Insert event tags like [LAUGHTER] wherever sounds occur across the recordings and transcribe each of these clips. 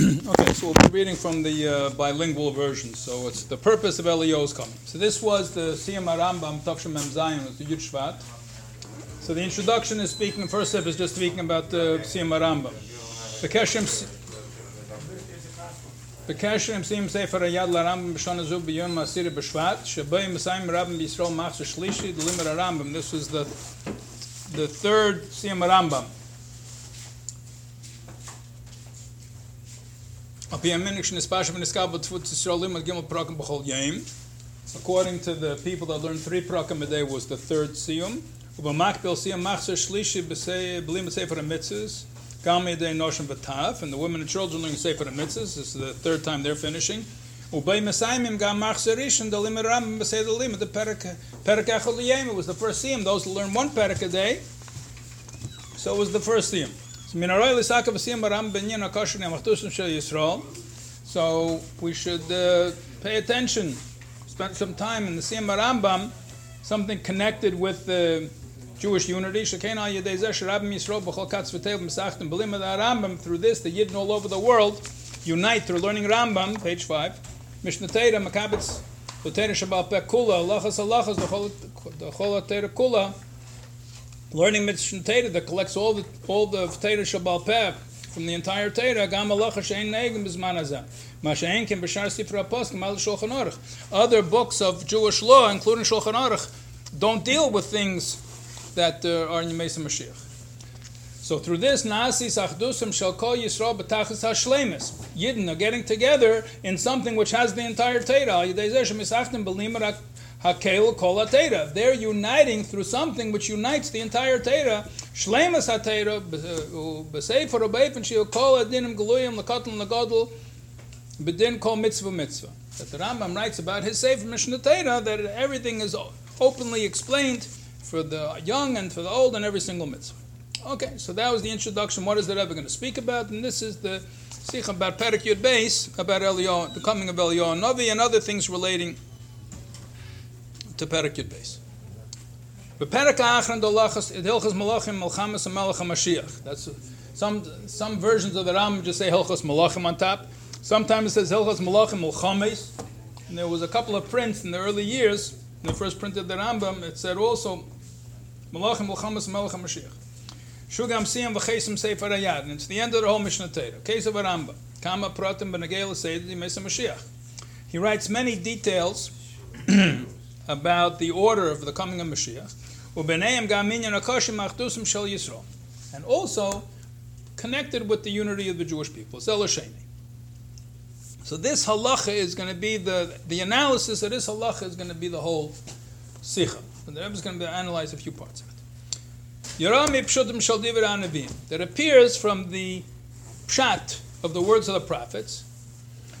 [CLEARS THROAT] okay, so we'll be reading from the uh, bilingual version. So it's the purpose of Elio's coming. So this was the Siyam Rambam Tavshim Mem Zayin, the Yud Shvat. So the introduction is speaking. First step is just speaking about the Siyam Rambam. The Keshem. Keshem Siyam Sefer Yad LaRambam B'Shon Azu B'Yom Asir B'Shvat Shabay Mesayim Rambam B'Yisrael Machzor Shlishi the Limit Rambam. This was the the third Siyam Rambam. According to the people that learned three prakim a day was the third siyum. And the women and children learning sefer mitzvahs. This is the third time they're finishing. It was the first siyum. Those learn one perak a day. So it was the first siyum. So we should uh, pay attention, spend some time in the Siyam Rambam, something connected with the Jewish unity. Through this, the Yidden all over the world unite through learning Rambam, page 5. Mishnah Teira, Makabitz, Teira Shabbat Pekula, Lachas Alachas, the Kula learning Mishnah Torah that collects all the all the Torah Shabbal Peh from the entire Torah. Gam. Masha'en Kim Sifra Mal Shulchan Aruch. Other books of Jewish law, including Shulchan Aruch, don't deal with things that uh, are in Yemesa Mashiach. So through this, Nasi Sachdusim Shall Kol Yisrael B'Tachas HaShlemis. Yidden are getting together in something which has the entire Torah. Yidei Zeh Shemisachtim Hakel Kol HaTeira. They're uniting through something which unites the entire Teira. Shlemas HaTeira, B'Sefer uh, U'Beifin Shio Kol Adinim Galuyim L'Kotl L'Godl B'Din Kol Mitzvah Mitzvah. That the Rambam writes about his Sefer Mishnah Teira that everything is openly explained for the young and for the old and every single mitzvah. Okay, so that was the introduction. What is the Rebbe going to speak about? And this is the Sikha about Perik Yud about Eliyahu, the coming of Eliyahu Navi, and other things relating to Perik Yud Beis. But Perik Achran Dolachas Malachim and Mashiach. That's some some versions of the Ram just say Hilchas Malachim on top. Sometimes it says Hilchas Malachim Malchames. And there was a couple of prints in the early years. In the first print of the Rambam, it said also Malachim Malchamas and Malach Mashiach. Shugam Siyam V'Chesim Sefer Ayad. And it's the end of the whole Mishnah Torah. Case of a Rambam. Kama Pratim Benagel Seydi Mesa Mashiach. He writes many details [CLEARS THROAT] about the order of the coming of Mashiach. And also connected with the unity of the Jewish people. So this halacha is going to be the, the analysis of this halacha is going to be the whole sikha. And the Rebbe is going to analyze a few parts of it. That appears from the pshat of the words of the prophets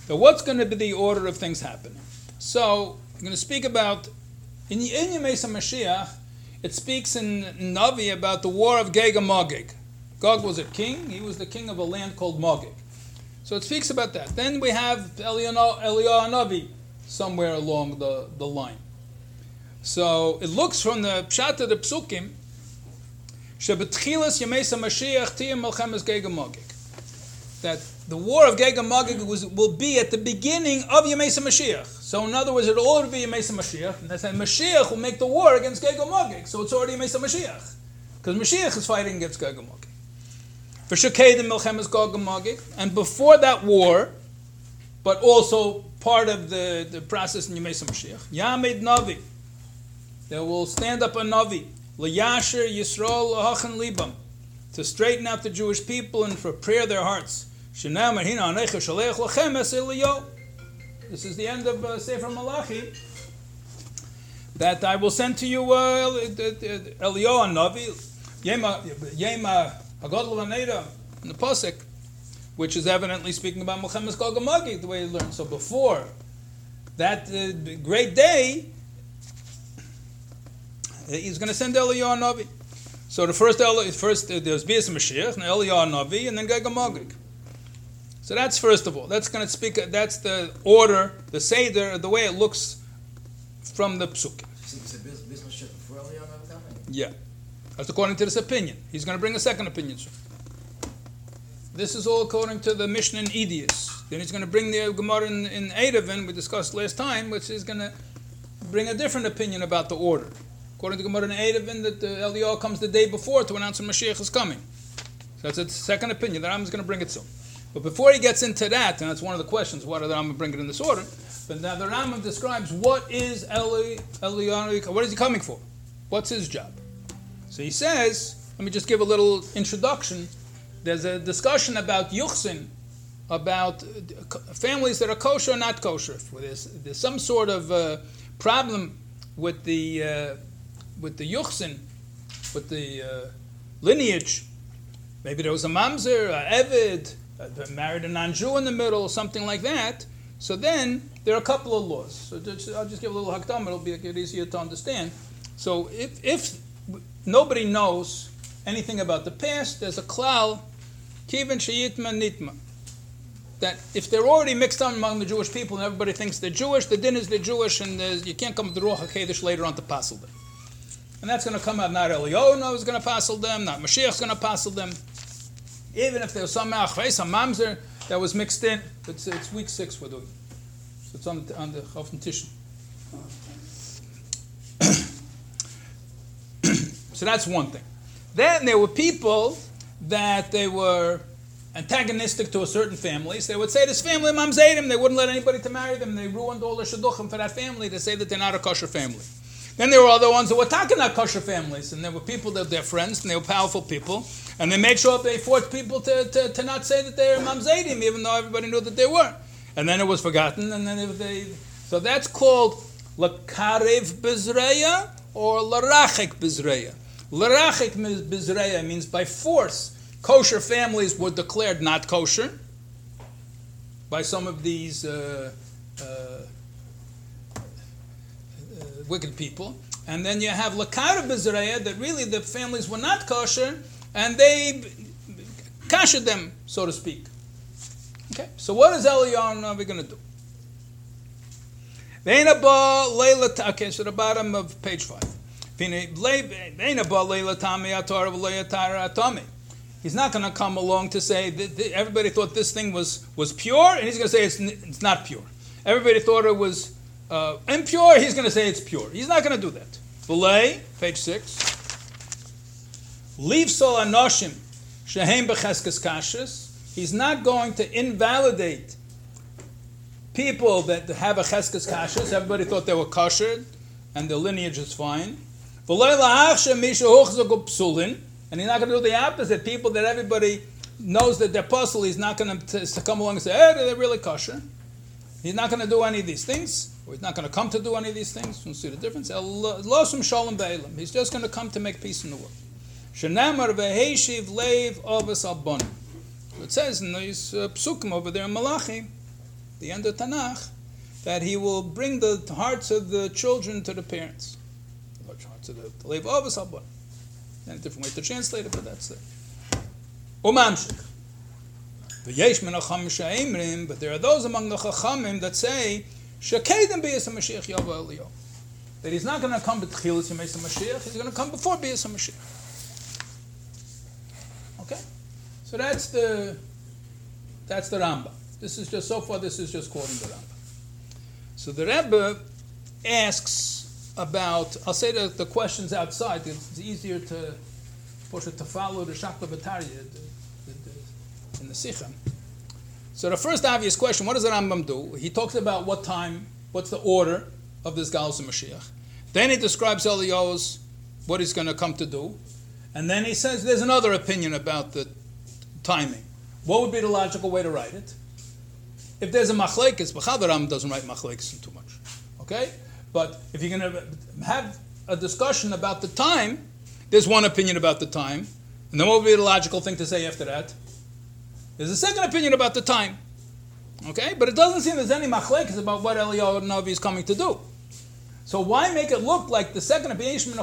that what's going to be the order of things happening. So I'm going to speak about in Mesa Mashiach, it speaks in Navi about the war of Gog and Magog. Gog was a king; he was the king of a land called Magog. So it speaks about that. Then we have Eliyahu Navi somewhere along the, the line. So it looks from the Pshat of the Psukim, Shebetchilas Yemesa Mashiach Tiyam Melchemes Magog. That the war of Magog will be at the beginning of Yemesa Mashiach. So in other words, it'll already be a Mesa Mashiach, and that's why Mashiach will make the war against Gog and. So it's already a Mesa Mashiach. Because Mashiach is fighting against Gog and. For Shekedim Milchemes Gog and Magog. And before that war, but also part of the, the process in Yemesa Mashiach, Yamed Navi. There will stand up a Navi. L'yasher Yisrael L'hachen Libam. To straighten out the Jewish people and prepare their hearts. Shenam Hina Anecha Shalech Lachem this is the end of uh, Sefer Malachi. That I will send to you uh, Eliyahu Navi, Yema Yema Hagadol Vaneda in the pasuk, which is evidently speaking about Muhammad's Gogamagi, the way he learned. So before that uh, great day, he's going to send Eliyahu Navi. So the first, first uh, there's Bias Mashiach, and Eliyahu Navi, and then Gogamagi. So that's first of all. That's going to speak. That's the order, the seder, the way it looks from the psukim. Yeah, that's according to this opinion. He's going to bring a second opinion soon. This is all according to the Mishnah in Edius. Then he's going to bring the Gemara in, in Eruvin, we discussed last time, which is going to bring a different opinion about the order. According to Gemara in Eruvin, that the Eliyahu comes the day before to announce the Mashiach is coming. So that's a second opinion. The Rambam is going to bring it soon. But before he gets into that, and that's one of the questions, why did the Rambam bring it in this order? But now the Rambam describes what is Eli, Eliyahu, what is he coming for? What's his job? So he says, let me just give a little introduction. There's a discussion about Yuchsin, about families that are kosher or not kosher. There's, there's some sort of uh, problem with the uh, with the Yuchsin, with the uh, lineage. Maybe there was a mamzer, a evid, Uh, married a non-Jew in the middle, something like that. So then there are a couple of laws. So just, I'll just give a little hakdam. It'll be easier to understand. So if, if nobody knows anything about the past, there's a klal, kivin sheyitma nitma. That if they're already mixed up among the Jewish people and everybody thinks they're Jewish, the din is they're Jewish, and you can't come to the Ruach later on to passel them. And that's going to come out not Eliyahu is going to passel them, not Mashiach is going to passel them. Even if there's some Achvei, some Mamzer that was mixed in, it's, it's week six we're doing. So it's on, on the Chofen Tishon. [COUGHS] so that's one thing. Then there were people that they were antagonistic to a certain family. So they would say this family mamzedim, they wouldn't let anybody to marry them. They ruined all the shidduchim for that family to say that they're not a kosher family. Then there were other ones that were talking about kosher families, and there were people that they're friends, and they were powerful people, and they made sure they forced people to, to, to not say that they were mamzedim, even though everybody knew that they were. And then it was forgotten, and then they. So that's called lakarev bizreya or larachik bizreya. Larachik bizreya means by force. Kosher families were declared not kosher by some of these uh, uh, uh, wicked people. And then you have lakara bizreya that really the families were not kosher, and they kashed them, so to speak. Okay, so what is Eliyahu going to do? Okay, so the bottom of page 5. He's not going to come along to say that everybody thought this thing was, was pure, and he's going to say it's, it's not pure. Everybody thought it was uh, impure, he's going to say it's pure. He's not going to do that. Belay, page 6. Leave anoshim shehem becheskes kashas. He's not going to invalidate people that have a cheskes kashas. Everybody thought they were kosher, and their lineage is fine. And he's not going to do the opposite. People that everybody knows that they're puzzle, he's not going to, to come along and say, hey, they're really kosher. He's not going to do any of these things, or he's not going to come to do any of these things. You see the difference? He's just going to come to make peace in the world. Shenamar veheshiv leiv albon. It says in these uh, psukim over there in Malachi, the end of Tanakh, that he will bring the hearts of the children to the parents. The hearts of the leiv avos albon. And a different way to translate it, but that's there. Umamshik. V'yesh min ha'cham but there are those among the chachamim that say, shekedim b'yis ha'mashiach yavo. That he's not going to come with Tchilas Yemei Mashiach, he's going to come before B'yis HaMashiach. So that's the that's the Rambam. This is just so far. This is just quoting the Rambam. So the Rebbe asks about. I'll say the, the questions outside. It's easier to push it to follow the Shakla Batarya in the Sikha. So the first obvious question: What does the Rambam do? He talks about what time, what's the order of this Galus Mashiach. Then he describes Eliyahu's what he's going to come to do, and then he says there's another opinion about the timing. What would be the logical way to write it? If there's a machlekes, B'chadaram doesn't write machlekes too much. Okay? But if you're going to have a discussion about the time, there's one opinion about the time, and then what would be the logical thing to say after that? There's a second opinion about the time. Okay? But it doesn't seem there's any machlekes about what Eliyahu Navi is coming to do. So why make it look like the second opinion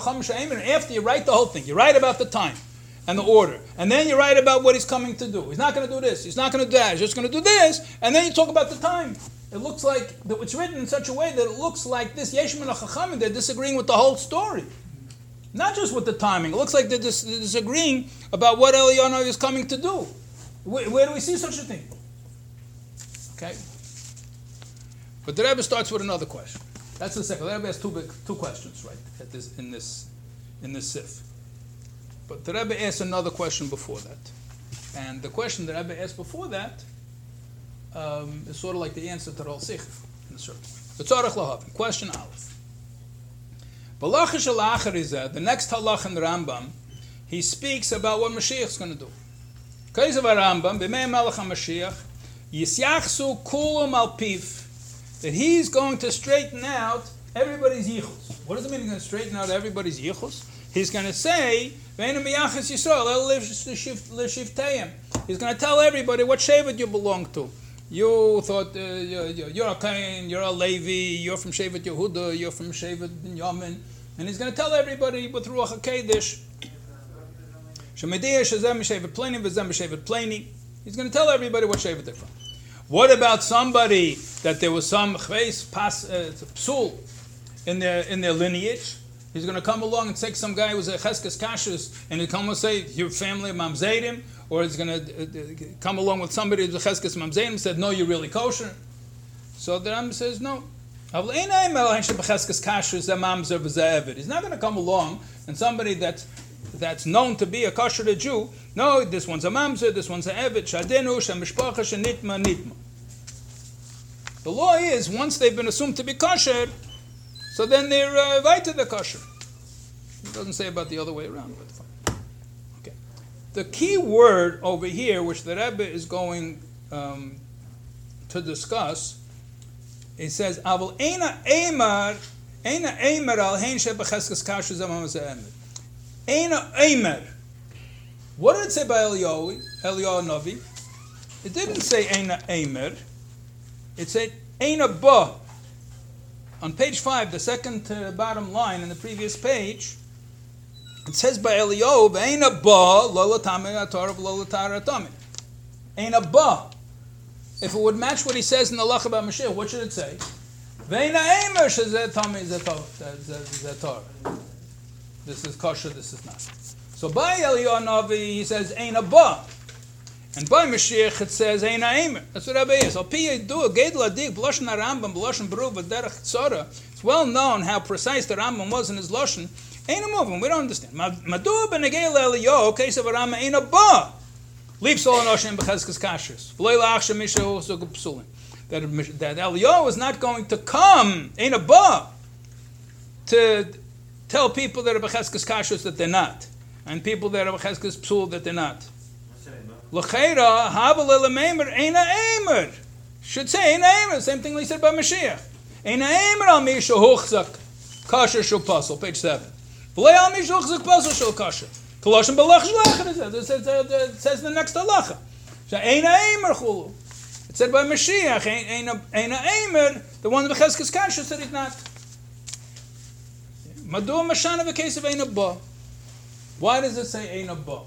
after you write the whole thing? You write about the time and the order. And then you write about what he's coming to do. He's not going to do this. He's not going to do that. He's just going to do this. And then you talk about the time. It looks like that it's written in such a way that it looks like this Yeshim and Chachamim, they're disagreeing with the whole story. Not just with the timing. It looks like they're, dis- they're disagreeing about what Eliyahu is coming to do. Where, where do we see such a thing? Okay. But the Rebbe starts with another question. That's the second. The Rebbe has two big, two questions, right? This, in this, in this sif. But the Rebbe asked another question before that, and the question the Rebbe asked before that um, is sort of like the answer to the Sikha in a certain way. The Tzarech Lahavin. Question Aleph. The next halach in the Rambam, he speaks about what Mashiach is going to do. Kaisav Rambam, b'mei melech HaMashiach, yisyachsu kulam al that he's going to straighten out everybody's yichus. What does it mean he's going to straighten out everybody's yichus? He's going to say, He's going to tell everybody what Shevet you belong to. You thought uh, you're, a Kain, you're a Levi, you're from Shevet Yehuda, you're from Shevet Binyamin. And he's going to tell everybody with Ruach HaKedesh, He's going to tell everybody what Shevet they're from. What about somebody that there was some chveis pas uh, psul in their in their lineage? He's going to come along and take some guy who's a cheskes kashus, and he'll come and say your family mamzedim, or he's going to uh, come along with somebody who's a cheskes mamzedim and said no, you're really kosher. So the Ram says no. He's not going to come along and somebody that that's known to be a kosher Jew. No, this one's a mamzer, this one's a evet, shadenu, shemishpacha, shenitma, nitma. The law is once they've been assumed to be kosher, so then they're uh, invited the kosher. It doesn't say about the other way around, but fine. Okay. The key word over here, which the Rebbe is going um, to discuss, it says, "Avol ena emar, ena emar al hein shebecheskes kasher zamam Eina Eimer. What did it say by Eliyahu, Eliyahu Navi? It didn't say Eina Eimer. It said Eina Ba. On page 5, the second uh, bottom line in the previous page, it says by Eliyahu, Eina Ba, Lola Tame Atar Lola Tara Tame. Eina Ba. If it would match what he says in the Lach about Mashiach, what should it say? Veina Eimer Shazet Tame Zetar. This is kosher, this is not. So by Eliyahu Navi, he says, Ein Abba. And by Mashiach, it says, Ein Aimer. That's what Rabbi is. A. It's well known how precise the Rambam was in his Loshen. Ein a we don't understand. Madu ben Egel Eliyahu, case of Arambam, Ein Abba. Leave Sol Anoshem Bechazkas Kashrus. V'loi La'achsha Misha Zog Psulin. That, that Eliyahu is not going to come, Ein Abba, to tell people that are becheskes kashrus that they're not, and people that are becheskes psul that they're not. L'cheira havel elememer ena emer. Should say ena emer. Same thing we said by Mashiach. Ena emer al misha huchzak kasher shul pasel. Page seven. V'lei al misha huchzak pasel shul kasher. Colossian belach shlachet. It says, it says the next halacha. So ena emer chulu. It said by Mashiach, ena emer, the one that becheskes kashrus said it not. Madu Mashana of Ein Abba. Why does it say Ein Abba?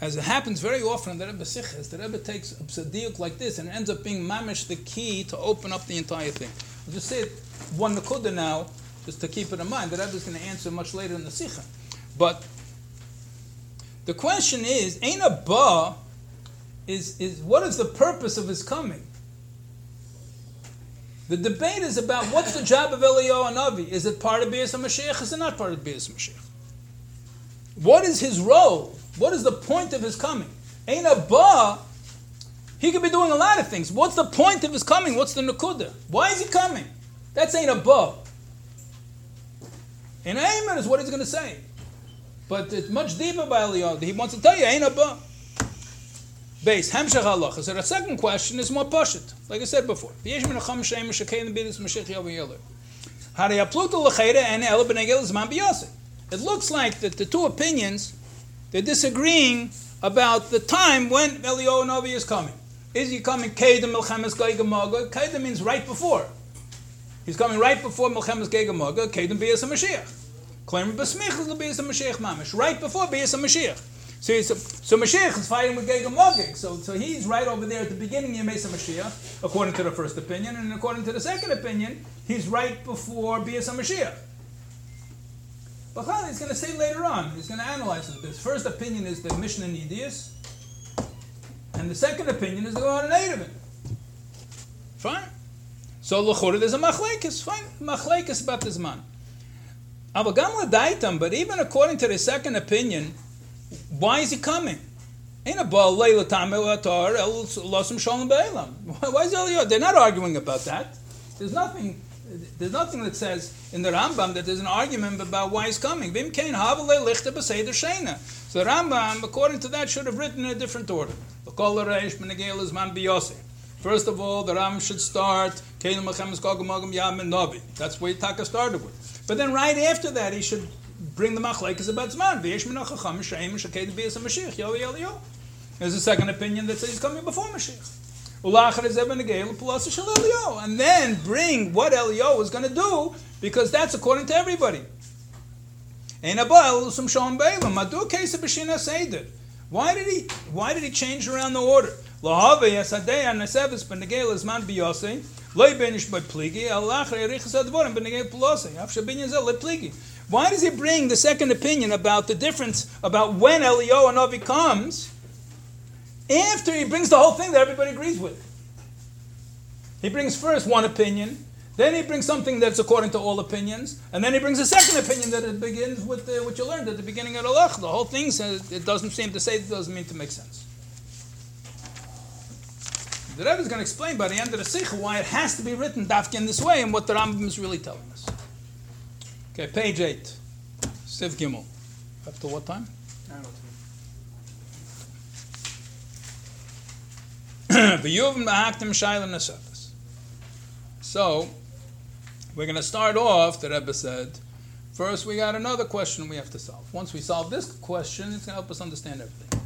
As it happens very often in the Rebbe Siches, the Rebbe takes a psadiuk like this and ends up being mamish the key to open up the entire thing. I'll just say it one nakuda now, just to keep it in mind. The Rebbe is going to answer much later in the Sikha. But the question is, Ein Abba is, is what is the purpose of his coming? The debate is about what's the job of Eliyahu Navi. Is it part of Bias Mashiach? Is it not part of Bias Mashiach? What is his role? What is the point of his coming? Ain't a ba. He could be doing a lot of things. What's the point of his coming? What's the nakuda? Why is he coming? That's ain't a ba. And amen is what he's going to say. But it's much deeper by Eliyahu. He wants to tell you, ain't a ba. Base Hemshech halacha. So the second question is more pashut, like I said before. L'chayre and el. It looks like that the two opinions they're disagreeing about the time when Eliyahu Novi is coming. Is he coming Kedem Melchemes Geigamoga? Kedem means right before. He's coming right before Melchemes Geigamoga. Kedem B'yas HaMashiach. Claiming B'smich is B'yas HaMashiach Mamish. Right before B'yas HaMashiach. So, so, so Mashiach is fighting with Geg and Magog. So, so he's right over there at the beginning of Mesa Mashiach, according to the first opinion, and according to the second opinion, he's right before Bias Mashiach. But Chal, he's going to say later on, he's going to analyze it. His first opinion is the Mishnah Nidius, and the second opinion is the Gemara Neidavin. Fine. So Lechura, there's a machlekes. Fine, machlekes about this man. But even according to the second opinion, why is he coming? Ain't a. [LAUGHS] Why is? They're not arguing about that. There's nothing. There's nothing that says in the Rambam that there's an argument about why he's coming. So the Rambam, according to that, should have written in a different order. First of all, the Ram should start That's where Taka started with. But then right after that, he should bring the machlekes about zman. There's a second opinion that says he's coming before Mashiach. And then bring what Elio is going to do, because that's according to everybody. Why did he why did he change around the order? Why does he bring the second opinion about the difference about when Elio and Navi comes after he brings the whole thing that everybody agrees with? He brings first one opinion, then he brings something that's according to all opinions, and then he brings a second opinion that it begins with the, what you learned at the beginning of the The whole thing says it doesn't seem to say it doesn't mean to make sense. The Rebbe is going to explain by the end of the Sikha why it has to be written dafka in this way and what the Rambam is really telling us. Okay, page 8. Siv Gimel. To what time? [CLEARS THROAT] So, we're going to start off, the Rebbe said, first we got another question we have to solve. Once we solve this question, it's going to help us understand everything.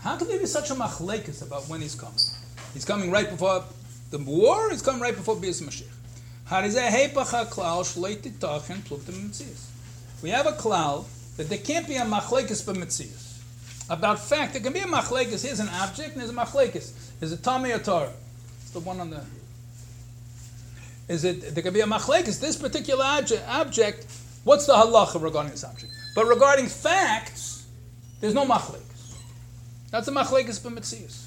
How can there be such a machlekes about when he's coming? He's coming right before the war, he's coming right before Beis Mashiach. We have a cloud that there can't be a machlekes b'metzias. About fact, there can be a machlekes. Here's an object, and there's a machlekes. There's a Tommy or Torah. It's the one on the. Is it? There can be a machlekes. This particular object, What's the halacha regarding this object? But regarding facts, there's no machlekes. That's a machlekes b'metzias.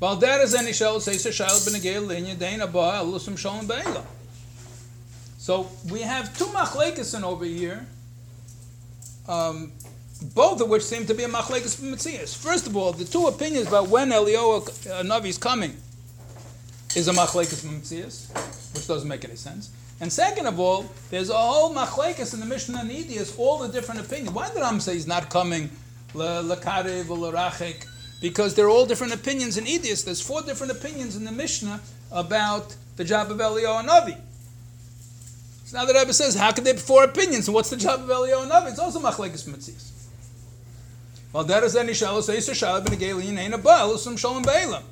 Well, there is any shell says shayl b'negel linya deina ba alusum shalom be'ela. So we have two machlekesin over here, um, both of which seem to be a machlekes b'metzias. First of all, the two opinions about when Eliyahu uh, Navi is coming is a machlekes b'metzias, which doesn't make any sense. And second of all, there's a whole machlekes in the Mishnah and Idias, all the different opinions. Why did Ram say he's not coming or? Because there are all different opinions in Idias. There's four different opinions in the Mishnah about the job of Elio Navi. So now the Rebbe says, how could they four opinions? And what's the job of Elio and Navi? It's also machlekes mitzis. Well, that is any shalos eiser shalab ben gelin ein abal usum shalom be'elam.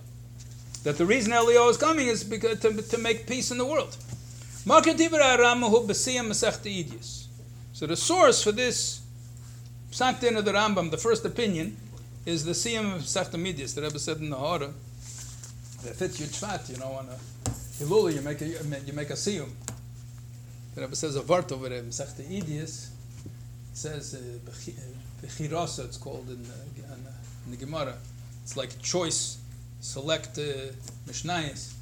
That the reason Elio is coming is because to, to make peace in the world. So the source for this Psak of the Rambam, the first opinion, is the Siyam of Masechta Midyas. The Rebbe said in the Hora, that fits your tzvat, you know, on a Hilula, you make a, you make a Siyum. The Rebbe says a vart over there, Masechta Idias, it says, uh, Bechirasa, it's called in the, in the Gemara. It's like choice, select uh, Mishnayos.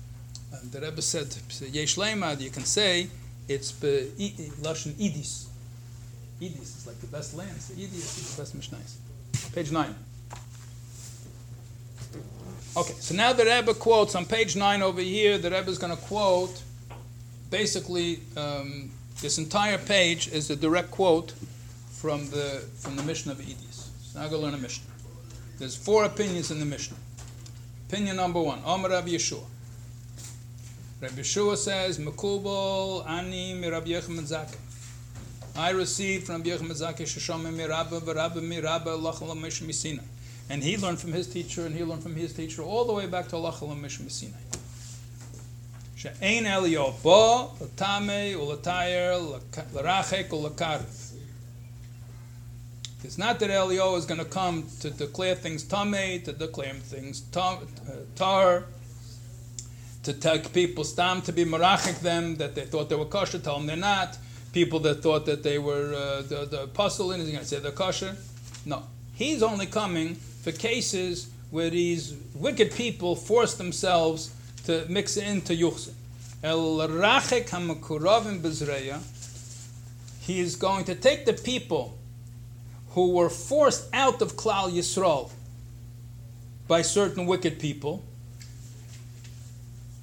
And the Rebbe said, Yesh Leimad, you can say it's Lashon Idis. Idis is like the best land. So Idis is the best Mishnais. Page 9. Okay, so now the Rebbe quotes on page 9 over here, the Rebbe is going to quote basically um, this entire page is a direct quote from the from the Mishnah of Idis. So now to learn a Mishnah. There's four opinions in the Mishnah. Opinion number one, Amar Rabbi Yeshua. Rabbi Yeshua says, Mekubal ani mi Rabbi Yechim Zaki. I received from Rabbi Yechim Zaki Shasham mi Rabba v'Rabba mi Rabba Lachal Mish Misina. And he learned from his teacher, and he learned from his teacher, all the way back to Lachal Mish Misina. U'l'tayer, l'rachek, u'l'karev. It's not that Elio is going to come to declare things tame, to declare things tar, to take people stam to be marachik them that they thought they were kosher, tell them they're not. People that thought that they were uh, the, the apostle, and he's going to say they're kosher. No, he's only coming for cases where these wicked people force themselves to mix it into yuchsin. El rachek hamakuravim bezreya. He is going to take the people who were forced out of Klal Yisrael by certain wicked people.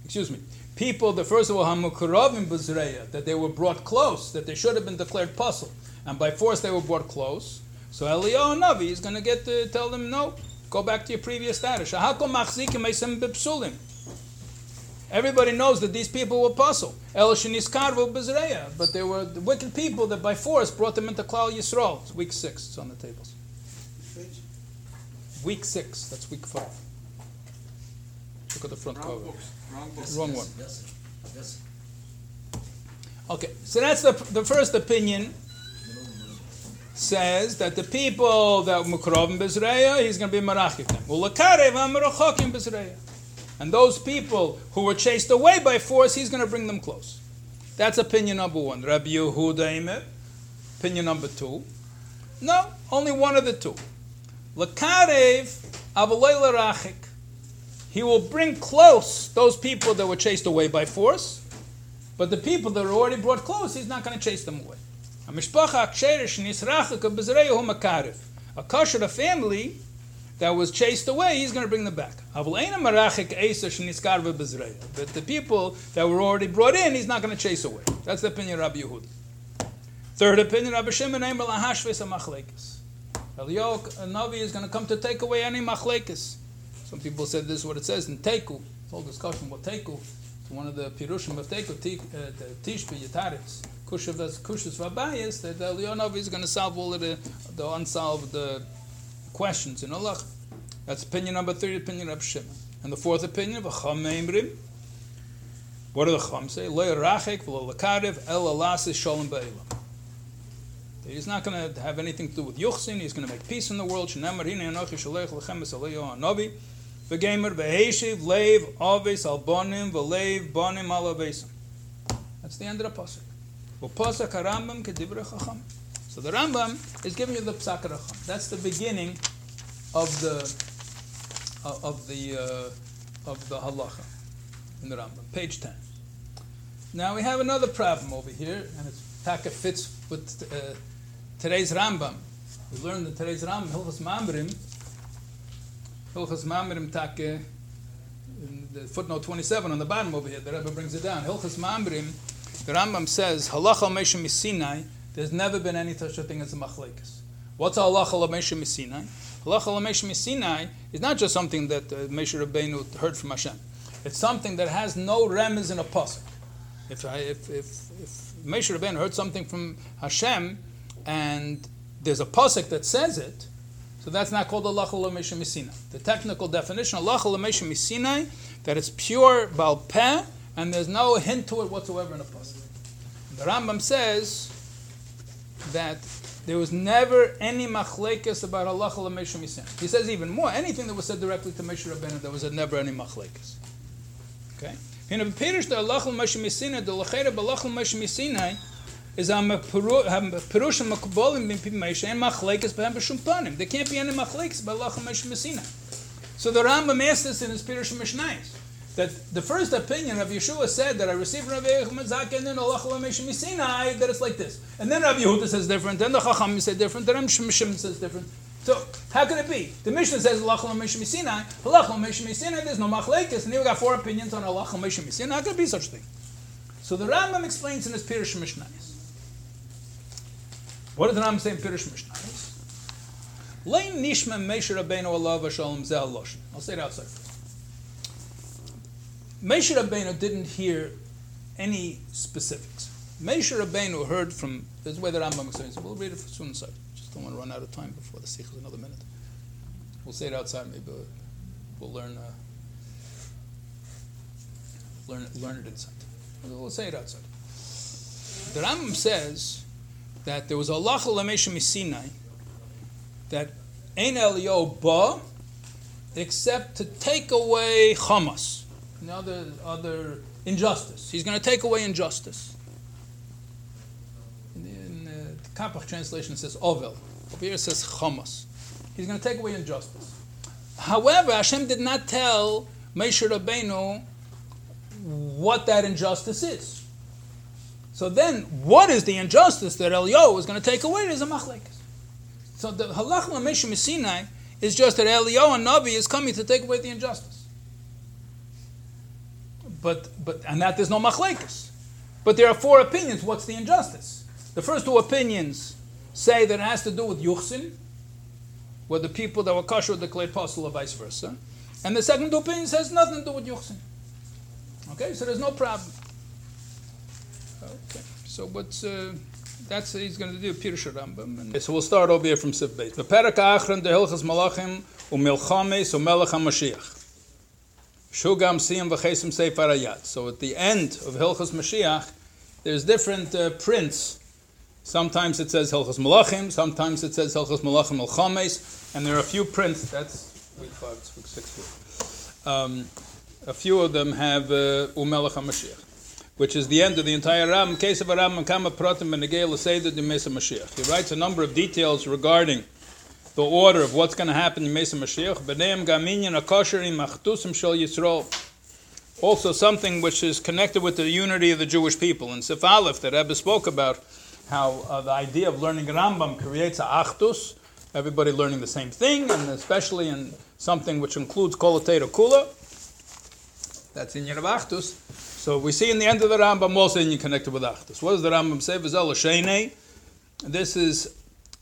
Excuse me. People, the first of all, Hamukuravim Buzreya, that they were brought close, that they should have been declared puzzle, and by force they were brought close. So Eliyahu Navi is going to get to tell them, no, go back to your previous status. Everybody knows that these people were puzzle. El Bezreya, but they were the wicked people that by force brought them into Klal Yisrael. It's week six, it's on the tables. Week six, that's week five. Look at the front Wrong cover. books, wrong books. Wrong one. Yes, yes. Okay, so that's the, the first opinion. Says that the people that were Mukrovim Bezreya, he's going to be Marachik them. Ulakarev Amarachokim Bezreya. And those people who were chased away by force, he's going to bring them close. That's opinion number one. Rabbi Yehuda Imer. Opinion number two. No, only one of the two. Lakarev Avalei Larachik. He will bring close those people that were chased away by force, but the people that are already brought close, he's not going to chase them away. A kosher, a family that was chased away, he's going to bring them back. But the people that were already brought in, he's not going to chase away. That's the opinion of Rabbi Yehuda. Third opinion, Rabbi Shimon Eimer lahashves hamachlekes. Eliyahu Navi is going to come to take away any machlekes. Some people said this is what it says in Teku. It's all discussion about Teku. It's one of the Pirushim of Teku, uh, the Tishbi, Yataritz, Kushas Kushas Vabayas, that the Leonov is going to solve all of the, the unsolved uh, questions in Allah. That's opinion number three, opinion of Shimon. And the fourth opinion of Chacham Meimrim. What do the Chacham say? Lo Rachek, V'lo Lakarev, El Alas Shalom Be'elam. He's not going to have anything to do with Yuchsin. He's going to make peace in the world. Shenamar hine anochi shalech lechem es Eliyahu hanavi. V'gemer v'heshiv leiv aves bonim v'leiv. That's the end of the pasuk. So the Rambam is giving you the psak racham. That's the beginning of the of the uh, of the halacha in the Rambam, page ten. Now we have another problem over here, and it's taka fits with uh, today's Rambam. We learned that today's Rambam, Hilchas Mamrim, Hilchas Mamrim taka, in the footnote 27 on the bottom over here, the Rebbe brings it down. Hilchas Mamrim, the Rambam says, Halacha Meshim Sinai, there's never been any such a thing as a machlekes. What's halacha l'meshim Sinai? Halacha l'meshim Sinai is not just something that uh, Moshe Rabbeinu heard from Hashem. It's something that has no remez in a pasuk. If, I, if, if, if Moshe Rabbeinu heard something from Hashem and there's a pasuk that says it, so that's not called halacha l'meshim Sinai. The technical definition, halacha l'meshim Sinai, that it's pure bal peh and there's no hint to it whatsoever in a pasuk. The Rambam says that there was never any machlekes about halacha l'meshim Sinai. He says even more, anything that was said directly to Moshe Rabbeinu, there was never any machlekes. Okay? In a Pirish, the halacha l'meshim Sinai, the lechera b'halacha l'meshim Sinai, is a perushim makbolim bin Moshe and machlekes b'hem b'shum panim. There can't be any machlekes by halacha l'meshim Sinai. So the Rambam asked this in his Pirush Mishnayos that the first opinion of Yeshua said that I received Rabbi Yechud Zaka and then Allah Sinai that it's like this, and then Rabbi Yehuda says different, then the Chacham says different, then Shim Shim says different. So how can it be? The Mishnah says Allah Sinai, Allah Sinai. There's no machlekes, and here we got four opinions on Allah Sinai. How can it be such a thing? So the Rambam explains in his Pirush Mishnayos. What did the Rambam say in Pirush Mishnayos? Lein nishma Moshe Rabbeinu Allah v'shalom zeh. I'll say it outside first. Moshe Rabbeinu didn't hear any specifics. Moshe Rabbeinu heard from, this is where the Rambam explains. We'll read it for soon inside. Just don't want to run out of time before the Sikha is another minute. We'll say it outside, maybe we'll learn, uh, learn, learn it inside. We'll say it outside. The Rambam says that there was a halacha lamesha Sinai that Ein Elio ba except to take away chamas. And other other injustice. He's going to take away injustice. In, in the Kapach translation says ovel. Over here says chamos. He's going to take away injustice. However, Hashem did not tell Moshe Rabbeinu what that injustice is. So then, what is the injustice that Eliyahu is going to take away? It is a machlekes. So the halach l'meshim Sinai is just that Eliyahu and Navi is coming to take away the injustice. But but and that there's no machlekes. But there are four opinions. What's the injustice? The first two opinions say that it has to do with yuchsin, where the people that were kosher declared apostle or vice versa. And the second two opinions has nothing to do with yuchsin. Okay, so there's no problem. Okay, so what's uh, that's he's going to do Pirush Rambam. And, so we'll start over here from Sif Beis. Beperak Achron de Hilchas Malachim uMilchames uMelech HaMashiach. Shugam Siyam v'Chesim Sefer Ayat. So at the end of Hilchas Mashiach, there's different uh, prints. Sometimes it says Hilchas Malachim, sometimes it says Hilchas Malachim Milchames, and there are a few prints. That's week five, week six. Um, a few of them have uh, Umelech HaMashiach which is the end of the entire Ram. Case of a Ram Kama Pratim Mesa Mashiach. He writes a number of details regarding the order of what's going to happen in Mesa Mashiach. B'neim Gaminyan Akosherim Achtusim Yisrael. Also, something which is connected with the unity of the Jewish people. In Sif Aleph, that Rebbe spoke about how uh, the idea of learning Rambam creates a achtus, everybody learning the same thing, and especially in something which includes Kol Kula. That's in Yerabachtus. So we see in the end of the Rambam also in connected with Achdus. What does the Rambam say? This is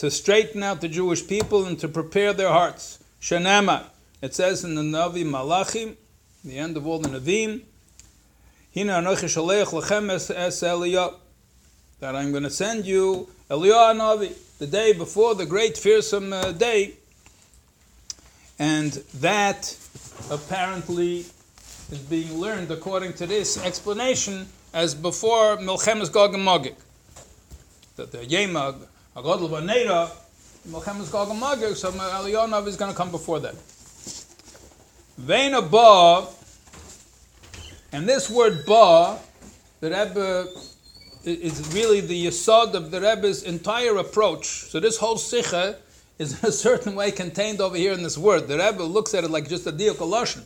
to straighten out the Jewish people and to prepare their hearts. Shanama, it says in the Navi Malachim, the end of all the Navim, that I'm going to send you Eliyah Navi, the day before the great fearsome uh, day, and that apparently is being learned according to this explanation as before Milchemes Gog and Magig. That the Yemag, Agodl Vaneda, Milchemes Gog and Magig, so Elionov is going to come before that. Vena Ba, and this word Ba, the Rebbe is really the yesod of the Rebbe's entire approach. So this whole sikha is in a [LAUGHS] certain way contained over here in this word. The Rebbe looks at it like just a diakoloshin.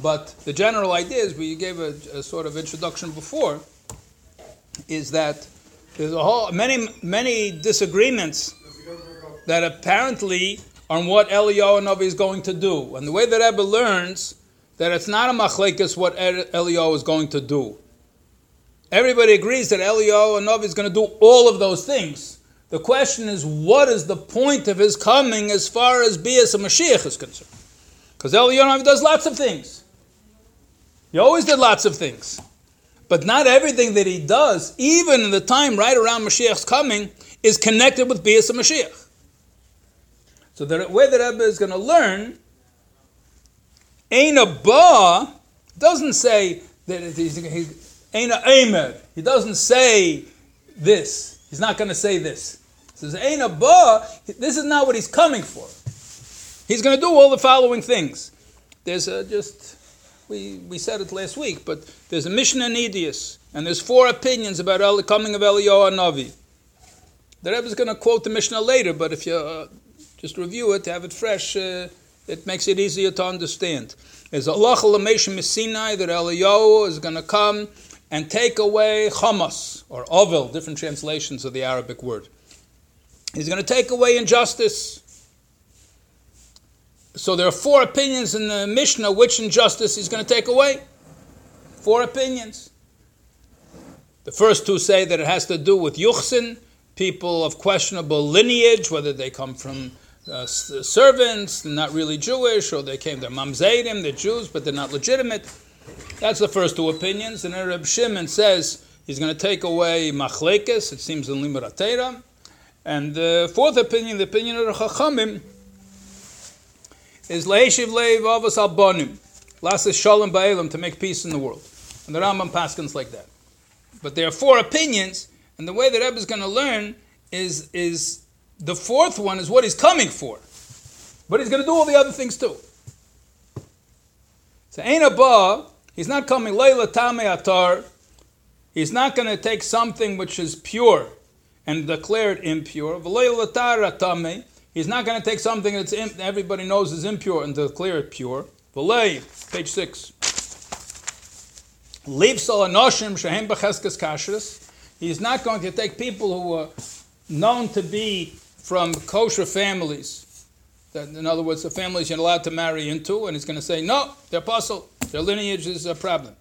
But the general idea is, we gave a, a, sort of introduction before, is that there's a whole many many disagreements that apparently on what Eliyahu Navi is going to do, and the way that Rebbe learns that it's not a machlekes what Eliyahu is going to do. Everybody agrees that Eliyahu Navi is going to do all of those things. The question is, what is the point of his coming as far as Bias and Mashiach is concerned? Because Eliyahu Novi does lots of things. He always did lots of things. But not everything that he does, even in the time right around Mashiach's coming, is connected with Bias Mashiach. So the way that Rebbe is going to learn, Aina Ba doesn't say that he's, Aina Aimer. He doesn't say this. He's not going to say this. He says Aina Ba, this is not what he's coming for. He's going to do all the following things. There's a, just we, we said it last week, but there's a Mishnah in Idias, and there's four opinions about the coming of Eliyahu Navi. The Rebbe is going to quote the Mishnah later, but if you uh, just review it, have it fresh, uh, it makes it easier to understand. There's Allah Lameshim Sinai that Eliyahu is going to come and take away Hamas, or Ovel, different translations of the Arabic word. He's going to take away injustice. So there are four opinions in the Mishnah which injustice he's going to take away. Four opinions. The first two say that it has to do with Yuchsin, people of questionable lineage, whether they come from uh, servants, they're not really Jewish, or they came, they're Mamzeidim, they're Jews, but they're not legitimate. That's the first two opinions. And then Reb Shimon says he's going to take away machlekes, it seems in Limud And the fourth opinion, the opinion of the Chachamim, is Leishiv Leiv Avos Albonim, Lasa Shalom Ba'ilam, to make peace in the world. And the Rambam Paskins like that. But there are four opinions, and the way that Rebbe is going to learn is, is the fourth one is what he's coming for. But he's going to do all the other things too. So Ein Abba, he's not coming Leila Tame Atar. He's not going to take something which is pure and declare it impure. Leila Tame. He's not going to take something that's everybody knows is impure and declare it pure. V'lei, page six. Leave Salanoshim Shehem Becheskes Kashrus. He's not going to take people who are known to be from kosher families. That, in other words, the families you're allowed to marry into, and he's going to say, no, they're apostle, their lineage is a problem.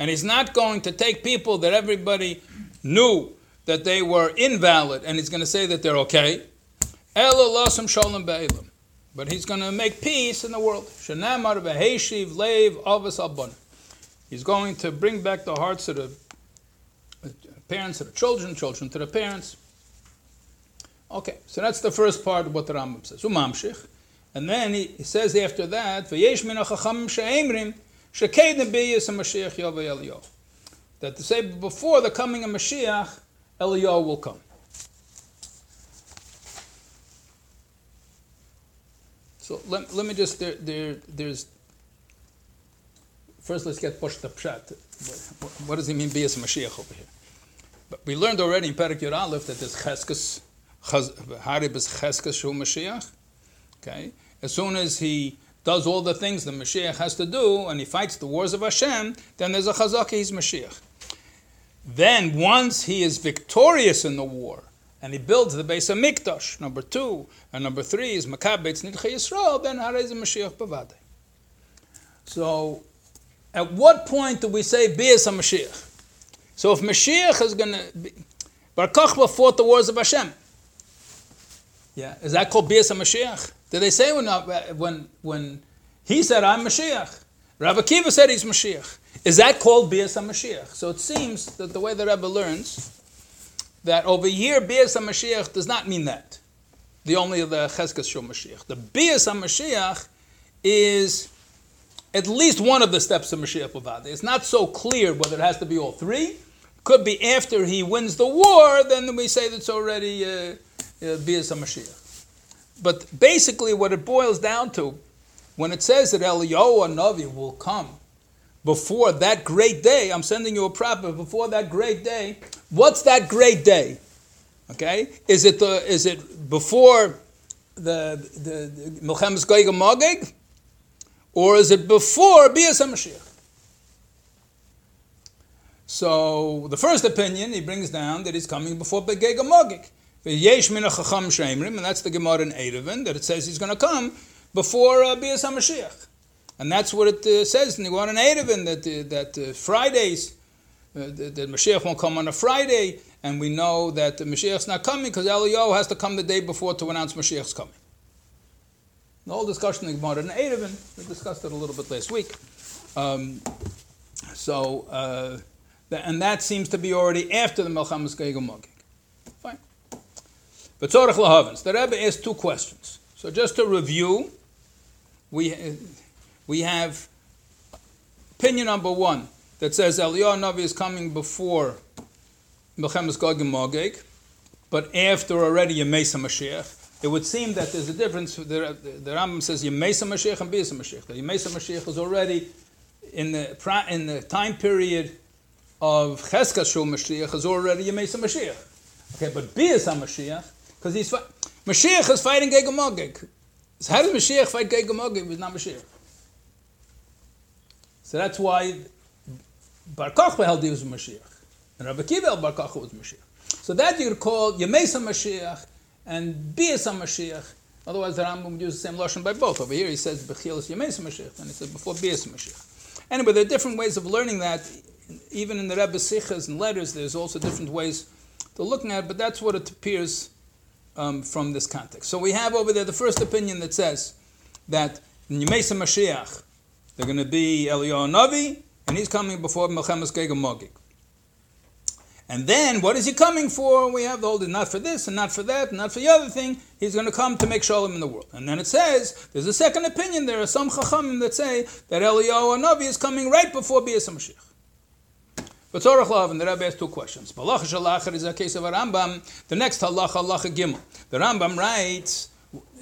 And he's not going to take people that everybody knew that they were invalid, and he's going to say that they're okay. But he's going to make peace in the world. He's going to bring back the hearts of the parents to the children, children to the parents. Okay, so that's the first part of what the Rambam says. Umamshich. And then he, he says after that. That to say before the coming of Mashiach, Eliyahu will come. So let, let me just, there, there, there's, first let's get the pshat. What, what does he mean, Biyas Mashiach over here? But we learned already in Perak Yud Aleph that there's Cheskes, Harib is Cheskes Shu Mashiach. Okay? As soon as he does all the things the Mashiach has to do and he fights the wars of Hashem, then there's a Chazaka, he's Mashiach. Then, once he is victorious in the war, and he builds the base of Mikdash, number two, and number three is Makabetz Nidche Yisrael, then Harez Mashiach Bavade. So, at what point do we say Bias Mashiach? So if Mashiach is going to... Bar Kochba fought the wars of Hashem. Yeah, is that called Bias Mashiach? Did they say when, uh, when, when he said, I'm Mashiach? Rav Kiva said he's Mashiach. Is that called Bias Mashiach? So it seems that the way the Rebbe learns, that over here, Bias Mashiach does not mean that. The only the Cheskes Shul Mashiach. The Bias Mashiach is at least one of the steps of Mashiach Bavada. It's not so clear whether it has to be all three, could be after he wins the war, then we say that's already uh, uh, Bias Mashiach. But basically, what it boils down to, when it says that Eliyahu Navi will come before that great day, I'm sending you a prophet before that great day. What's that great day? Okay, is it the is it before the the Milchemes Goyim Magig, or is it before Bias Mashiach? So the first opinion he brings down that he's coming before Begeg Amogik. And that's the Gemara in Eruvin, that it says he's going to come before uh, Bias HaMashiach. And that's what it uh, says in the Gemara in Eruvin, that, uh, that uh, Fridays, uh, that, that Mashiach won't come on a Friday, and we know that the Mashiach's not coming because Eliyahu has to come the day before to announce Mashiach's coming. The whole discussion in the Gemara Eruvin, we discussed it a little bit last week. Um, so, uh, and that seems to be already after the Melchamas Gegel Fine. But Tzorach Lahavens, the Rebbe asked two questions. So just to review, we, we have opinion number one that says Eliyahu Navi is coming before Melchamas Gegel Magig, but after already Yemesa Mashiach. It would seem that there's a difference. The, the, the Rambam says Yemesa Mashiach and Bisa Mashiach. The Yemesa Mashiach is already in the, in the time period of Cheskas Shul Mashiach is already Yemesa Mashiach. Okay, but Bias HaMashiach, because he's Mashiach is fighting Geg Magig. So how does Mashiach fight Geg Magig if he's not Mashiach? So that's why Bar Kochba held he was Mashiach. And Rabbi Akiva Bar Kochba was Mashiach. So that you could call Yemesa Mashiach and Bias HaMashiach. Otherwise, the Rambam would use the same lashon by both. Over here, he says Bechilas Yemesa Mashiach, and he says before Bias HaMashiach. Anyway, there are different ways of learning that even in the Rebbe Sichas and letters, there's also different ways to looking at it, but that's what it appears um, from this context. So we have over there the first opinion that says that Yemesa Mashiach, they're going to be Eliyahu Navi, and he's coming before Melchemes Geg Magig. And then, what is he coming for? We have the whole, not for this, and not for that, and not for the other thing. He's going to come to make shalom in the world. And then it says, there's a second opinion. There are some chachamim that say that Eliyahu Navi is coming right before Bias Mashiach. But Tzorach Lav, and the Rebbe has two questions. Balach Shalachar is a case of a Rambam. The next halacha, halacha Gimel. The Rambam writes,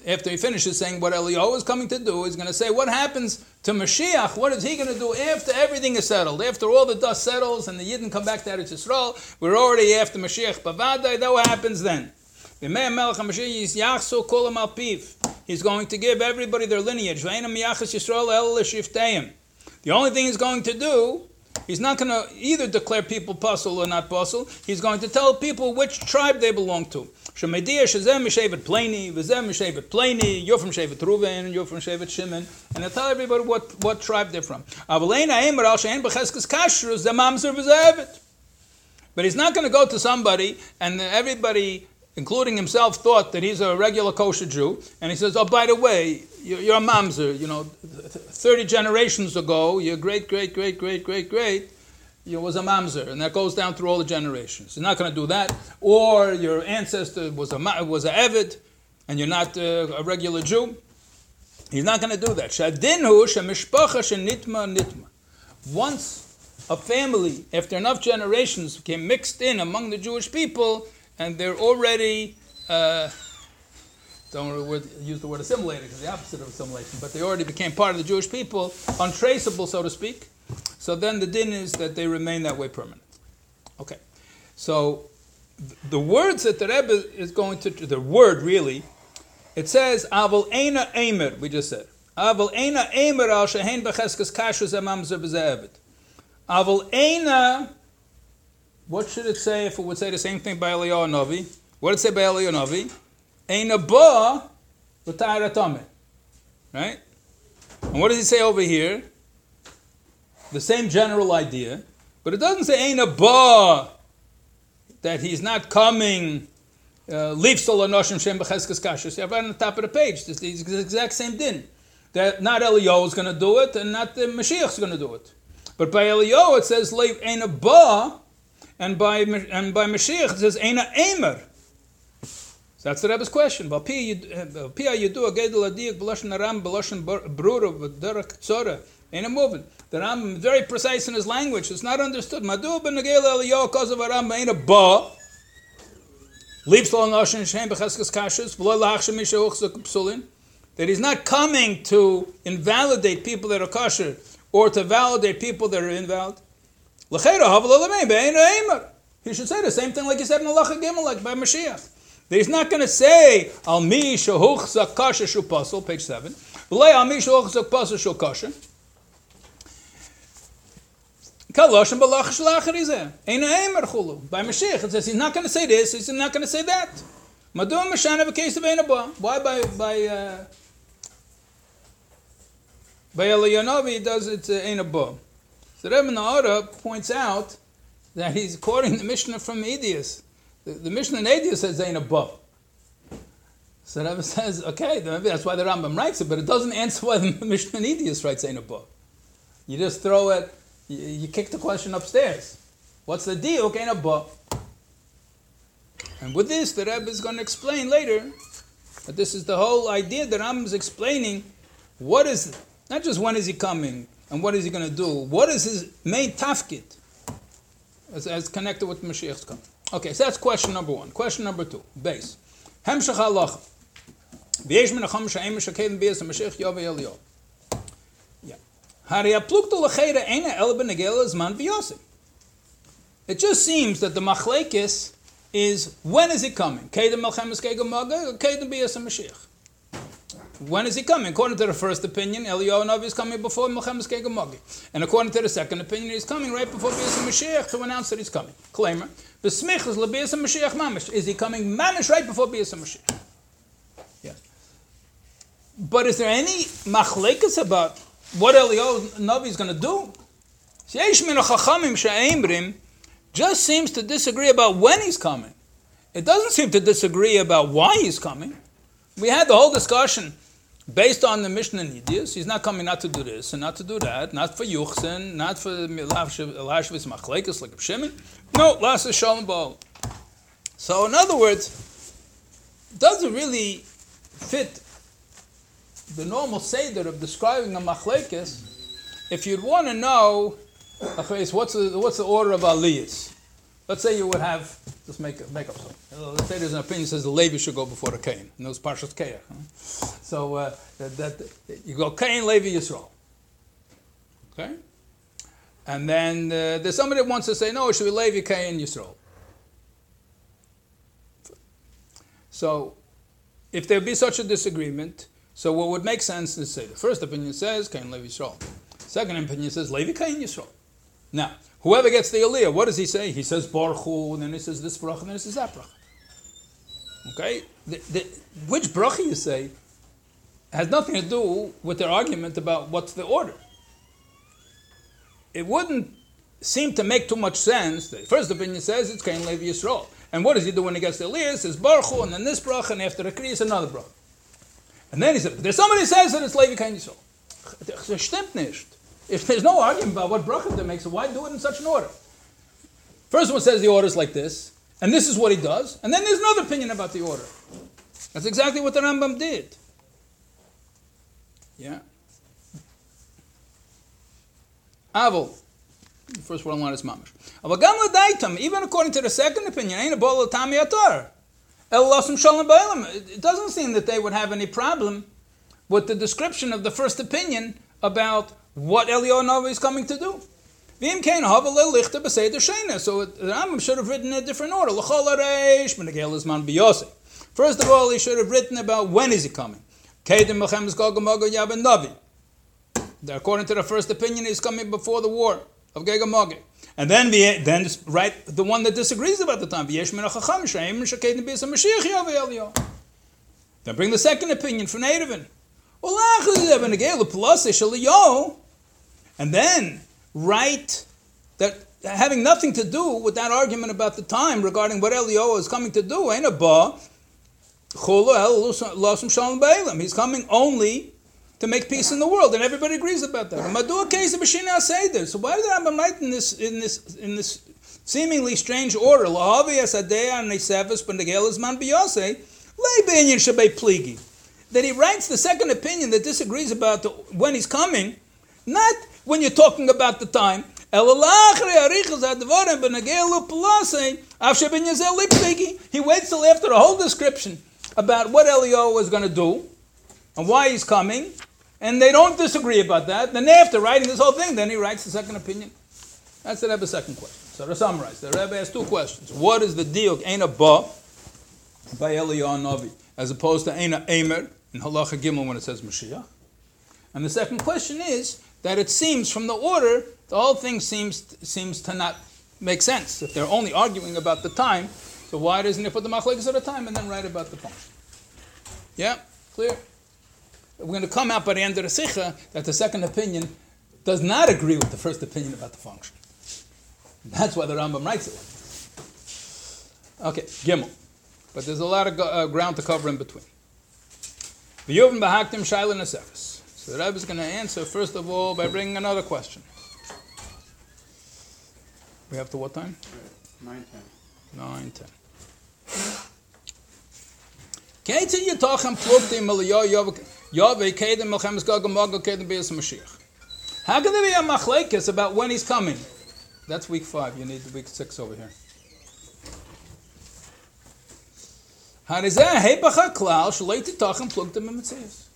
after he finishes saying what Eliyahu is coming to do, he's going to say what happens to Mashiach. What is he going to do after everything is settled? After all the dust settles and the Yidden come back to Eretz Yisrael, we're already after Mashiach Bavadai. That what happens then? He's going to give everybody their lineage. The only thing he's going to do He's not going to either declare people puzzle or not puzzle. He's going to tell people which tribe they belong to. Shemediah Shazem Mishavet Mishavet Plani, you're from Shevet Ruven, you're from Shevet Shimon, and they tell everybody what, what tribe they're from. But he's not going to go to somebody and everybody including himself, thought that he's a regular kosher Jew, and he says, "Oh, by the way, you're, a mamzer. You know, thirty generations ago, your great, great, great, great, great, great, you was a mamzer, and that goes down through all the generations. You're not going to do that. Or your ancestor was a was a evid, and you're not uh, a regular Jew. He's not going to do that. Shadinhu shemishpacha shenitma nitma. Once a family, after enough generations, became mixed in among the Jewish people and they're already uh, don't use the word assimilated because the opposite of assimilation, but they already became part of the Jewish people, untraceable, so to speak. So then the din is that they remain that way permanent. Okay, so the words that the Rebbe is going to, the word really, it says, Aval Eina Eimer, we just said. Aval Eina Eimer al Shehen Becheskes Kashrus Amam Zebezevit. Aval Eina what should it say if it would say the same thing by Eliyahu Navi? What did it say by Eliyahu Navi? Ein ba v'tayratame. Right? And what does he say over here? The same general idea, but it doesn't say Ein ba that he's not coming. Uh, leave Solanoshim Shem Becheskes Kashus. You have right on the top of the page. It's the exact same din. That not Eliyahu is going to do it, and not the Mashiach is going to do it. But by Eliyahu it says leave Ein ba and by and by Mashiach it says Eina Eimer. So that's the Rebbe's question. Eh, moving. The Ram is very precise in his language. It's not understood. Madu ben negel eliyahu cause of aram ain't a ba. Leaves lo noshen shem b'cheskes kashus v'lo lachshem mishauch zuk psulin. That he's not coming to invalidate people that are kosher or to validate people that are invalid. He should say the same thing like he said in Allah Gimel, like by Mashiach. That he's not going to say, Al mi shahuch zakasha shu page 7. V'lei al mi shahuch zakpasel shu kasha. Kaloshem balach shlachar. Ein aimer chulu. By Mashiach, it says he's not going to say this, he's not going to say that. Madu Mashana of Ein Why by, by, uh, by Eliyahu does it uh, Ein so Rebbe Nahara points out that he's quoting the Mishnah from Edius. The, the Mishnah in Edius says Zain above. So Rebbe says, okay, maybe that's why the Rambam writes it, but it doesn't answer why the [LAUGHS] Mishnah in Edius writes Zain above. You just throw it, you, you, kick the question upstairs. What's the deal? Okay, above. And with this, the Rebbe is going to explain later that this is the whole idea that Rambam is explaining. What is, not just when is he coming, and what is he going to do? What is his main tafkid as, as connected with Mashiach's coming? Okay, so that's question number one. Question number two, base. Hemshach halacha. V'yesh min hacham sha'im b'yas Mashiach yov eliyov. Yeah. Hari l'cheira el b'negel v'yosim. It just seems that the machlekes is when is it coming? Mashiach. When is he coming? According to the first opinion, Eliyahu is coming before Melchemes Kegamagi. And according to the second opinion, he's coming right before Bias Mashiach to announce that he's coming. Claimer. The smich is Lebias Mashiach Mamish. Is he coming Mamish right before Bias Mashiach? Yes. But is there any machlekas about what Eliyahu Navi is going to do? Just seems to disagree about when he's coming. It doesn't seem to disagree about why he's coming. We had the whole discussion based on the Mishnah Nidius, he's not coming not to do this and not to do that, not for Yuchsin, not for Lashvis Machlekes like Shimon. No, Lasa Shalom Baal. So, in other words, doesn't really fit the normal Seder of describing a Machlekes if you'd want to know, what's the, what's the order of Aliyahs? Let's say you would have, just make, make up something. Let's say there's an opinion that says the Levi should go before the Cain. And those Parshas Keah. Huh? So uh, that, that, you go Cain, Levi, Yisrael. Okay? And then uh, there's somebody that wants to say, no, it should be Levi, Cain, Yisrael. So if there be such a disagreement, so what would make sense is say the first opinion says Cain, Levi, Yisrael. Second opinion says Levi, Cain, Yisrael. Now, Whoever gets the Aliyah, what does he say? He says Baruch and then he says this bracha, and then he says that bracha. Okay? The, the, which bracha you say has nothing to do with their argument about what's the order. It wouldn't seem to make too much sense. The first opinion says it's Kain Levi Yisrael. And what does he do when he gets the Aliyah? He says Baruch and then this bracha, and after the Kriya is another bracha. And then he said, there's somebody says that it's Levi Kain Yisrael. If there's no argument about what bracha they make, so why do it in such an order? First one says the order is like this, and this is what he does, and then there's another opinion about the order. That's exactly what the Rambam did. Yeah. Avol. The first one line is mamish. Even according to the second opinion, ain't a bol tami atar. It doesn't seem that they would have any problem with the description of the first opinion about what Eliyahu is coming to do. So the Rambam should have written in a different order. First of all, he should have written about when is he coming. According to the first opinion, he's coming before the war of Gegamog. And then the then the one that disagrees about the time. Then bring the second opinion from Nadavin and then write that having nothing to do with that argument about the time regarding what Eliyahu is coming to do, ain't a ba. He's coming only to make peace in the world, and everybody agrees about that. So why did Rambam write in this in this in this seemingly strange order? That he writes the second opinion that disagrees about the, when he's coming, not when you're talking about the time. He waits till after the whole description about what Eliyahu was going to do and why he's coming, and they don't disagree about that. Then after writing this whole thing, then he writes the second opinion. That's the Rebbe's second question. So to summarize, the Rebbe has two questions. What is the deal, Ein Ba, by Eliyahu Navi, as opposed to Ein Emer in Halacha Gimel when it says Mashiach? And the second question is, that it seems from the order, the whole thing seems, seems to not make sense. If they're only arguing about the time, so why doesn't he put the machlekes at a time and then write about the function? Yeah, clear? We're going to come out by the end of the sikha that the second opinion does not agree with the first opinion about the function. That's why the Rambam writes it. Okay, Gimel. But there's a lot of uh, ground to cover in between. V'yuvim b'haktim shaila nesefes. So the Rebbe is going to answer, first of all, by bringing another question. We have to what time? 9 10. 9 10. Keitzin yitachem yove kedem milchemes gagam mago kedem beis Mashiach. How can there be a machlekes about when he's coming? That's week five. You need week six over here. Harizeh hepacha klal shalei titachem plukti mimitzias.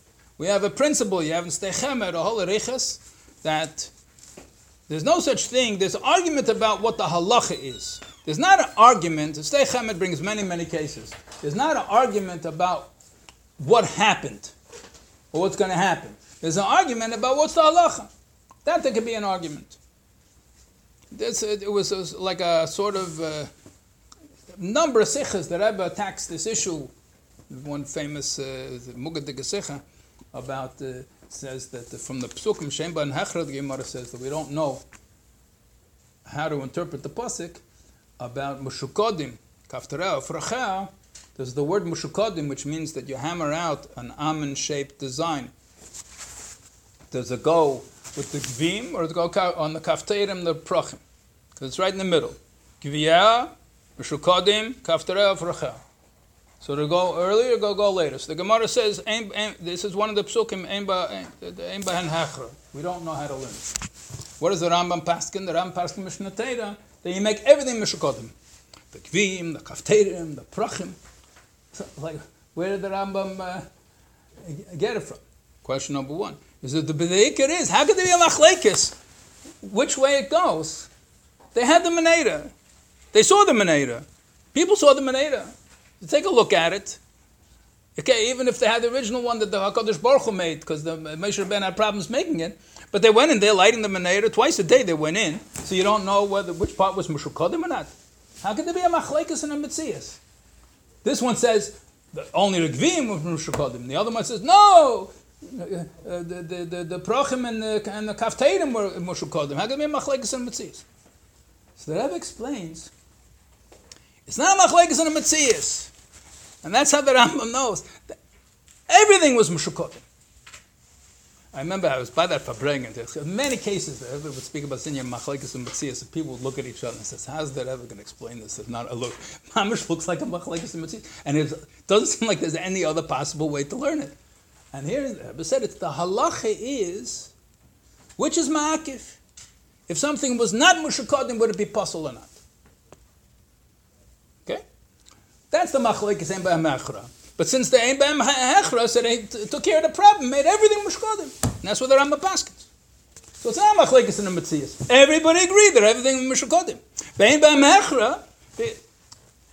We have a principle, you have in Sdei Chemed, a whole that there's no such thing, there's an argument about what the halacha is. There's not an argument, Sdei Chemed brings many, many cases. There's not an argument about what happened or what's going to happen. There's an argument about what's the halacha. That there could be an argument. This, it was like a sort of uh, number of sikhs that Rebbe attacks this issue. One famous uh, Mugad about uh, says that from the psukim and Hechra, the Gemara says that we don't know how to interpret the pasuk about Mushukodim, Kaftara, Frachah, There's the word mushukodim, which means that you hammer out an almond-shaped design. Does it go with the gvim or does it go on the kafterim, the prochim? Because it's right in the middle. Gviyah, mushukodim, kaftereh, frachah. So to go earlier, go go later. So the Gemara says, aim, aim, this is one of the psukim, aim hachra. We don't know how to learn. What is the Rambam Paskin? The Rambam Paskin Mishnah That you make everything Mishukodim. The Kvim, the Kafterim, the Prachim. So, like, where did the Rambam uh, get it from? Question number one. Is it the B'deikir is? How could there be a machlekes? Which way it goes? They had the Meneda. They saw the Meneda. People saw the Meneda. Take a look at it. Okay, even if they had the original one that the Hakadosh Baruch Hu made, because the Moshe Ben had problems making it, but they went in there lighting the menorah twice a day. They went in, so you don't know whether which part was mushukodim or not. How could there be a machlekes and a mitzias? This one says only the gvim was mushukodim. The other one says no. Uh, the the the, the prochim and the and the kafterim were mushukodim. How could there be a machlekes and mitzias? So the Rebbe explains. It's not a machlekes and a mitzias. And that's how the Rambam knows. That Everything was Mushukotim. I remember I was by that Farbrengen. In many cases, everybody would speak about senior machlekes and mitzias, and people would look at each other and say, "How's that ever going to explain this? If not, a look, mamish looks like a machlekes and mitzias, and it doesn't seem like there's any other possible way to learn it." And here, the said, "It's the halacha is, which is ma'akif. If something was not mushakodim, would it be puzzle or not?" That's the machlekes ein b'hem hechra. But since the ein b'hem hechra said they took care of the problem, made everything mushkadim. That's what the Rambam paskins. So it's not machlekes in the Metzias. Everybody agreed that everything was mushkadim. But ein b'hem hechra,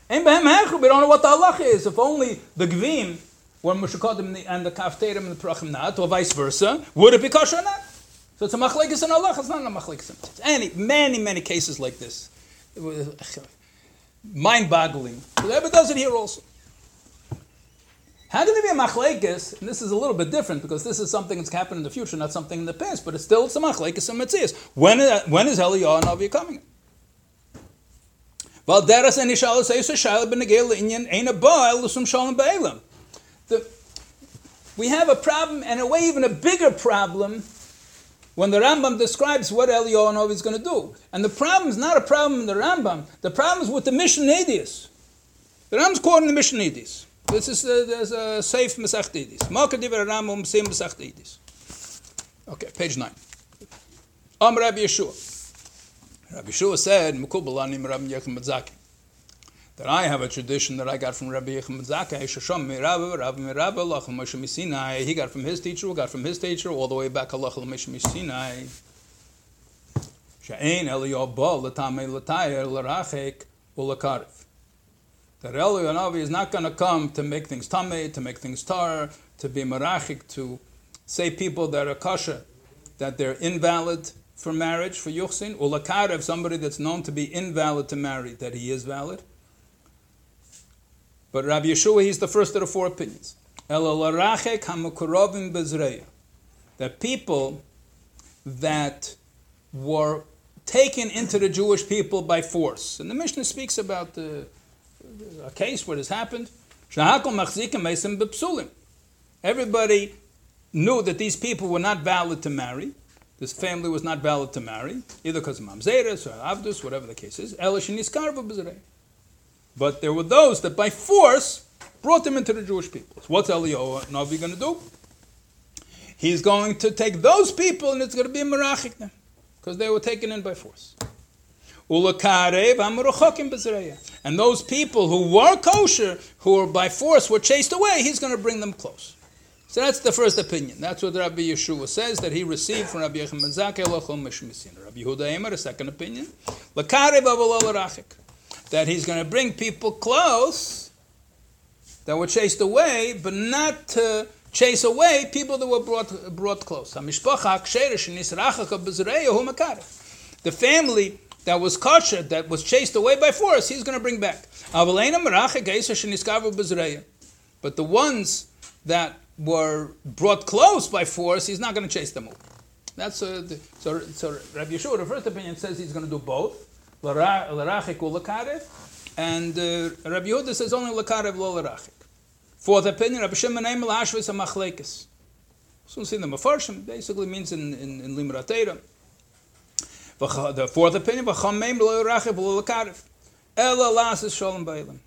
ein b'hem hechra, we don't know what the halacha is. If only the gvim were mushkadim and the kafterim and the prachim not, or vice versa, would it be kosher or not? So it's a machlekes in Allah. It's not a machlekes in Any many many cases like this mind-boggling. The Rebbe does it here also. How can there be a machlekes? And this is a little bit different because this is something that's happened in the future, not something in the past. But it's still it's a machlekes and metzias. When uh, when is Eliyahu coming? Well, deras and ishal say so shal ben negel inyan ein a ba elusum shalom ba'elam. We have a problem, and a way even a bigger problem when the Rambam describes what Eliyahu is going to do. And the problem is not a problem in the Rambam, the problem is with the Mishnah The Rambam's quoting the Mishnah This is uh, there's a safe Masach Edis. Malka Diver Rambam Sim. Okay, page 9. Am Rabbi Yeshua. Rabbi Yeshua said, Mukubal Anim Rabbi Yechim Matzaki that I have a tradition that I got from Rabbi Yechim Zakkai, Shasham Rabbi Moshe. He got from his teacher, we got from his teacher, all the way back to Lachal Moshe Misinai. Sha'ain Eliyahu Ba, Latame Latayr, Larachek, Ulakarev. That Eliyahu is not going to come to make things tame, to make things tar, to be marachik, to say people that are kosher, that they're invalid for marriage, for yuchsin, ulakarev, somebody that's known to be invalid to marry, that he is valid. But Rabbi Yeshua, he's the first of the four opinions. That people that were taken into the Jewish people by force. And the Mishnah speaks about the, a case where this happened. Everybody knew that these people were not valid to marry. This family was not valid to marry, either because of Mamzeres or Avdus, whatever the case is. But there were those that by force brought them into the Jewish people. So what's Eliyahu Navi going to do? He's going to take those people and it's going to be merachik them because they were taken in by force. And those people who were kosher, who were by force, were chased away, he's going to bring them close. So that's the first opinion. That's what Rabbi Yeshua says that he received from Rabbi Yechim Zakeh Rabbi Yehuda Emer, a second opinion that he's going to bring people close that were chased away, but not to chase away people that were brought, brought close. The family that was kosher, that was chased away by force, he's going to bring back. But the ones that were brought close by force, he's not going to chase them away. That's uh, the, so. So Rabbi Yeshua, the first opinion says he's going to do both. And And uh, Rabbi Yehuda says only lakarev lo lerachik. Fourth opinion, Rabbi Shimon Eimer lahashvis ha-machlekes. So see the Mefarshim basically means in, in, in Limrat Torah. The fourth opinion, v'chameim lo lerachik lo lakarev. Ela lasis shalom ba'elim.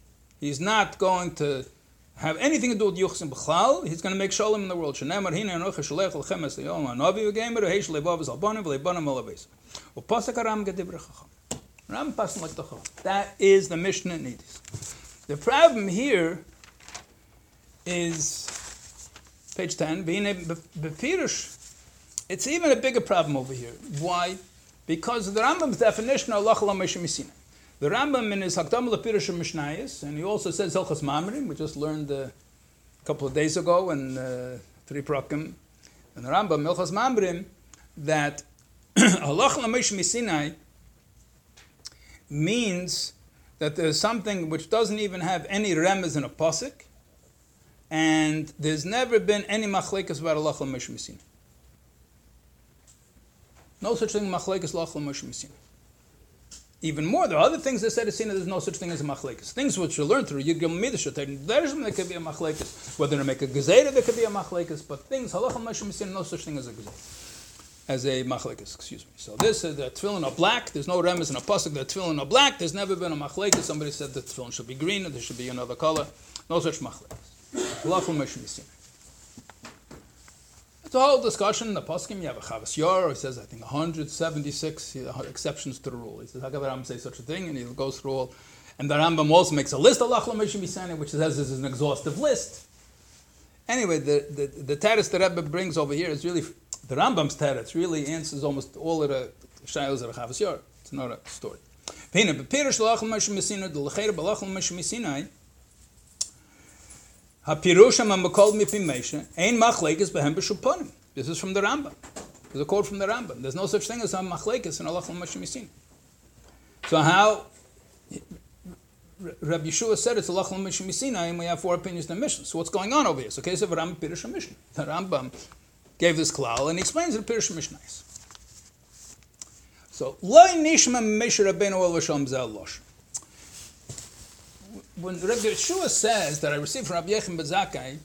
He's not going to have anything to do with Yuchsim B'chlal. He's going to make shalom in the world. Shenemar hina enoch shalech l'chem es aram gedibra chacham. That is the Mishnah Nidis. The problem here is page 10, Befirish. It's even a bigger problem over here. Why? Because the Rambam's definition of Allah Mishnah the Rambam in his Hakdam Lapirush Mishnayis, and he also says Hilchas Mamrim, we just learned a couple of days ago in uh, Three Prakim, and the Rambam Hilchas Mamrim, that [CLEARS THROAT] Allah Lamish Misinai means that there's something which doesn't even have any remez in a posik, and there's never been any machlekas about Allah Lamish Misinai. No such thing machlekas Allah Lamish Misinai even more. There are other things that said in there's no such thing as a machlekes. Things which you learn through Yigam Midrash. There could be a machlekes. Whether to make a gezerah, there could be a machlekes. But things halacha mashim no such thing as a gezerah, as a machlekes. Excuse me. So this is the tefillin are black. There's no remes in a pasuk. The tefillin are black. There's never been a machlekes. Somebody said the tefillin should be green. There should be another color. No such machlekes. It's a whole discussion in the poskim. You have a Chavas Yair, he says, I think, 176 uh, exceptions to the rule. He says, how can the Rambam say such a thing? And he goes through all. And the Rambam also makes a list of Lachlam Mishnah which says this is an exhaustive list. Anyway, the, the, the teretz the Rebbe brings over here is really, the Rambam's teretz really answers almost all of the shaylos of the Chavas Yair. It's not a story. Amakol Mipim Ein Machlekes Behem. This is from the Rambam. There's a quote from the Rambam. There's no such thing as a Machlekes in Allah Mashimisin. So how Rabbi Yeshua said it's Allah Mashimisin, and we have four opinions in the Mishnah. So what's going on over here? So case of Rambam Pirush Mishnah. The Rambam gave this klal and he explains it in Pirush Mishnah. So, Loi Nishma Rabbeinu when Rabbi Yeshua says that I received from Rabbi Yechim Bazakai,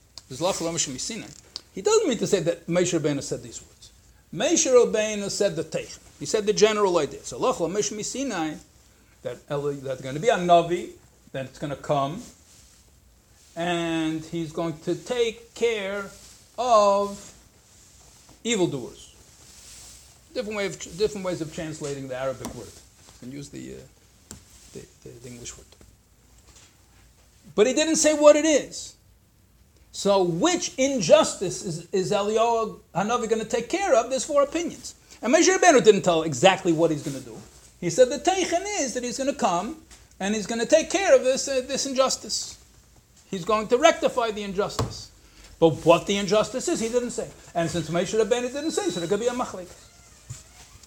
he doesn't mean to say that Moshe Rabbeinu said these words. Moshe Rabbeinu said the Teich. He said the general idea. So Lach Moshe Sinai, that that's going to be a Navi, that it's going to come, and he's going to take care of evildoers. Different, way of, different ways of translating the Arabic word. You can use the, uh, the, the, English word. But he didn't say what it is. So, which injustice is, is Eliyahu Hanavi going to take care of? There's four opinions. And Moshe Rabbeinu didn't tell exactly what he's going to do. He said the teichen is that he's going to come and he's going to take care of this, uh, this injustice. He's going to rectify the injustice. But what the injustice is, he didn't say. And since Moshe Rabbeinu didn't say, so there could be a machlik.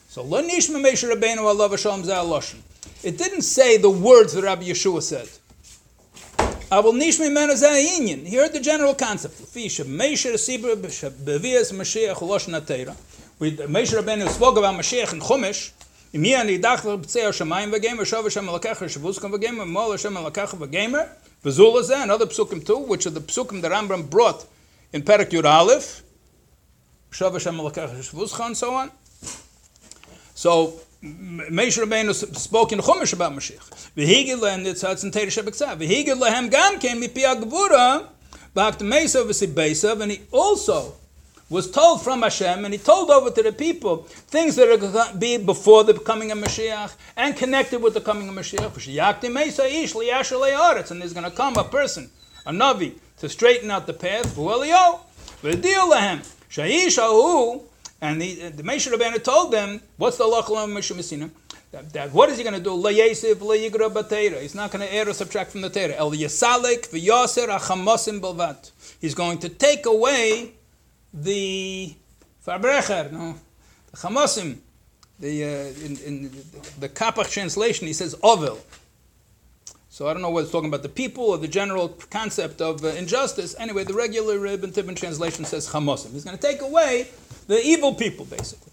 So, lo nishma Moshe Rabbeinu alav Hashem It didn't say the words that Rabbi Yeshua said. Aber nicht mit meiner Zayin. Here the general concept. Fish Meisher Sibra Bevias Mashiach Losh Natera. With Meisher Rabbeinu spoke about Mashiach in Chumash. Im hier אני דח בצי השמיים וגמר, שוב השם הלקח שבוסקם וגמר, מול השם הלקח וגמר, וזול לזה, another psukim too, which are the psukim that Rambam brought in Perak Yud Aleph, and so on. So Meish Rabbeinu spoke in Chumash about Mashiach. V'higid lehem nitzatz Tere teirish ebekzav. V'higid lehem gam kem mipi agvura b'hakt meisav v'sibeisav. And he also was told from Hashem, and he told over to the people things that are going to be before the coming of Mashiach and connected with the coming of Mashiach. And there's going to come a person, a Navi, to straighten out the path. And the, the Meshach Rabbeinu told them, what's the of Meshach Messina? That, that, what is he going to do? La Yesif, La Batera. He's not going to add or subtract from the Torah. El Yasalik, V'yaser, Achamosim Belvat. He's going to take away the Farbrecher, no? The Chamosim. The, uh, in, in the Kapach translation, he says Ovel. So I don't know whether it's talking about the people or the general concept of uh, injustice. Anyway, the regular Ibn Tibbon translation says Chamosim. He's going to take away the evil people, basically.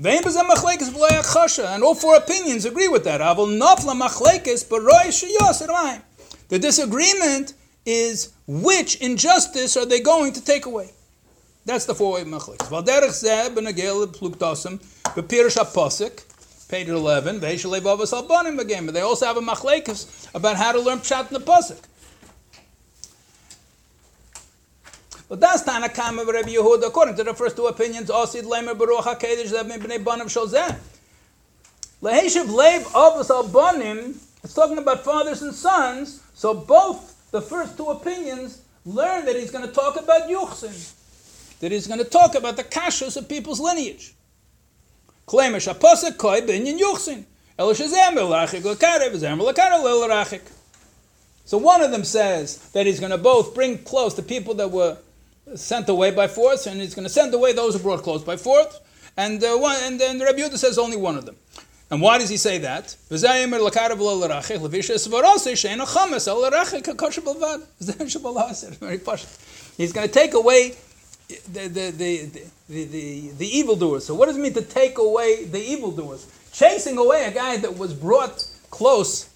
And all four opinions agree with that. The disagreement is which injustice are they going to take away? That's the four-way machlekes. Page 11, veishalev avos albanim again. But they also have a machlekes about how to learn pshat in the pasuk. But that's Tanakam of Rabbi Yehuda. According to the first two opinions, Osid Lemer Baruch HaKedesh Levin B'nei Banim Sholzeh. Leheshiv Lev Avos Albanim, it's talking about fathers and sons, so both the first two opinions learn that he's going to talk about Yuchsin, that he's going to talk about the kashas of people's lineage. Klemish Aposek Koi Binyan Yuchsin. So one of them says that he's going to both bring close the people that were sent away by force, and he's going to send away those who brought close by force. And uh, one, and then Rabbi Yehuda says only one of them. And why does he say that? [LAUGHS] He's going to take away the, the, the, the, the, evildoers. So what does it mean to take away the evildoers? Chasing away a guy that was brought close.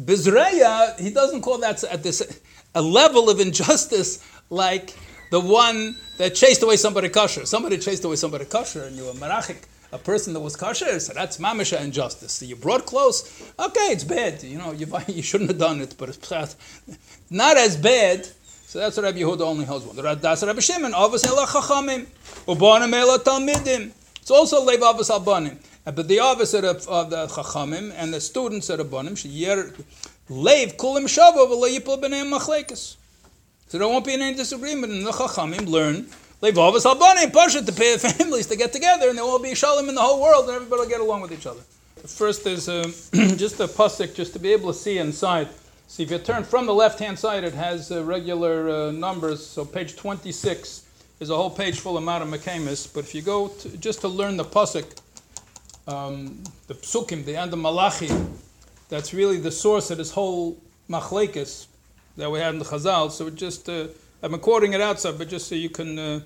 Bizreya, he doesn't call that at this, a level of injustice like the one that chased away somebody kosher. Somebody chased away somebody kosher, and you were marachik, a person that was kosher. So that's mamisha injustice. So you brought close. Okay, it's bad. You know, you, [LAUGHS] you shouldn't have done it, but it's not as bad. So that's Rabbi Yehuda only holds one. That's Rabbi Shimon. Avos ela chachamim, ubanim ela talmidim. It's also leiv avos albanim. Uh, but the opposite of, the chachamim and the students of the banim, leiv kulim shavo v'lo b'nei machlekes. So there won't be any disagreement. And the Chachamim learn Levavas Albani Pasha to pay the [LAUGHS] families to get together, and there will be shalom in the whole world, and everybody will get along with each other. First, there's um, a, [CLEARS THROAT] just a pasuk just to be able to see inside. See, if you turn from the left-hand side, it has uh, regular uh, numbers. So page 26 is a whole page full of Mara Mekamis. But if you go to, just to learn the pasuk, um, the psukim, the end of Malachi, that's really the source of this whole machlekes that we had in the Chazal. So just, uh, I've been quoting it outside, but just so you can uh,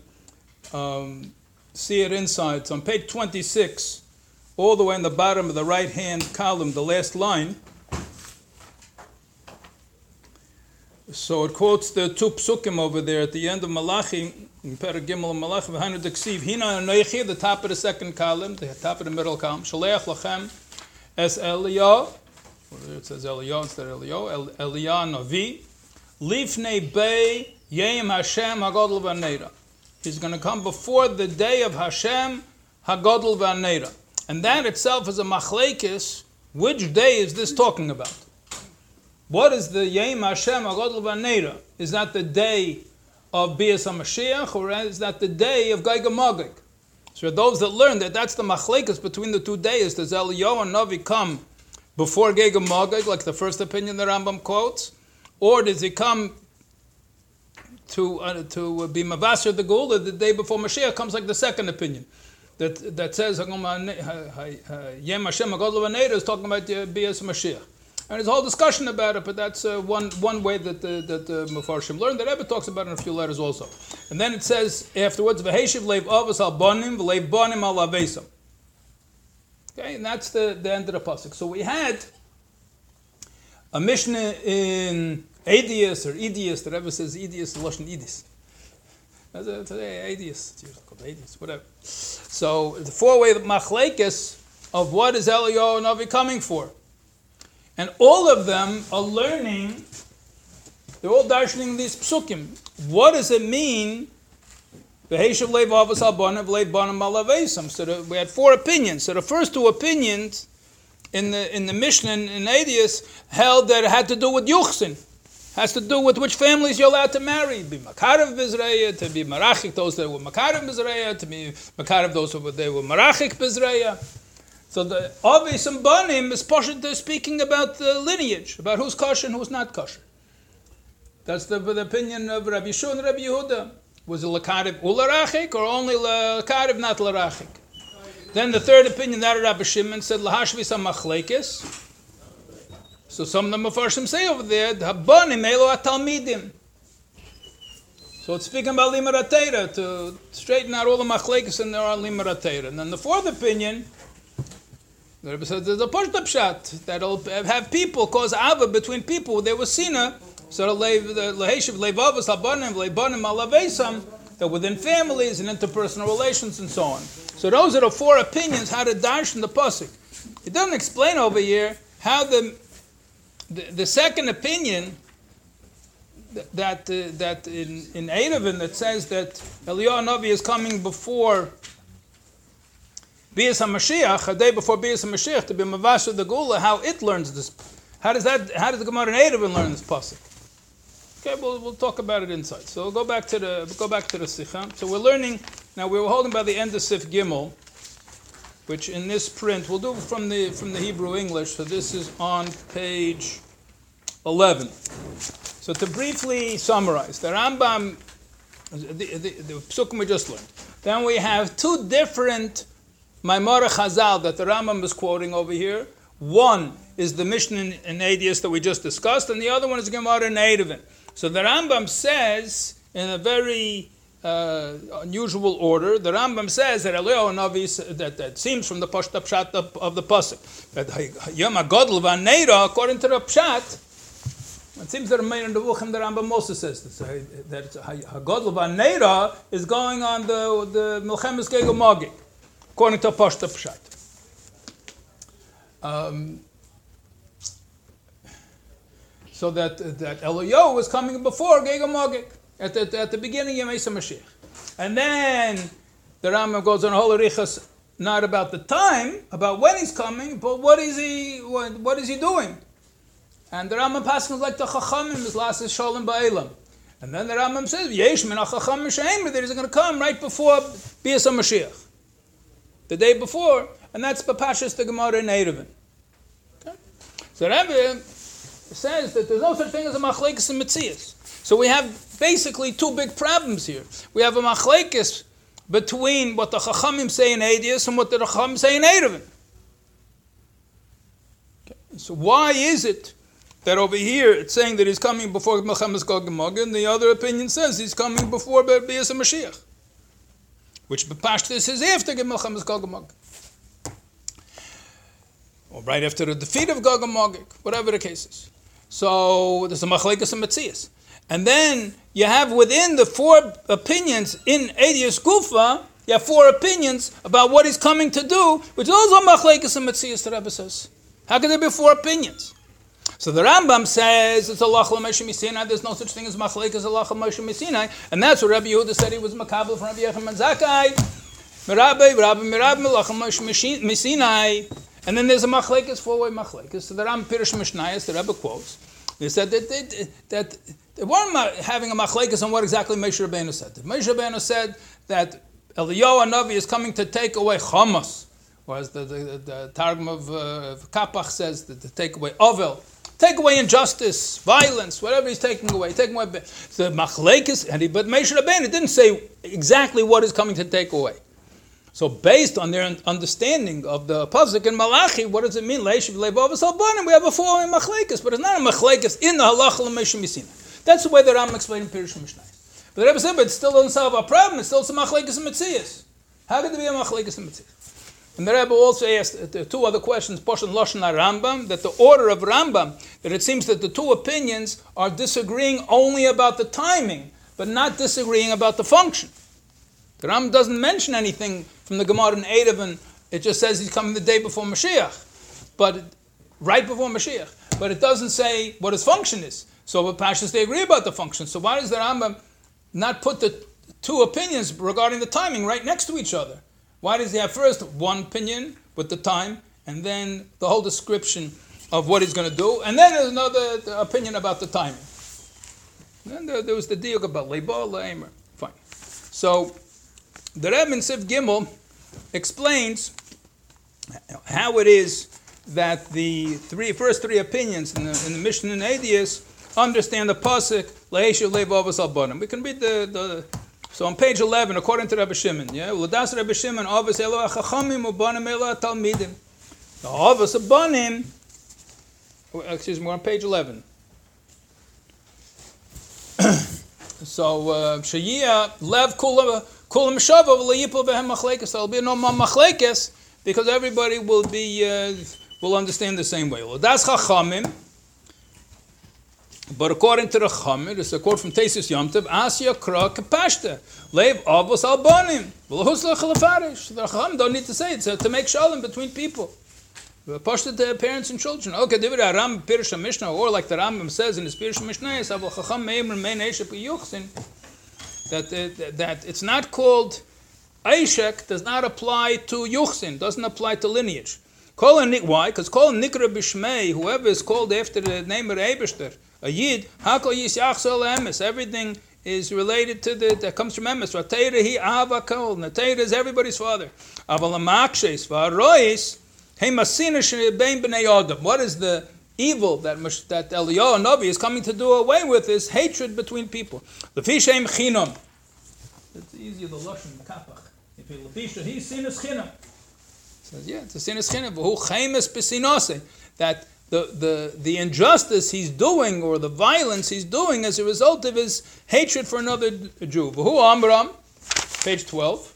um, see it inside. So on page 26, all the way in the bottom of the right hand column, the last line. So it quotes the two psukim over there at the end of Malachi, in Perek Gimel Malachi, V'hanu Deksiv, Hina Anoichi, the top of the second column, the top of the middle column, Shaleach Lachem, Es Eliyah, it says Eliyah instead of Eliyah, Eliyah Navi, Lifnei Bei Yem Hashem Hagodl Vanera. He's going to come before the day of Hashem Hagodl Vanera. And that itself is a machlekes. Which day is this talking about? What is the Yem Hashem Vanera? Is that the day of Bias HaMashiach or is that the day of Gaiga Magig? So those that learn that that's the machlekes between the two days. Does Eliyahu and Navi come before Gaiga Magig, like the first opinion the Rambam quotes? Or does he come to uh, to be Mavasir the Gula the day before Mashiach comes like the second opinion that that says Yem Hashem is talking about the Bias Mashiach. And there's a whole discussion about it, but that's uh, one one way that the, that the Mefarshim learned. That Rebbe talks about it in a few letters also. And then it says afterwards, "V'heshiv leiv avos al bonim v'leiv bonim al avesam." Okay, and that's the, the end of the pasuk. So we had a Mishnah in Adius or Idius, the Rebbe says Idius, Lashon Idis. Today, Adius, called Adius, whatever. So the four-way machlekes of what is Eliyahu Navi coming for, and all of them are learning. They're all darshaning these psukim. What does it mean? So we had four opinions. So the first two opinions in the in the Mishnah in Adius held that it had to do with Yuchsin has to do with which families you're allowed to marry. Be Makarev Bizreya, to be Marachik, those that were Makarev Bizreya, to be Makarev, those that were, they were Marachik Bizreya. So the obvious and Banim is they're speaking about the lineage, about who's kosher and who's not kosher. That's the, the opinion of Rabbi Shua and Rabbi Yehuda. Was it Lakarev Ularachik or only Lakarev not Larachik? Then the third opinion, that of Rabbi Shimon, said Lahashvis Machlekes. So some of the Mepharshim say over there, Habanim Elo Atalmidim. So it's speaking about limaratera to straighten out all the machlekes and there are limaratera. And then the fourth opinion, the Rebbe says there's a pushed shot that'll have people cause ava between people. There was sina, so the leheshiv levavas habanim lebanim alavesam that within families and interpersonal relations and so on. So those are the four opinions how to dash in the pasuk. It doesn't explain over here how the the, the second opinion that uh, that in in Eruvin that says that Eliyahu Navi is coming before Bias HaMashiach, a day before Bias HaMashiach, to be Mavasha the Gula, how it learns this. How does that? How does the Gemara Eruvin learn this pasuk? Okay, we'll, we'll talk about it inside. So we'll go back to the go back to the Sikha. So we're learning now. We were holding by the end of Sif Gimel, which in this print we'll do from the from the Hebrew English. So this is on page eleven. So to briefly summarize, the Rambam, the, the, the psukim we just learned. Then we have two different Maimara Chazal that the Rambam is quoting over here. One is the Mishnah in, in Adius that we just discussed, and the other one is Gemara in Eruvin. So the Rambam says in a very uh, unusual order. The Rambam says that Eliyahu Navi that, that seems from the Pashta Pshat of, of the pasuk that Yom Godel Vaneira, according to the Pshat, it seems that the Vuchim, the Rambam Moses says this, that Hagodl Vanera is going on the the Milchemes Gegel according to Pashta Pshat. Um, so that that Eliyahu was coming before Gegel at the, at the beginning of Mesa Mashiach, and then the Rambam goes on whole Arichas not about the time, about when he's coming, but what is he what, what is he doing? And the Rambam passes like the Chachamim is last is Shalom Ba'ilam. And then the Rambam says, Yesh min ha-Chacham that he's going to come right before Bias Mashiach. The day before, and that's Papashas the Gemara in Eruvin. Okay? So Rebbe says that there's no such thing as a machlekes and mitzias. So we have basically two big problems here. We have a machlekes between what the Chachamim say in Adius and what the Chachamim say in Eruvin. Okay. So why is it that over here it's saying that he's coming before Melchemes Gog and the other opinion says he's coming before Bias Mashiach, which Bepashtis is after Melchemes Gog and Magog. Or right after the defeat of Gog and Magog, whatever the case is. So there's a Machlekas and Metzias. And then you have within the four opinions in Adius Gufa, you have four opinions about what he's coming to do, which is also Machlekas and Metzias, the Rebbe says. How can there be four opinions? So the Rambam says it's Allah Moshe Sinai. There's no such thing as Machlek as Allah Moshe Sinai, and that's what Rabbi Yehuda said he was makabel from Rabbi Yechim Zakai. Merabe, Rabbi Merabe, Malach Moshe Sinai. And then there's a machlekes, four-way machlekes. So the Ram Pirish Mishnayos, the Rebbe quotes. They said that they, that they weren't having a machlekes on what exactly Moshe Rabbeinu said. Moshe Rabbeinu said that Eliyahu Navi is coming to take away chamas, whereas the, the, the, the Targum of uh, Kapach says that to take away ovel. Take away injustice, violence, whatever he's taking away. Taking away the machlekes, and he, but Rabbeinu didn't say exactly what is coming to take away. So based on their understanding of the pasuk in Malachi, what does it mean? Leishiv levavas albanim. We have a following machlekes, but it's not a machlekes in the halacha l'meshem misina. That's the way that I'm explaining Pirush Mishnah. But the Rebbe said, but it still doesn't solve our problem. It's still some machlekes and mitzias. How could there be a machlekes and mitzias? And the Rebbe also asked uh, two other questions, Poshan Lashon Rambam, that the order of Rambam, that it seems that the two opinions are disagreeing only about the timing, but not disagreeing about the function. The Rambam doesn't mention anything from the Gemara in Eruvin, it just says he's coming the day before Mashiach, but right before Mashiach. But it doesn't say what his function is. So the Pashas they agree about the function. So why does the Rambam not put the two opinions regarding the timing right next to each other? Why does he have first one opinion with the time, and then the whole description of what he's going to do, and then there's another opinion about the timing? then there, there was the deal about Leibah, Leimer. Fine. So the Rebbe in Sif Gimel explains how it is that the three first three opinions in the, in the Mishnah and Adius understand the pasuk Leisha Leivavas Albanim. We can read the, the so on page 11, according to Rabbi Shimon, yeah, Ulas Rabbi Shimon, Avos Elo Ubanim Elo. The Avos Abanim, excuse me, we're on page 11. [CLEARS THROAT] So uh, Shayia lev kula kula mishava v'layipol v'hem machlekes. There'll be no machlekes because everybody will be uh, will understand the same way. Well, that's chachamim. But according to the Chamir, it's a quote from Tosfos Yomtov, Asya Kra Kapashta, Lev Avos Albanim, V'lahus Lechalefaresh. The Chacham don't need to say it, so to make shalom between people. Pashta to parents and children. Okay, David Aram Pirsha Mishnah, or like the Rambam says in his Pirsha Mishnah, Avol Chacham Meim Remein Eshep Yuchsin, that, uh, that it's not called Aishek does not apply to Yuchsin, doesn't apply to lineage. Why? Because Kol Nikra Bishmei, whoever is called after the name of Eberster, a yid, hakol yisyachsel emes. Everything is related to the that comes from emes. Vatera he avakol. Natera is everybody's father. Aval amakshes varois hemasina bein bnei adam. What is the evil that that Eliyahu Navi is coming to do away with is hatred between people. The fishem chinam. It's easier the lashon kapach. If he lefisha, he's sin as chinam. Says yeah, it's a sin as chinam. Who chemes besinase that the, the, the injustice he's doing or the violence he's doing as a result of his hatred for another Jew. Who Amram, page 12.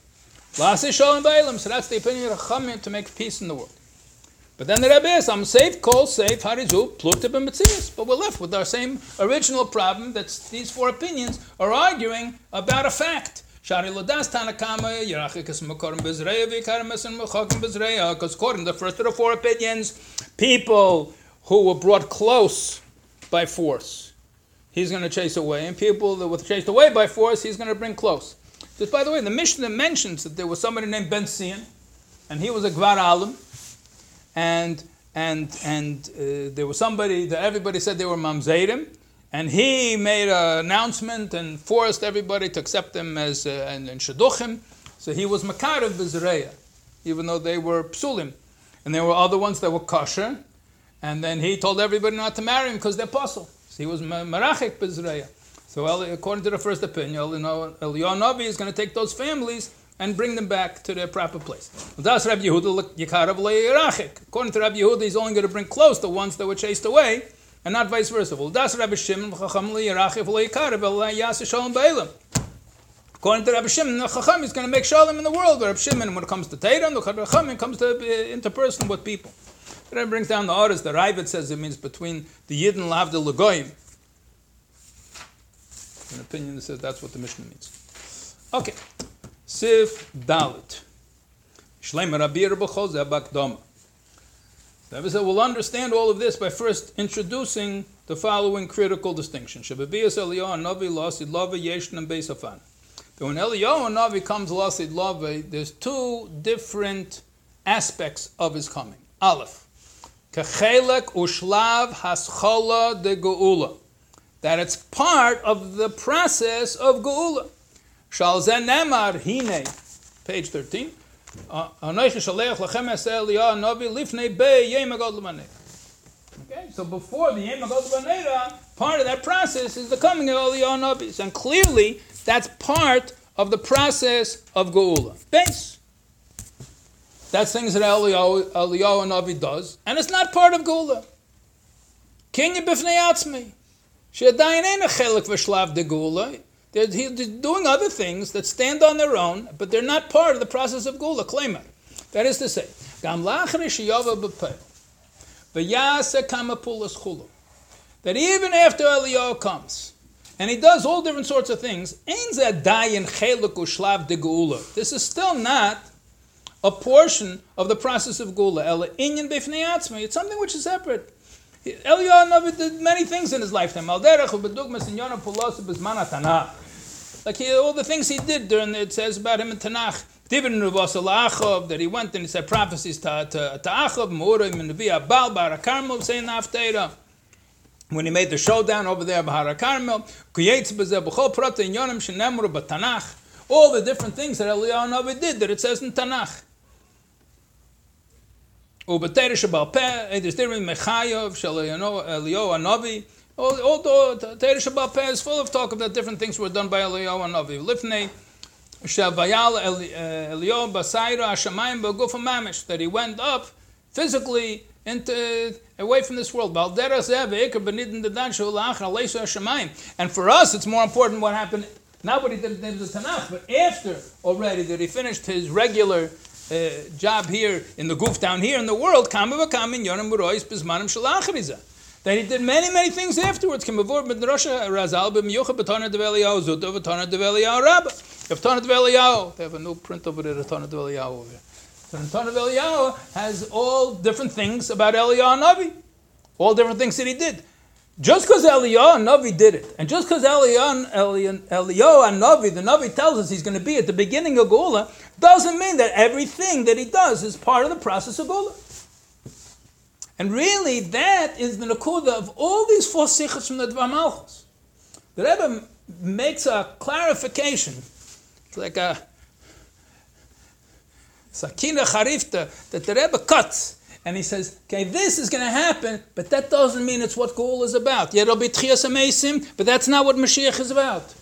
So that's the opinion of Chachamim to make peace in the world. But then the Rebbe says, I'm safe, call safe, harizu, plukta b'metzias. But we're left with our same original problem that these four opinions are arguing about a fact. Shari Lodas Tanakama, Yerachikas Makorim Bezreya, Vikaramas and Mechakim Bezreya, because according to the first of the four opinions, people who were brought close by force, he's going to chase away. And people that were chased away by force, he's going to bring close. Just by the way, the Mishnah mentions that there was somebody named Ben Sion, and he was a Gvar Alim, and and and uh, there was somebody that everybody said they were Mamzerim, and he made an announcement and forced everybody to accept him as uh, and, and Shaduchim. So he was Makar of Bezreya, even though they were Psulim. And there were other ones that were kosher, and then he told everybody not to marry him because they're apostle. So he was Marachik Bezreya. So according to the first opinion, Eliyahu Navi is going to take those families and bring them back to their proper place. According to Rabbi Yehuda, he's only going to bring close the ones that were chased away, and not vice versa. According to Rabbi Shimon, the Chacham is going to make shalom in the world. Rabbi Shimon, when it comes to Torah, the Chacham comes to uh, interpersonal with people. Then brings down the orders. The Ravid says it means between the Yid and Lav the Lagoyim. An opinion that says that's what the Mishnah means. Okay. Sif Dalet. Shleimer Rabir B'chol Bakdoma. So we'll understand all of this by first introducing the following critical distinction. Shababiyas Eliyahu Navi Lasid Lava Yeshnan Beisafan. But when Eliyahu Navi comes Lasid Lava, there's two different aspects of his coming. Aleph. Kechelek ushlav haschola de geula. That it's part of the process of geula. Shalzen nemar hine, page 13. Okay, so before the Yem Agod part of that process is the coming of Eliyahu Nobis. And clearly, that's part of the process of Geula. Base. That's things that Eliyahu, Eliyahu Navi does, and it's not part of Gula. Kenya b'fnei atzmi. She'adayin ein a chelik v'shlav de Gula. They're doing other things that stand on their own, but they're not part of the process of Gula, claim it. That is to say, Gam lachri sheyava b'peil. Chulu. That even after Eliyahu comes, and he does all different sorts of things, ein zadayin chelik u'shlav de Gula. This is still not a portion of the process of Gula. Ela inyan b'fnei. It's something which is separate. Eliyahu Navi did many things in his lifetime. Like he, all the things he did during it says about him in Tanakh. That he went and he said prophecies to, to, to Achov, Murim and Nevi Abal, Bar Carmel, saying Naftera. When he made the showdown over there, Bahar Carmel, Kuyetz B'zeh B'chol Prata Yonim Shenemru B'Tanakh. All the different things that Eliyahu Navi did that it says in Tanakh. ובתרא שבעל פה, there's different mechayev shel Eliyahu Hanavi. All the Torah Shabbat Peh is full of talk about different things were done by Eliyahu Hanavi. Lifnei shel Vayal Eliyahu Basayra Hashemayim B'Guf Mamish that he went up physically into away from this world. And for us, it's more important what happened not what he did in the Tanakh, but after already that he finished his regular uh, job here in the goof down here in the world. That he did many, many things afterwards. They have a new print over there, Tana Develiyahu over there. So the Tana Develiyahu has all different things about Eliyahu Navi. All different things that he did. Just because Eliyahu and Navi did it, and just because Eliyahu and Navi, the Navi tells us he's going to be at the beginning of Gula, doesn't mean that everything that he does is part of the process of Gula. And really, that is the nakuda of all these four sikhs from the Dvar Malchus. The Rebbe makes a clarification. It's like a sakina charifta that the Rebbe cuts. And he says, okay, this is going to happen, but that doesn't mean it's what Gaul is about. Yeah, it'll be Tchias but that's not what Mashiach is about.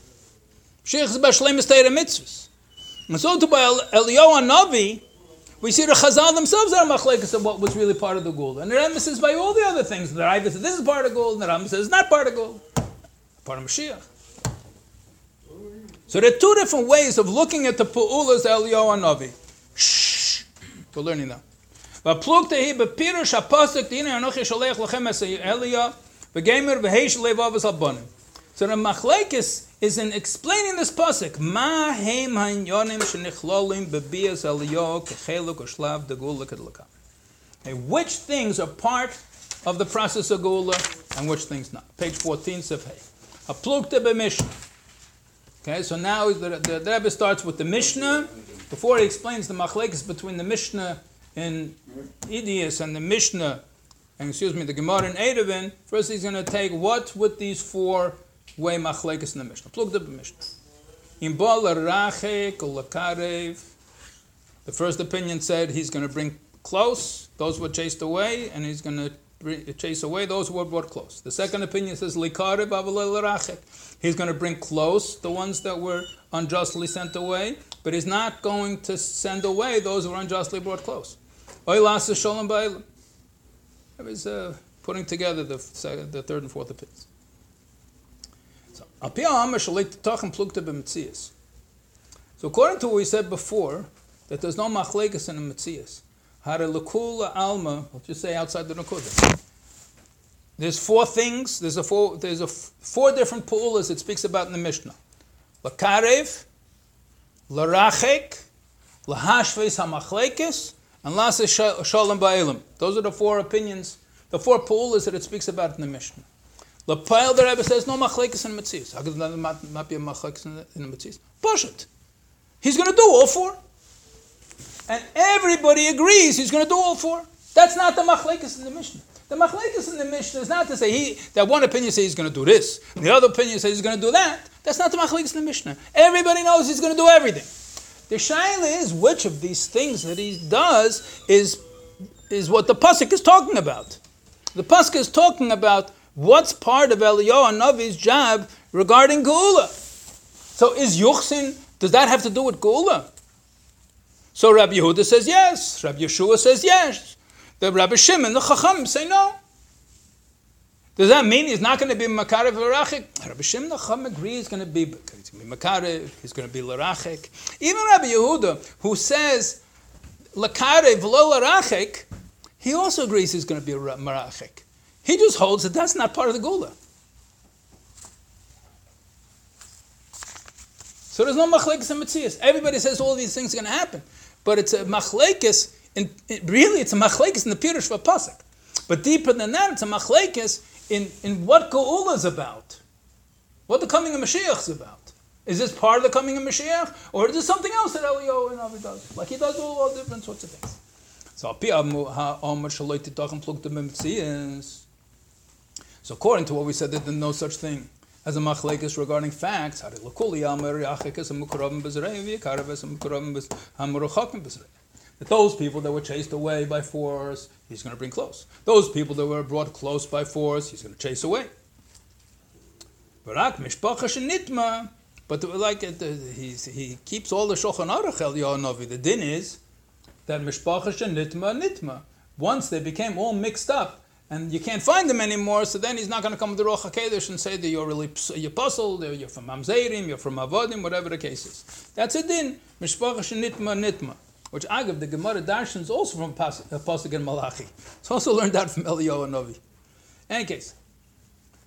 Mashiach is about Shleim Mitzvahs. And so to by Eliyahu Navi, we see the Chazal themselves are machlekes of what was really part of the gold. And the Rambam says by all the other things. The Rambam says this is part of gold, and the Rambam says it's not part of gold. Part of Mashiach. So there are two different ways of looking at the Pu'ulas Eliyahu Navi. Shh. We're learning now. והפלוגתא היא בפירוש הפוסק, הנה אנוכי שולח לכם את אליה, וגמר והיש לבבס הבונים. So the machlekes is in explaining this pasuk. Ma heim hanyonim shenichlolim aliyo. Okay, which things are part of the process of gula and which things not? Page 14, Sefhei. Haplukta b'mishnah. Okay, so now the, the, the Rebbe starts with the Mishnah. Before he explains the machlekes between the Mishnah in Idias and the Mishnah, and excuse me, the Gemara in Eruvin, first he's going to take what with these four way machlekes in the Mishnah. Plug the Mishnah. In lakarev. The first opinion said he's going to bring close those who were chased away, and he's going to chase away those who were brought close. The second opinion says likarev He's going to bring close the ones that were unjustly sent away, but he's not going to send away those who were unjustly brought close. I was uh, putting together the, the third and fourth opinions. So according to what we said before, that there's no machlekes in the Metzias. Harelukula alma, we'll just say outside the Nakuda. There's four things, there's a four, there's a four different pu'ulas it speaks about in the Mishnah. Lakarev, Larachek, Lahashves HaMachlekes, and Lasa Shalom Ba'ilim. Those are the four opinions, the four pu'ulas that it speaks about in the Mishnah. Lapayel, the Rebbe says, no machlekes in Matzis. How could there not be a machlekes in the? Push it. He's going to do all four. And everybody agrees he's going to do all four. That's not the machlekes in the Mishnah. The machlekes in the Mishnah is not to say he, that one opinion says he's going to do this, and the other opinion says he's going to do that. That's not the machlekes in the Mishnah. Everybody knows he's going to do everything. The shaila is which of these things that he does is, is what the pasuk is talking about. The pasuk is talking about What's part of Eliyahu Navi's job regarding Geula? So is Yuchsin, does that have to do with Geula? So Rabbi Yehuda says yes. Rabbi Yeshua says yes. The Rabbi Shimon, the Chacham say no. Does that mean he's not going to be Makarev Larachik? Rabbi Shimon the Chacham agrees he's going to be, be Makarev, he's going to be Larachik. Even Rabbi Yehuda, who says Lakarev lo Larachik, he also agrees he's going to be Marachik. He just holds that that's not part of the Gula. So there's no machlekes and mitzias. Everybody says all these things are going to happen, but it's a machlekes. In, it, really, it's a machlekes in the pirush of pasuk. But deeper than that, it's a machlekes in, in what Geula is about, what the coming of Mashiach is about. Is this part of the coming of Mashiach, or is this something else that Eliyahu and Avi does? Like he does all, all different sorts of things. So, so according to what we said, there's no such thing as a machlekes regarding facts. That those people that were chased away by force, he's going to bring close. Those people that were brought close by force, he's going to chase away. But like it, he keeps all the shulchan aruch el The din is that mishpacha nitma nitma. once they became all mixed up, and you can't find them anymore, so then he's not going to come with the Ruach and say that you're really you're puzzled, you're from Mamzerim, you're from Avodim, whatever the case is. That's a din, Mishpacha Nitma Nitma, which Agav, the Gemara Darshan is also from uh, Pasuk in Malachi. It's also learned out from Eliyahu and Novi. Any case,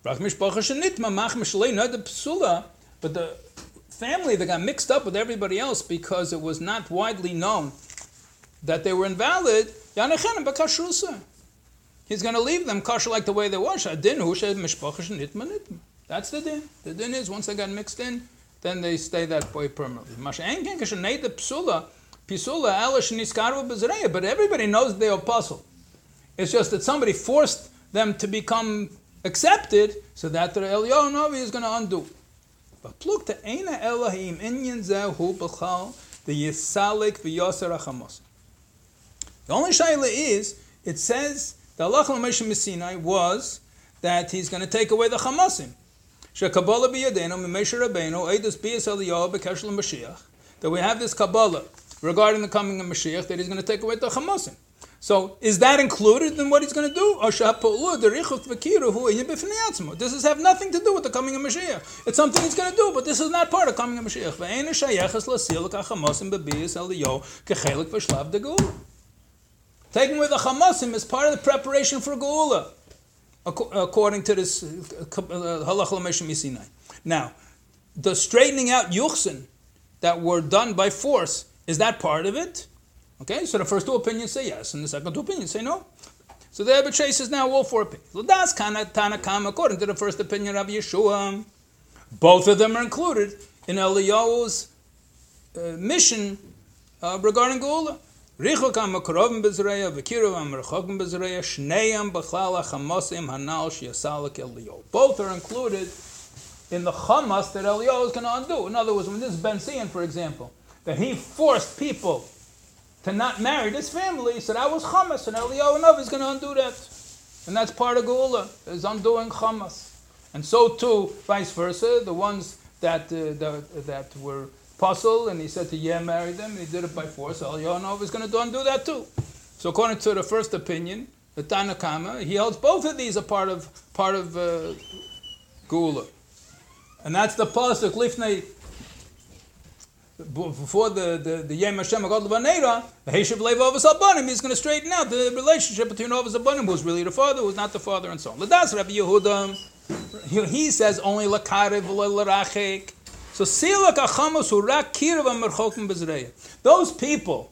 but the family that got mixed up with everybody else because it was not widely known that they were invalid. He's going to leave them kosher like the way they were. That's the din. The din is once they got mixed in, then they stay that way permanently. But everybody knows they're apostle. It's just that somebody forced them to become accepted, so that the Eliyahu Novi is going to undo. But look, the Eina Elohim Inyan Zehu B'chal the Yisalik v'Yoser Achamos. The only shaila is it says the Allah Moshe Sinai was that he's going to take away the Chamasim. Shekabbalah biyadenu Mimesher Rabbeinu Eidus biyas Eliyahu b'keshel Mashiach. That we have this Kabbalah regarding the coming of Mashiach that he's going to take away the Chamasim. So is that included in what he's going to do? This has have nothing to do with the coming of Mashiach. It's something he's going to do, but this is not part of coming of Mashiach. Taking away the chamasim is part of the preparation for Geula, according to this uh, halach uh, Now, the straightening out yuchsin that were done by force, is that part of it? Okay, so the first two opinions say yes, and the second two opinions say no. So the Rebbe chases now all four opinions. That's kana tanakam according to the first opinion of Yeshua. Both of them are included in Eliyahu's uh, mission uh, regarding Geula. Both are included in the Chamas that Eliyahu is going to undo. In other words, when this is Ben Sion, for example, that he forced people to not marry this family, he said, I was Chamas, and Eliyahu Nav is going to undo that. And that's part of Geula, is undoing Chamas. And so too, vice versa, the ones that, uh, the, that were and he said to yeah, marry them, and he did it by force. Elionov is going to undo that too. So according to the first opinion, the Tanakama, he holds both of these are part of part of uh, Gula, and that's the pasuk lifnei. Before the the the Yem Hashem Agad Levanera, the Heshav Levavas Abanim is going to straighten out the relationship between Avas Abanim, who's really the father, who's not the father, and so on. Ladas Rabbi Yehuda, he says only lakarev l'rachik. So silak achamos urak kirav amerchokim bezreya. Those people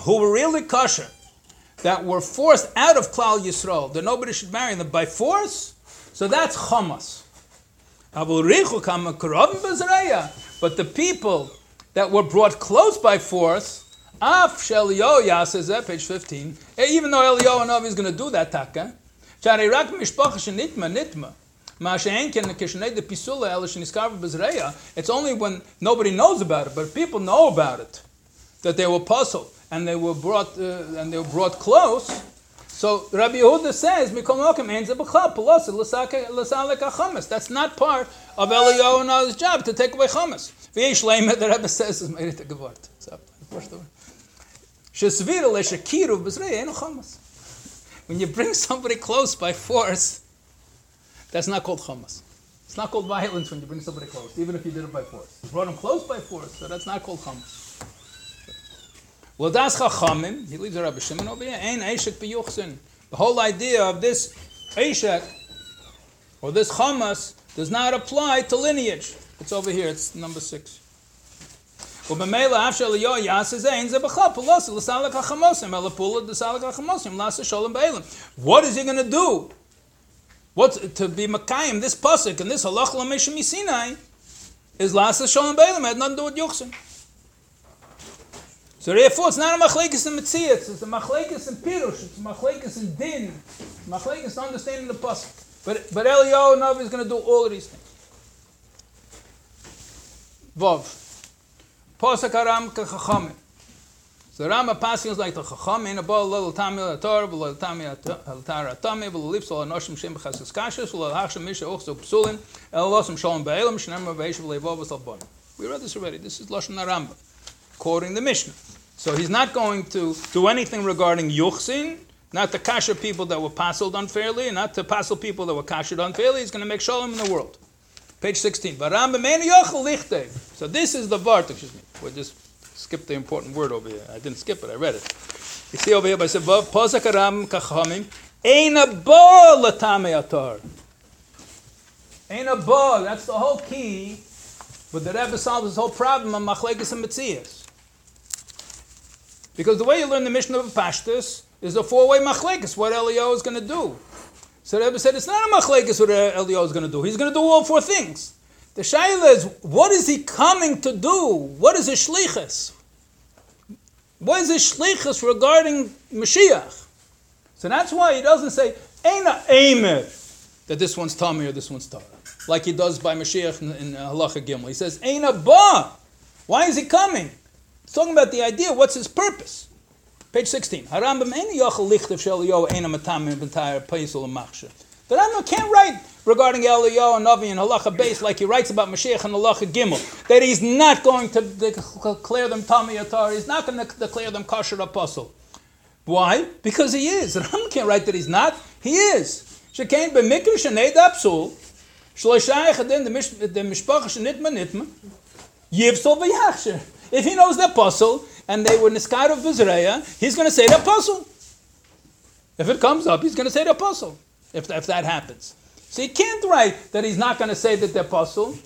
who were really kosher, that were forced out of Klal Yisrael, that nobody should marry them by force, so that's chamas. But the people that were brought close by force, Af shel says that, page 15, eh, even though Eliyahu is going to do that taka, nitma, it's only when nobody knows about it, but people know about it, that they were puzzled and they were brought uh, and they were brought close. So Rabbi Yehuda says, That's not part of Eliyahu's job to take away chametz. The Rebbe says is. When you bring somebody close by force, that's not called chamas. It's not called violence when you bring somebody close, even if you did it by force. You brought him close by force, so that's not called chamas. Well, that's chachamim. He leaves the Rabbi Shimon over here. Ein eshek b'yuchsin. The whole idea of this eshek or this chamas does not apply to lineage. It's over here. It's number six. What is he going to do What's to be Makayim, this pasuk and this halach lameshim Sinai is lasa shalom beilim had nothing to do with yuchsin. So therefore, it's not a machlekes in mitzias. It's a machlekes in pirush. It's a machlekes in din. Machlekes understanding the pasuk. But but Eliyahu Navi is going to do all of these things. Vov. Pasuk haram kachachamim. So Rama passing like the Chacham in a ball little tami la little tami al Tara tami, little lips all anoshim shem little misha el shalom be'elam, shenem v'eishav le'vov v'sal bon. We read this already. This is Lashon Ramba, quoting the Mishnah. So he's not going to do anything regarding yuchsin, not to kasher people that were passled unfairly, not to passel people that were kashered unfairly. He's going to make shalom in the world. Page 16. So this is the vart, excuse me. We'll just skip the important word over here. I didn't skip it, I read it. You see over here by Sevav, Posak Aram Kachamim, Ein a ba latame atar. That's the whole key. But the Rebbe solves this whole problem of machlekes and metzias. Because the way you learn the Mishnah of a Pashtus is a four-way machlekes, what Eliyahu is going to do. So the Rebbe said, it's not a machlekes what Eliyahu is going to do. He's going to do all four things. The shaila is, what is he coming to do? What is his shlichus? What is his shlichus regarding Mashiach? So that's why he doesn't say, Eina Eimer, that this one's Tommy or this one's Torah, like he does by Mashiach in, in Halacha Gimel. He says, Eina Ba. Why is he coming? He's talking about the idea, what's his purpose? Page 16. Harambam Eina Yochel Lichtav Shel Yo Eina Machshav. The Rambam can't write regarding Eliyahu and Navi and Halacha base like he writes about Mashiach and Halacha Gimel, that he's not going to declare them Tami Atar, he's not going to declare them Kosher Apostle. Why? Because he is. [LAUGHS] The Rambam can't write that he's not. He is. Shekain b'mikra shenei dapsul, shloshayach adin the mishpacha shenitma nitma, yivsol v'yachsher. If he knows the apostle, and they were niskar of Bizreya, he's going to say the apostle. If it comes up, he's going to say the apostle, if, if that happens. So he can't write that he's not going to say that the apostle,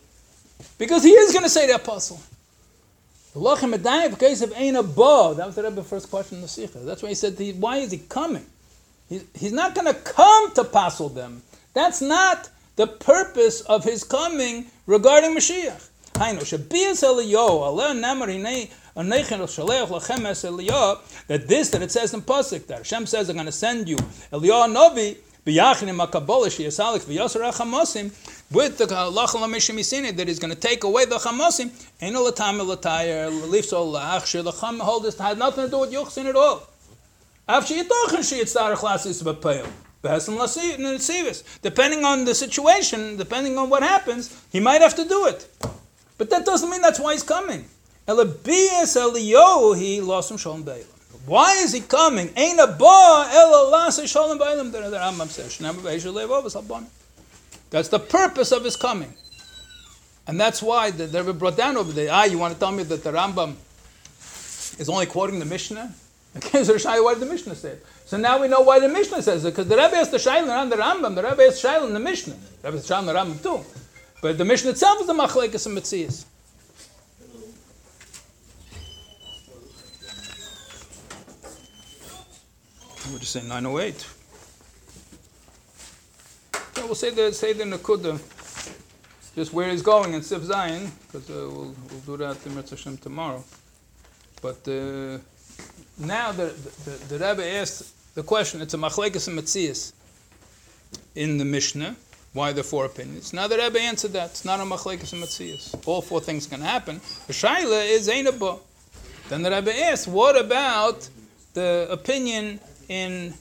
because he is going to say the apostle. That was the Rebbe's first question in the Sikha. That's why he said, why is he coming? He's, he's not going to come to apostle them. That's not the purpose of his coming regarding Mashiach. That this that it says in Pasuk that Hashem says, I'm going to send you Eliyahu Novi with the halachal mishimisine that is going to take away the chamosim, ain't no latam latayr leaves all laachshir the cham hold this had nothing to do with yuchsin at all. After yitochen she yitzar classes b'peil. Depending on the situation, depending on what happens, he might have to do it. But that doesn't mean that's why he's coming. Elabiyas Eliyahu, lost him shalom beilam. Why is he coming? Ain't a shalom the Rambam says. That's the purpose of his coming. And that's why the, they were brought down over there. Ah, you want to tell me that the Rambam is only quoting the Mishnah? [LAUGHS] Okay, so why did the Mishnah say it? So now we know why the Mishnah says it, because the Rebbe has the Shail around the Rambam, the Rebbe has Shail in the Mishnah. The Rebbe has Shail in the Rambam too. But the Mishnah itself is the Machlekes and Metzias. We'll just say 908. So we'll say the say the Nakuda, just where he's going in Sif Zayin, because uh, we'll, we'll do that in Mitzvah Hashem tomorrow. But uh, now the, the, the, Rebbe asked the question, it's a machlekes and metzias in the Mishnah. Why the four opinions? Now the Rebbe answered that. It's not a machlekes and metzias. All four things can happen. The shaila is ainabah. Then the Rebbe asked, what about the opinion in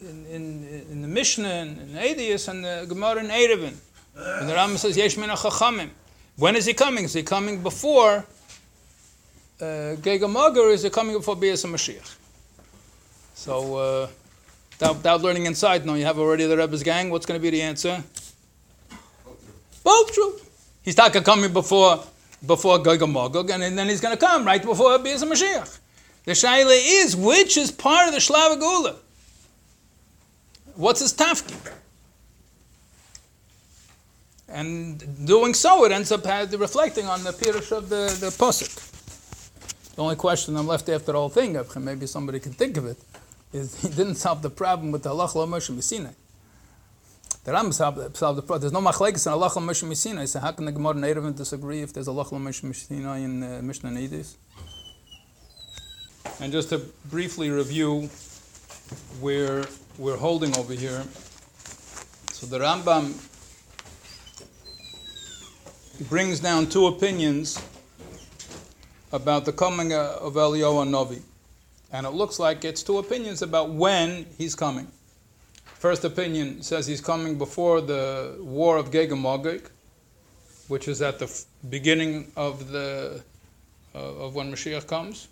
in, in, in the Mishnah and in Adius and the Gemara in Eruvin. And the Rambam says, Yesh chachamim. When is he coming? Is he coming before uh, Gegamagar or is he coming before Bias Mashiach? So, uh, without, learning inside, no, you have already the Rebbe's gang. What's going to be the answer? Both true. He's not coming before before Gog and then he's going to come right before Bias Mashiach. The shaila is which is part of the shlava gula. What's his tafki? And doing so, it ends up reflecting on the pirush of the, the posuk. The only question I'm left after the whole thing, maybe somebody can think of it, is he didn't solve the problem with the halach lo Moshe. The Ram solved, solved the problem. There's no machlekes in halach lo Moshe Messina. So how can the Gemara and disagree if there's halach lo Moshe in uh, Mishnah and Edis? And just to briefly review where we're holding over here. So the Rambam brings down two opinions about the coming of Eliyahu Novi. And it looks like it's two opinions about when he's coming. First opinion says he's coming before the war of Gog which is at the beginning of the uh, of when Mashiach comes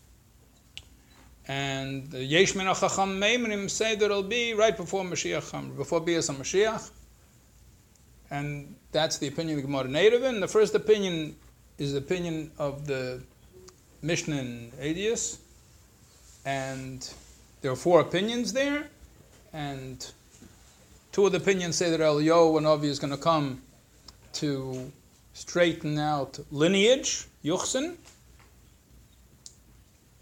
And the Yesh Min HaChacham Meimrim say that it'll be right before Mashiach, um, before Bias Mashiach. And that's the opinion of the Gemara Native. And the first opinion is the opinion of the Mishnah in Adius. And there are four opinions there. And two of the opinions say that Eliyahu Navi is going to come to straighten out lineage, Yuchsin.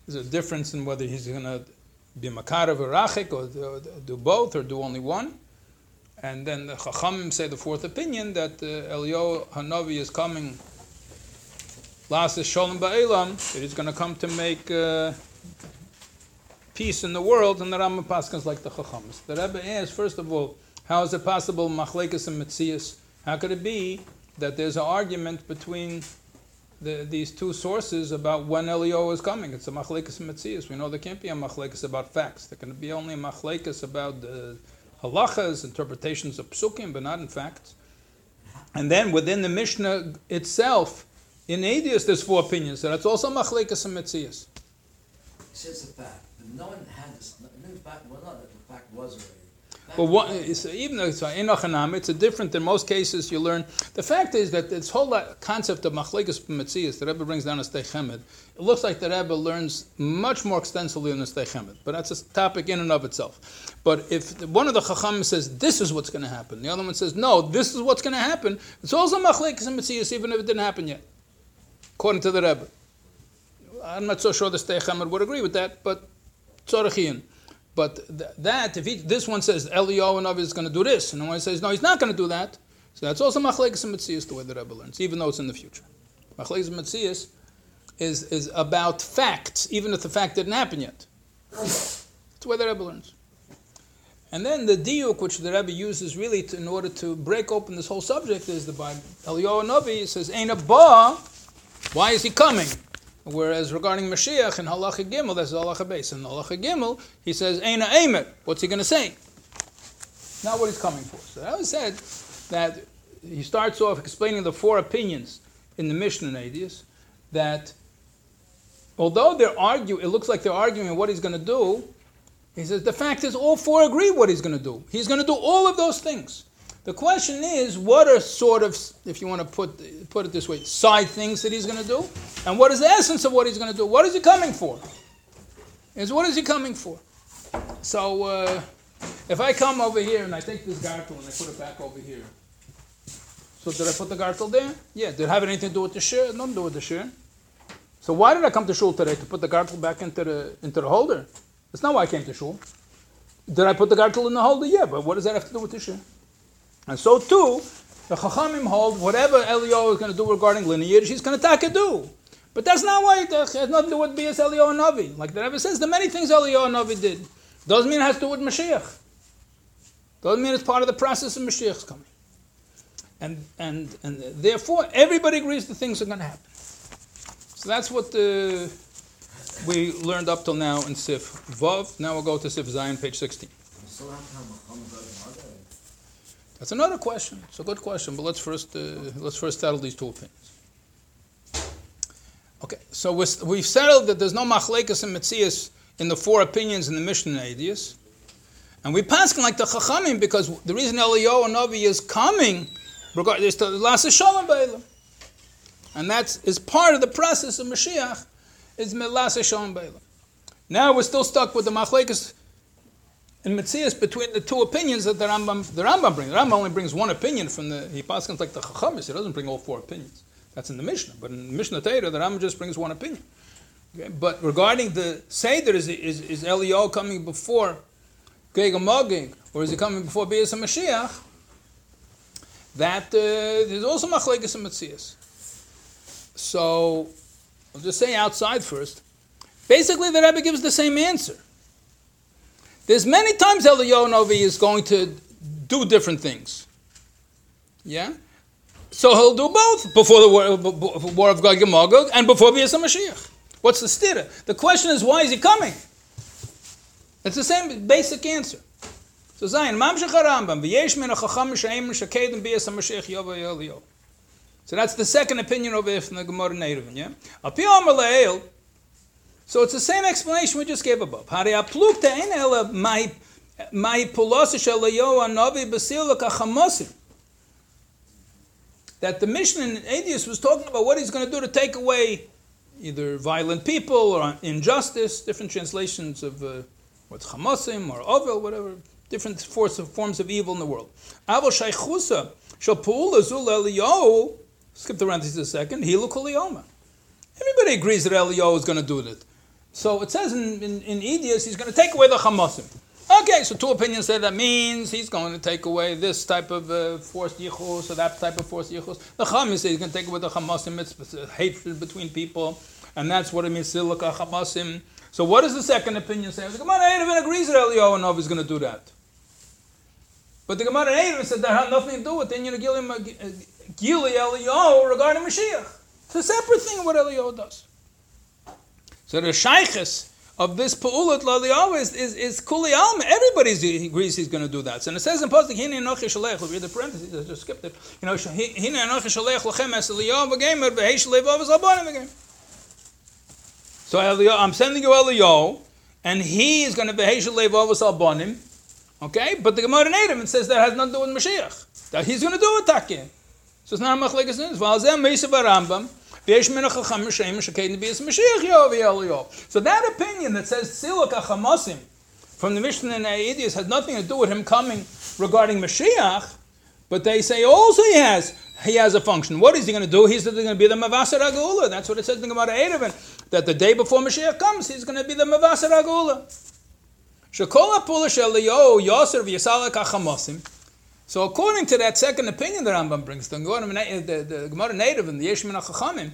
There's a difference in whether he's going to be Makarav or Rachik or do both or do only one. And then the Chachamim say the fourth opinion that uh, Eliyahu Hanavi is coming last is Shalom Ba'ilam, that he's going to come to make uh, peace in the world, and the Rambam Paskins like the Chachams. The Rebbe asks, first of all, how is it possible Machlekes and Metzias? How could it be that there's an argument between the, these two sources about when Elio is coming? It's a Machlekes and Metzias. We know there can't be a Machlekes about facts. There can be only a Machlekes about the halachas, interpretations of psukim, but not in facts. And then within the Mishnah itself, in Adius, there's four opinions. So that's also Machlekes and Metzias. It says a fact, no one had this. No fact, well, not that the fact was already. But what, even though it's Enochanam, it's a different. than most cases, you learn. The fact is that this whole uh, concept of machlekes b'metzias the Rebbe brings down as Sdei Chemed, it looks like the Rebbe learns much more extensively in the Sdei Chemed. But that's a topic in and of itself. But if one of the Chacham says this is what's going to happen, the other one says no, this is what's going to happen. It's also machlekes and even if it didn't happen yet, according to the Rebbe. I'm not so sure the Sdei Chemed would agree with that, but tzorachin. But th- that, if he, this one says Eliyahu is going to do this, and the one says no, he's not going to do that, so that's also machlekes and mitzias, the way the Rebbe learns, even though it's in the future. Machlekes and mitzias is is about facts, even if the fact didn't happen yet. That's the way the Rebbe learns. And then the diuk which the Rebbe uses really to, in order to break open this whole subject is the Bible. Eliyahu Navi says, "Ain't a ba." Why is he coming? Whereas regarding Mashiach in Halacha Gimel, that's Halacha Beis. In Halacha Gimel, he says, Eina Eimer. What's he going to say? Not what he's coming for. So I always said that he starts off explaining the four opinions in the Mishnah in Adius, that although they're arguing, it looks like they're arguing what he's going to do, he says the fact is all four agree what he's going to do. He's going to do all of those things. The question is, what are sort of, if you want to put, put it this way, side things that he's going to do? And what is the essence of what he's going to do? What is he coming for? Is what is he coming for? So, uh, if I come over here and I take this gartel and I put it back over here, so did I put the gartel there? Yeah. Did it have anything to do with the share? Nothing to do with the share. So why did I come to shul today to put the gartel back into the into the holder? That's not why I came to shul. Did I put the gartel in the holder? Yeah, but what does that have to do with the share? And so too, the Chachamim hold whatever Elio is going to do regarding lineage, he's going to take do. But that's not why it has nothing to do with Bias Elio and Navi. Like the Rebbe says, the many things Elio and Navi did. Doesn't mean it has to do with Mashiach. Doesn't mean it's part of the process of Mashiach's coming. And, and, and therefore, everybody agrees that things are going to happen. So that's what the, we learned up till now in Sif Vav. Now we'll go to Sif Zayin, page 16. So how come Muhammad doesn't argue? That's another question. It's a good question, but let's first uh, let's first settle these two opinions. Okay, so we're, we've settled that there's no machlekes and metzias in the four opinions in the Mishnah Adius, and we pass like the Chachamim because the reason Eliyahu Navi is coming, is to last Shalom Beilam, and that is part of the process of Mashiach, is Milas Shalom Beilam. Now we're still stuck with the machlekes in Metzias between the two opinions that the Rambam, the Rambam brings. The Rambam only brings one opinion from the, he passes like the Chachamis, he doesn't bring all four opinions. That's in the Mishnah. But in Mishneh Torah, the Rambam just brings one opinion. Okay? But regarding the Seder, is, is, is Eliyahu coming before Geg Magig, or is he coming before Bias Mashiach? That uh, there's also Machlekes and Metzias. So, I'll just say outside first. Basically, the Rebbe gives the same answer. There's many times Eliyahu is going to do different things. Yeah? So he'll do both before the war, war of Gog and Magog and before Bias Mashiach. What's the stira? The question is, why is he coming? It's the same basic answer. So Zayin, Mamshech HaRambam, v'yesh min ha'chacham m'shayim m'shakedem Bias Mashiach yova. So that's the second opinion over here from the Gemara Neiruvin, yeah? Api Amar Le'el, So it's the same explanation we just gave above. That the mission in Adius was talking about what he's going to do to take away either violent people or injustice, different translations of uh, what's or ovel, whatever, different of, forms of evil in the world. Avol shaychusa shel puula zul eliyahu, skip the parentheses a second, hilu. Everybody agrees that Eliyahu is going to do that. So it says in, in, in he's going to take away the Hamasim. Okay, so two opinions say that means he's going to take away this type of uh, forced yichus or that type of forced yichus. The Chamis say he's going to take away the Hamasim, it's hatred between people, and that's what it means, Silika Hamasim. So what does the second opinion say? The Gemara Eidavin agrees that Eliyahu is going to do that. But the Gemara Eidavin said that had nothing to do with the Gilim uh, Gili Eliyahu regarding Mashiach. It's a separate thing what Eliyahu does. So the shaykhis of this pa'ulat laliyahu is, is, is kuli alma. Everybody agrees he's going to do that. So and it says in Pasuk, Hine enochi shalech, read the parentheses, I just skipped it. You know, Hine enochi shalech lachem es Eliyahu v'gemer v'heish levav es albonim v'gemer. So I'm sending you Eliyahu, and he is going to beheish levav es albonim. Okay, but the Gemara in it says that has nothing to do with Mashiach. That he's going to do it, Takin. So it's not a machlekes news. V'alzeh meisa v'rambam. So that opinion that says Siluk Achamosim from the Mishnah and Aedius has nothing to do with him coming regarding Mashiach, but they say also he has he has a function. What is he going to do? He's going to be the Mavasar Agula. That's what it says in the Gemara Eruvin, that the day before Mashiach comes, he's going to be the Mavasar Agula. Shekola Pula Sheliyo Yosef Yasalak Achamosim. So according to that second opinion that Rambam brings, the Gemara, eh, the, the Gemara native and the Yeshmin Chachamim,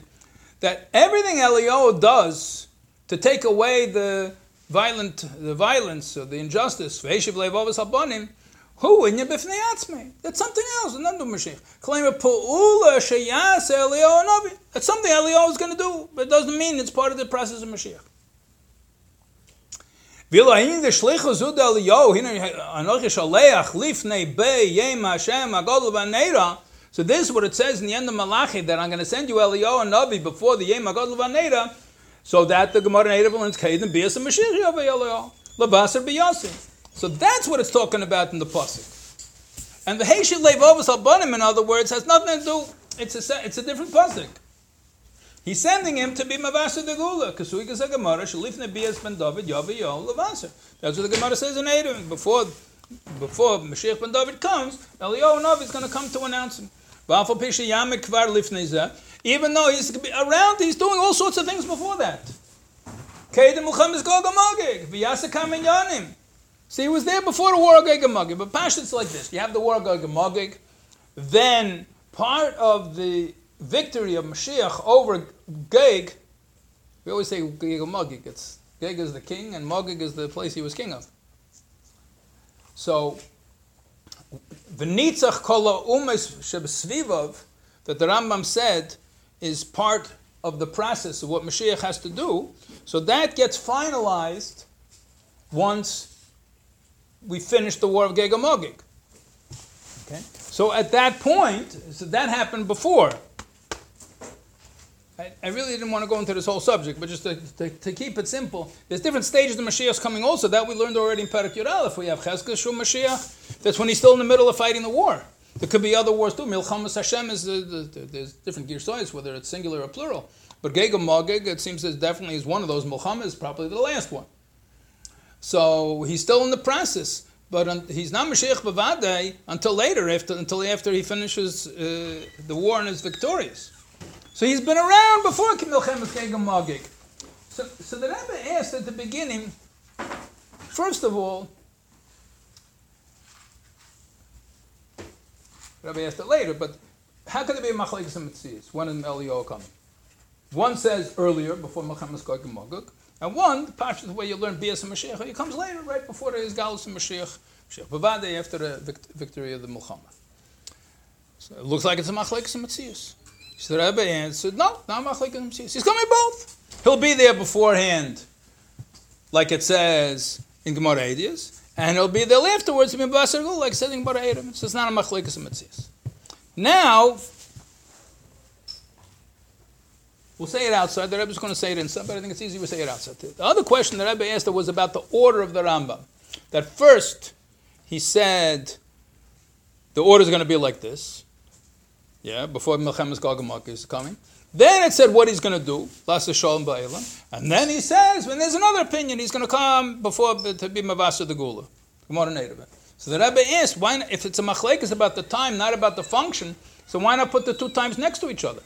that everything Eliyahu does to take away the violent, the violence or the injustice, Ve'eshiv Leivavas Habanim, who in bifnei That's something else, not the Mashiach. Claim a pu'ula sheyas Eliyahu Navi. That's something Eliyahu is going to do, but it doesn't mean it's part of the process of Mashiach. So this is what it says in the end of Malachi that I'm going to send you Eliyahu and Navi before the yem agadol v'neira, so that the Gemara native learns kaiden bias and Mashiach yav Eliyahu labasar biyasim. So that's what it's talking about in the pasuk. And the Heishit Levovas Albanim, in other words, has nothing to do. It's a it's a different pasuk. He's sending him to be Mavasa the Gula. Kasui Gemara, Shalifne Bias Ben David, Yavi. That's what the Gemara says in Adam. Before, before Mashiach Ben David comes, Eliyahu is going to come to announce him. Even though he's around, he's doing all sorts of things before that. See, he was there before the war of Gog and Magog. But Pashtun's like this. You have the war of Gog and Magog. Then part of the victory of Mashiach over Gog, we always say Gog and Magog. It's Gog is the king and Magog is the place he was king of. So, V'nitzach kol umes shebesvivav, that the Rambam said is part of the process of what Mashiach has to do. So that gets finalized once we finish the war of Gog and Magog. Okay? So at that point, so that happened before. I, really didn't want to go into this whole subject, but just to, to, to keep it simple, there's different stages of Mashiach's coming also. That we learned already in Parak Yud If We have Chezkel Shum Mashiach. That's when he's still in the middle of fighting the war. There could be other wars too. Milchamas Hashem is the, the, the, there's different gear size, whether it's singular or plural. But Geg Magog, it seems that definitely is one of those. Milchama is probably the last one. So he's still in the process, but he's not Mashiach Bavadei until later, after, until after he finishes uh, the war and is victorious. So he's been around before Milchemes Geg Magig. So, so the Rebbe asked at the beginning, first of all, Rabbi asked it later, but how could there be a machlekes and mitzias? One in Eliyahu coming. One says earlier, before Milchemes Gog and Magog, and one, the parsha the way you learn Bias and Mashiach, it comes later, right before the Izgalus and Mashiach, Mashiach Bavade, after the victory of the Mulchama. So it looks like it's a machlekes and mitzias. So the Rebbe answered, no, not Machlek and He's coming both. He'll be there beforehand, like it says in Gemara Edius, and he'll be there afterwards, like says in Gemara Edim. So it's not a Machlek and Now, We'll say it outside. The Rebbe is going to say it inside, but I think it's easier to say it outside. The other question the Rebbe asked was about the order of the Rambam. That first, he said, the order is going to be like this. Yeah, before Milchemes Gog is coming. Then it said what he's going to do, Lasa Shalom Ba'ilam. And then he says, when there's another opinion, he's going to come before to be Mavasa the Gula. Gemara Native. So the Rebbe asked, why, if it's a machlek, it's about the time, not about the function, so why not put the two times next to each other?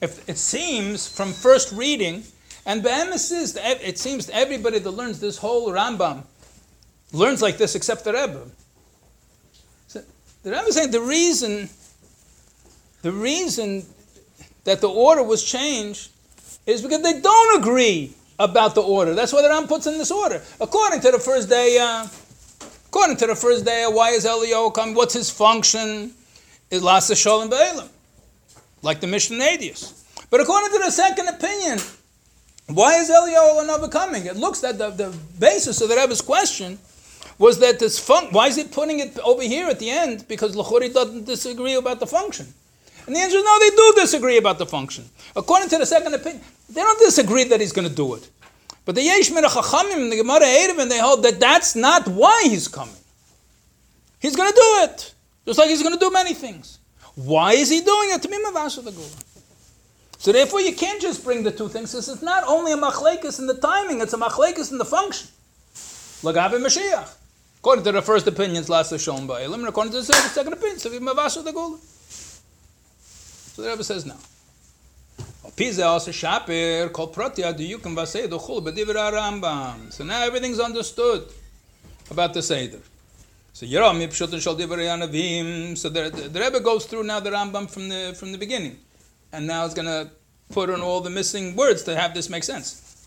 If it seems from first reading, and Be'emes is, it seems everybody that learns this whole Rambam learns like this except the Rebbe. So the Rebbe is saying the reason, the reason that the order was changed is because they don't agree about the order. That's why the Ram puts in this order. According to the first day, uh, according to the first day, why is Elio coming? What's his function? Is Lasa Shalom Ba'elim, like the Mishnah Nadius. But according to the second opinion, why is Elio another coming? It looks that the, the basis of the Rebbe's question was that this fun. Why is he putting it over here at the end? Because Lachori doesn't disagree about the function. And the answer is no, they do disagree about the function. According to the second opinion, they don't disagree that he's going to do it. But the Yesh Chachamim and the Gemara Eruvin, they hold that that's not why he's coming. He's going to do it, just like he's going to do many things. Why is he doing it? To the. So therefore, you can't just bring the two things. This is not only a machlekes in the timing; it's a machlekes in the function. Lagabe Mashiach. According to the first opinion, it's last shown by Elim, and according to the second opinion, it's Mavasa the Gula. So the Rebbe says Rambam. So now everything's understood about the seder. So Yerom Mipshut and Shal Yanavim. So the, the, the Rebbe goes through now the Rambam from the from the beginning, and now it's going to put in all the missing words to have this make sense.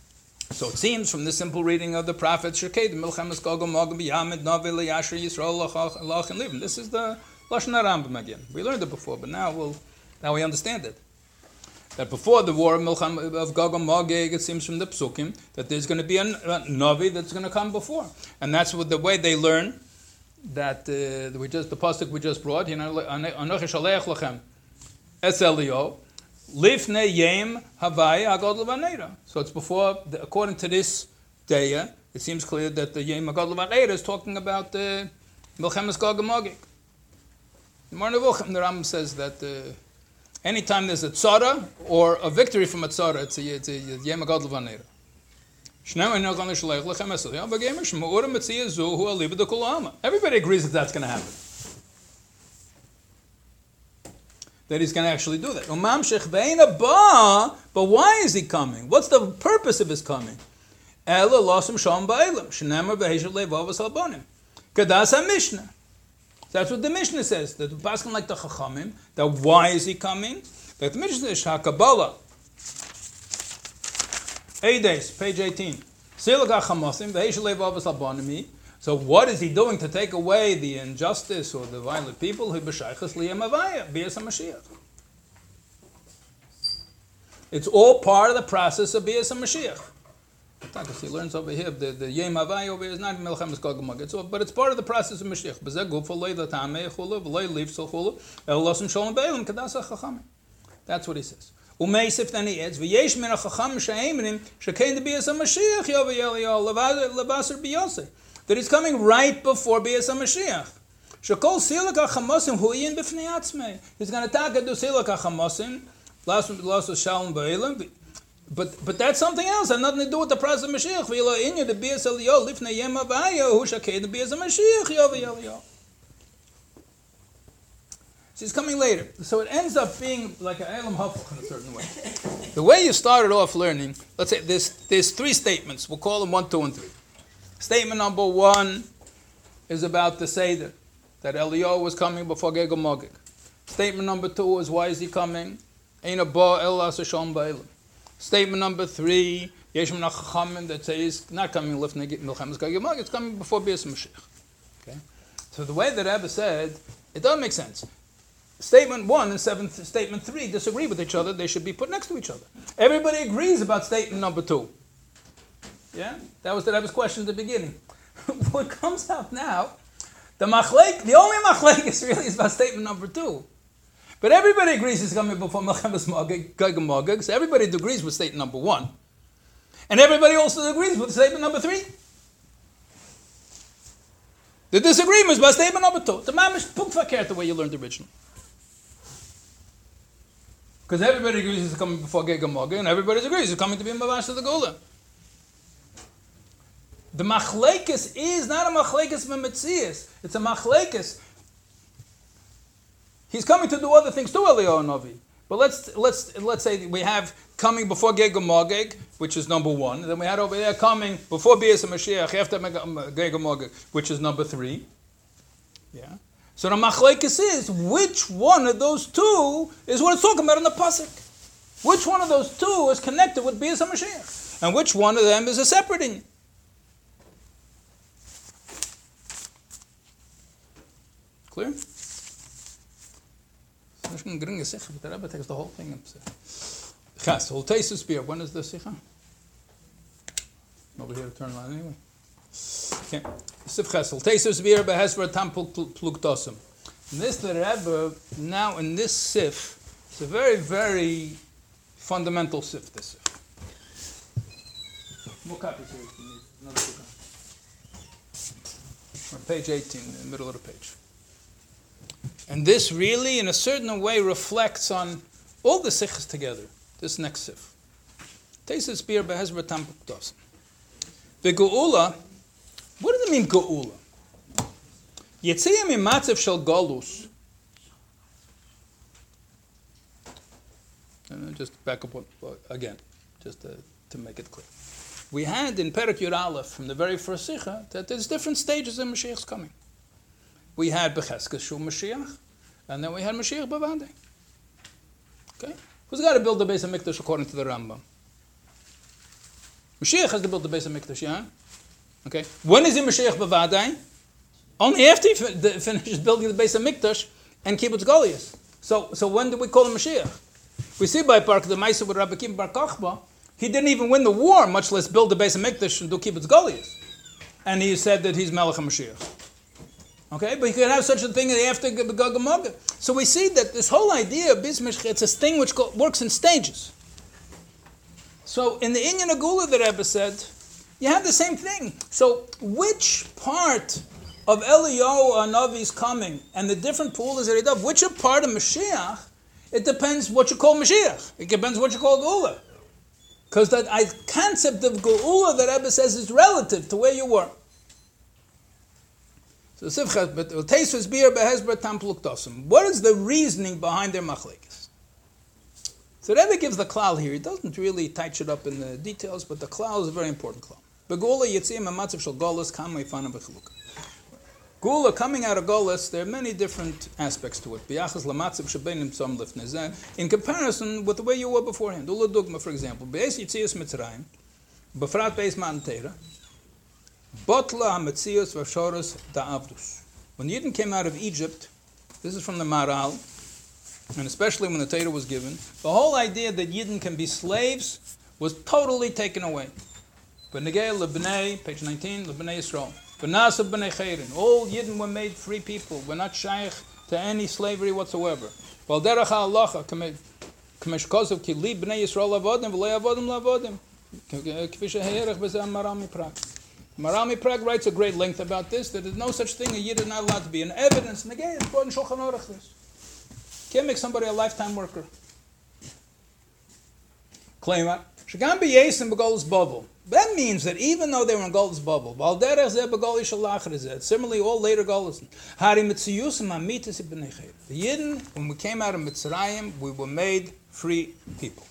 So it seems from the simple reading of the prophet Sheked Milchemes Gogol Mogam Yamid Novi Yasher Yisrael Lach Livim. This is the Lashon Rambam again. We learned it before, but now we'll now we understand it. That before the war of Milcham of Gog and Magog, it seems from the Psukim that there's going to be a, Navi that's going to come before, and that's what the way they learn. That uh, we just the pasuk we just brought, you know, Anochi Shalech Lachem Es Elio Lifne Yem Havai Agod Levanera. So it's before, the, according to this day, it seems clear that the Yem Agod Levanera is talking about the Milchemes Gog and Magog. The Rambam says that. Uh, Anytime there's a tzara or a victory from a tzara, it's a, it's a Yom Agad Levanera. Everybody agrees that that's going to happen. That he's going to actually do that. But why is he coming? What's the purpose of his coming? That's Mishnah. That's what the Mishnah says. That the Paskin like the Chachamim. That why is he coming? That the Mishnah is Hakabala. Eight days, page 18. So what is he doing to take away the injustice or the violent people? It's all part of the process of Bias Mashiach. He learns over here the the Havai over here is not Melchemes but it's part of the process of Mashiach. B'zeh guf olay the tamei chulu v'loy liv so chulu el chachamim. That's what he says. Umeisif then he adds v'yesh min shekein debias ha'mashiach yovi eliyah levaser biyosei. That he's coming right before bias ha'mashiach. Shekol silak ha'chamosim huyin b'fnei atzmei. He's going to talk do silak ha'chamosim. Last was shalom be'elim. But but that's something else. Has nothing to do with the process of Mashiach. The bias lifnei yem avaya hu shakei the bias. She's coming later. So it ends up being like an Elam Hafach in a certain way. The way you started off learning, let's say there's, there's three statements. We'll call them one, two, and three. Statement number one is about the Seder, that Elio was coming before Gegel. Statement number two is why is he coming? Ain't a ba el ba'elim. Statement number three, Yesh Chachamim that says not coming lifnei milchemes gagimag, it's coming before Bias Mashiach. Okay, so the way that Rebbe said, it doesn't make sense. Statement one and seventh, statement three disagree with each other. They should be put next to each other. Everybody agrees about statement number two. Yeah, that was the Rebbe's question at the beginning. [LAUGHS] what comes out now, the machlek, the only machlek is really is about statement number two. But everybody agrees he's coming before Melchemes Gog and Magog, so everybody agrees with statement number one. And everybody also agrees with statement number three. The disagreement is about statement number two. The mamish punk verkehrt the way you learned originally. Because everybody agrees he's coming before Geg and and everybody agrees he's coming to be Mavash of the Gula. The machlekes is not a machlekes memetzias. It's a machlekes. He's coming to do other things too, Eliyahu Navi. But let's let's let's say we have coming before Geg Magog, which is number one. Then we had over there coming before Bias and Mashiach after um, Geg and Magog, which is number three. Yeah. So the machlekes is which one of those two is what it's talking about in the pasuk. Which one of those two is connected with Bias and Mashiach, and which one of them is a separate. Clear? Nicht ein geringe Sicher, but the Rebbe takes the whole thing whole taste spear. When is the Sicha? Nobody here to turn around anyway. Okay. Sif Ches, whole taste spear, but has for a tam pluktosim. And this, the Rebbe, now in this Sif, it's a very, very fundamental Sif, this Sif. More copies here if you need. Another book. On page 18, in the middle of the page. And this really, in a certain way, reflects on all the sikhs together, this next sif. Tesis bir behezra tampuktos. The geula, what does it mean geula? Yetziyah mimatzev shel galus. Just back up again, just to, to make it clear. We had in Perak Yud Aleph, from the very first sikha, that there's different stages in Mashiach's coming. We had Becheskes Shul Mashiach, and then we had Mashiach Bavade. Okay? Who's got to build the base of Mikdash according to the Rambam? Mashiach has to build the base of Mikdash, yeah? Okay? When is he Mashiach Bavade? Only after he finishes building the base of Mikdash and Kibbutz Goliath. So, so when do we call him Mashiach? We see by Park the Maisa with Rabbi Kim Bar Kochba, he didn't even win the war, much less build the base of Mikdash and do Kibbutz Goliath. And he said that he's Melech Mashiach. Okay, but you can have such a thing after the Gog So we see that this whole idea of Bismishch, it's a thing which works in stages. So in the Inyan Agula, the Rebbe said, you have the same thing. So which part of Eliyahu Navi's coming and the different that he does, which part of Mashiach, it depends what you call Mashiach. It depends what you call Gula. Because that concept of Gula, that Rebbe says is relative to where you were. So but beer. What is the reasoning behind their machlekes? So Rebbe gives the klal here. He doesn't really touch it up in the details, but the klal is a very important klal. Begula yitzim amatzav shel golas kamei fana b'chiluka. Gula coming out of Golas, there are many different aspects to it. In comparison with the way you were beforehand. Ula dugma, for example, beis yitzias mitzrayim, befrat beis matan Botla Hametzios Vashoros Da'avdus. When Yidden came out of Egypt, this is from the Maral, and especially when the Torah was given, the whole idea that Yidden can be slaves was totally taken away. Benegei Lebnei, page 19, Lebnei Yisrael. Benasa Bnei Chayrin. All Yidden were made free people. We're not shaykh to any slavery whatsoever. Well, derech ha'alacha, k'mesh kozov ki li b'nei Yisrael avodim, v'lei avodim la'avodim. K'fi she'herech b'zeh marami prak. Marami Prag writes a great length about this, that there's no such thing, a Yid is not allowed to be an evidence. And again, it's brought in Shulchan Aruch this. Can't make somebody a lifetime worker. That. Shagam b'yesim b'golis bubble. That means that even though they were in Golis bubble, similarly all later Golis, the Yidden, when we came out of Mitzrayim, we were made free people.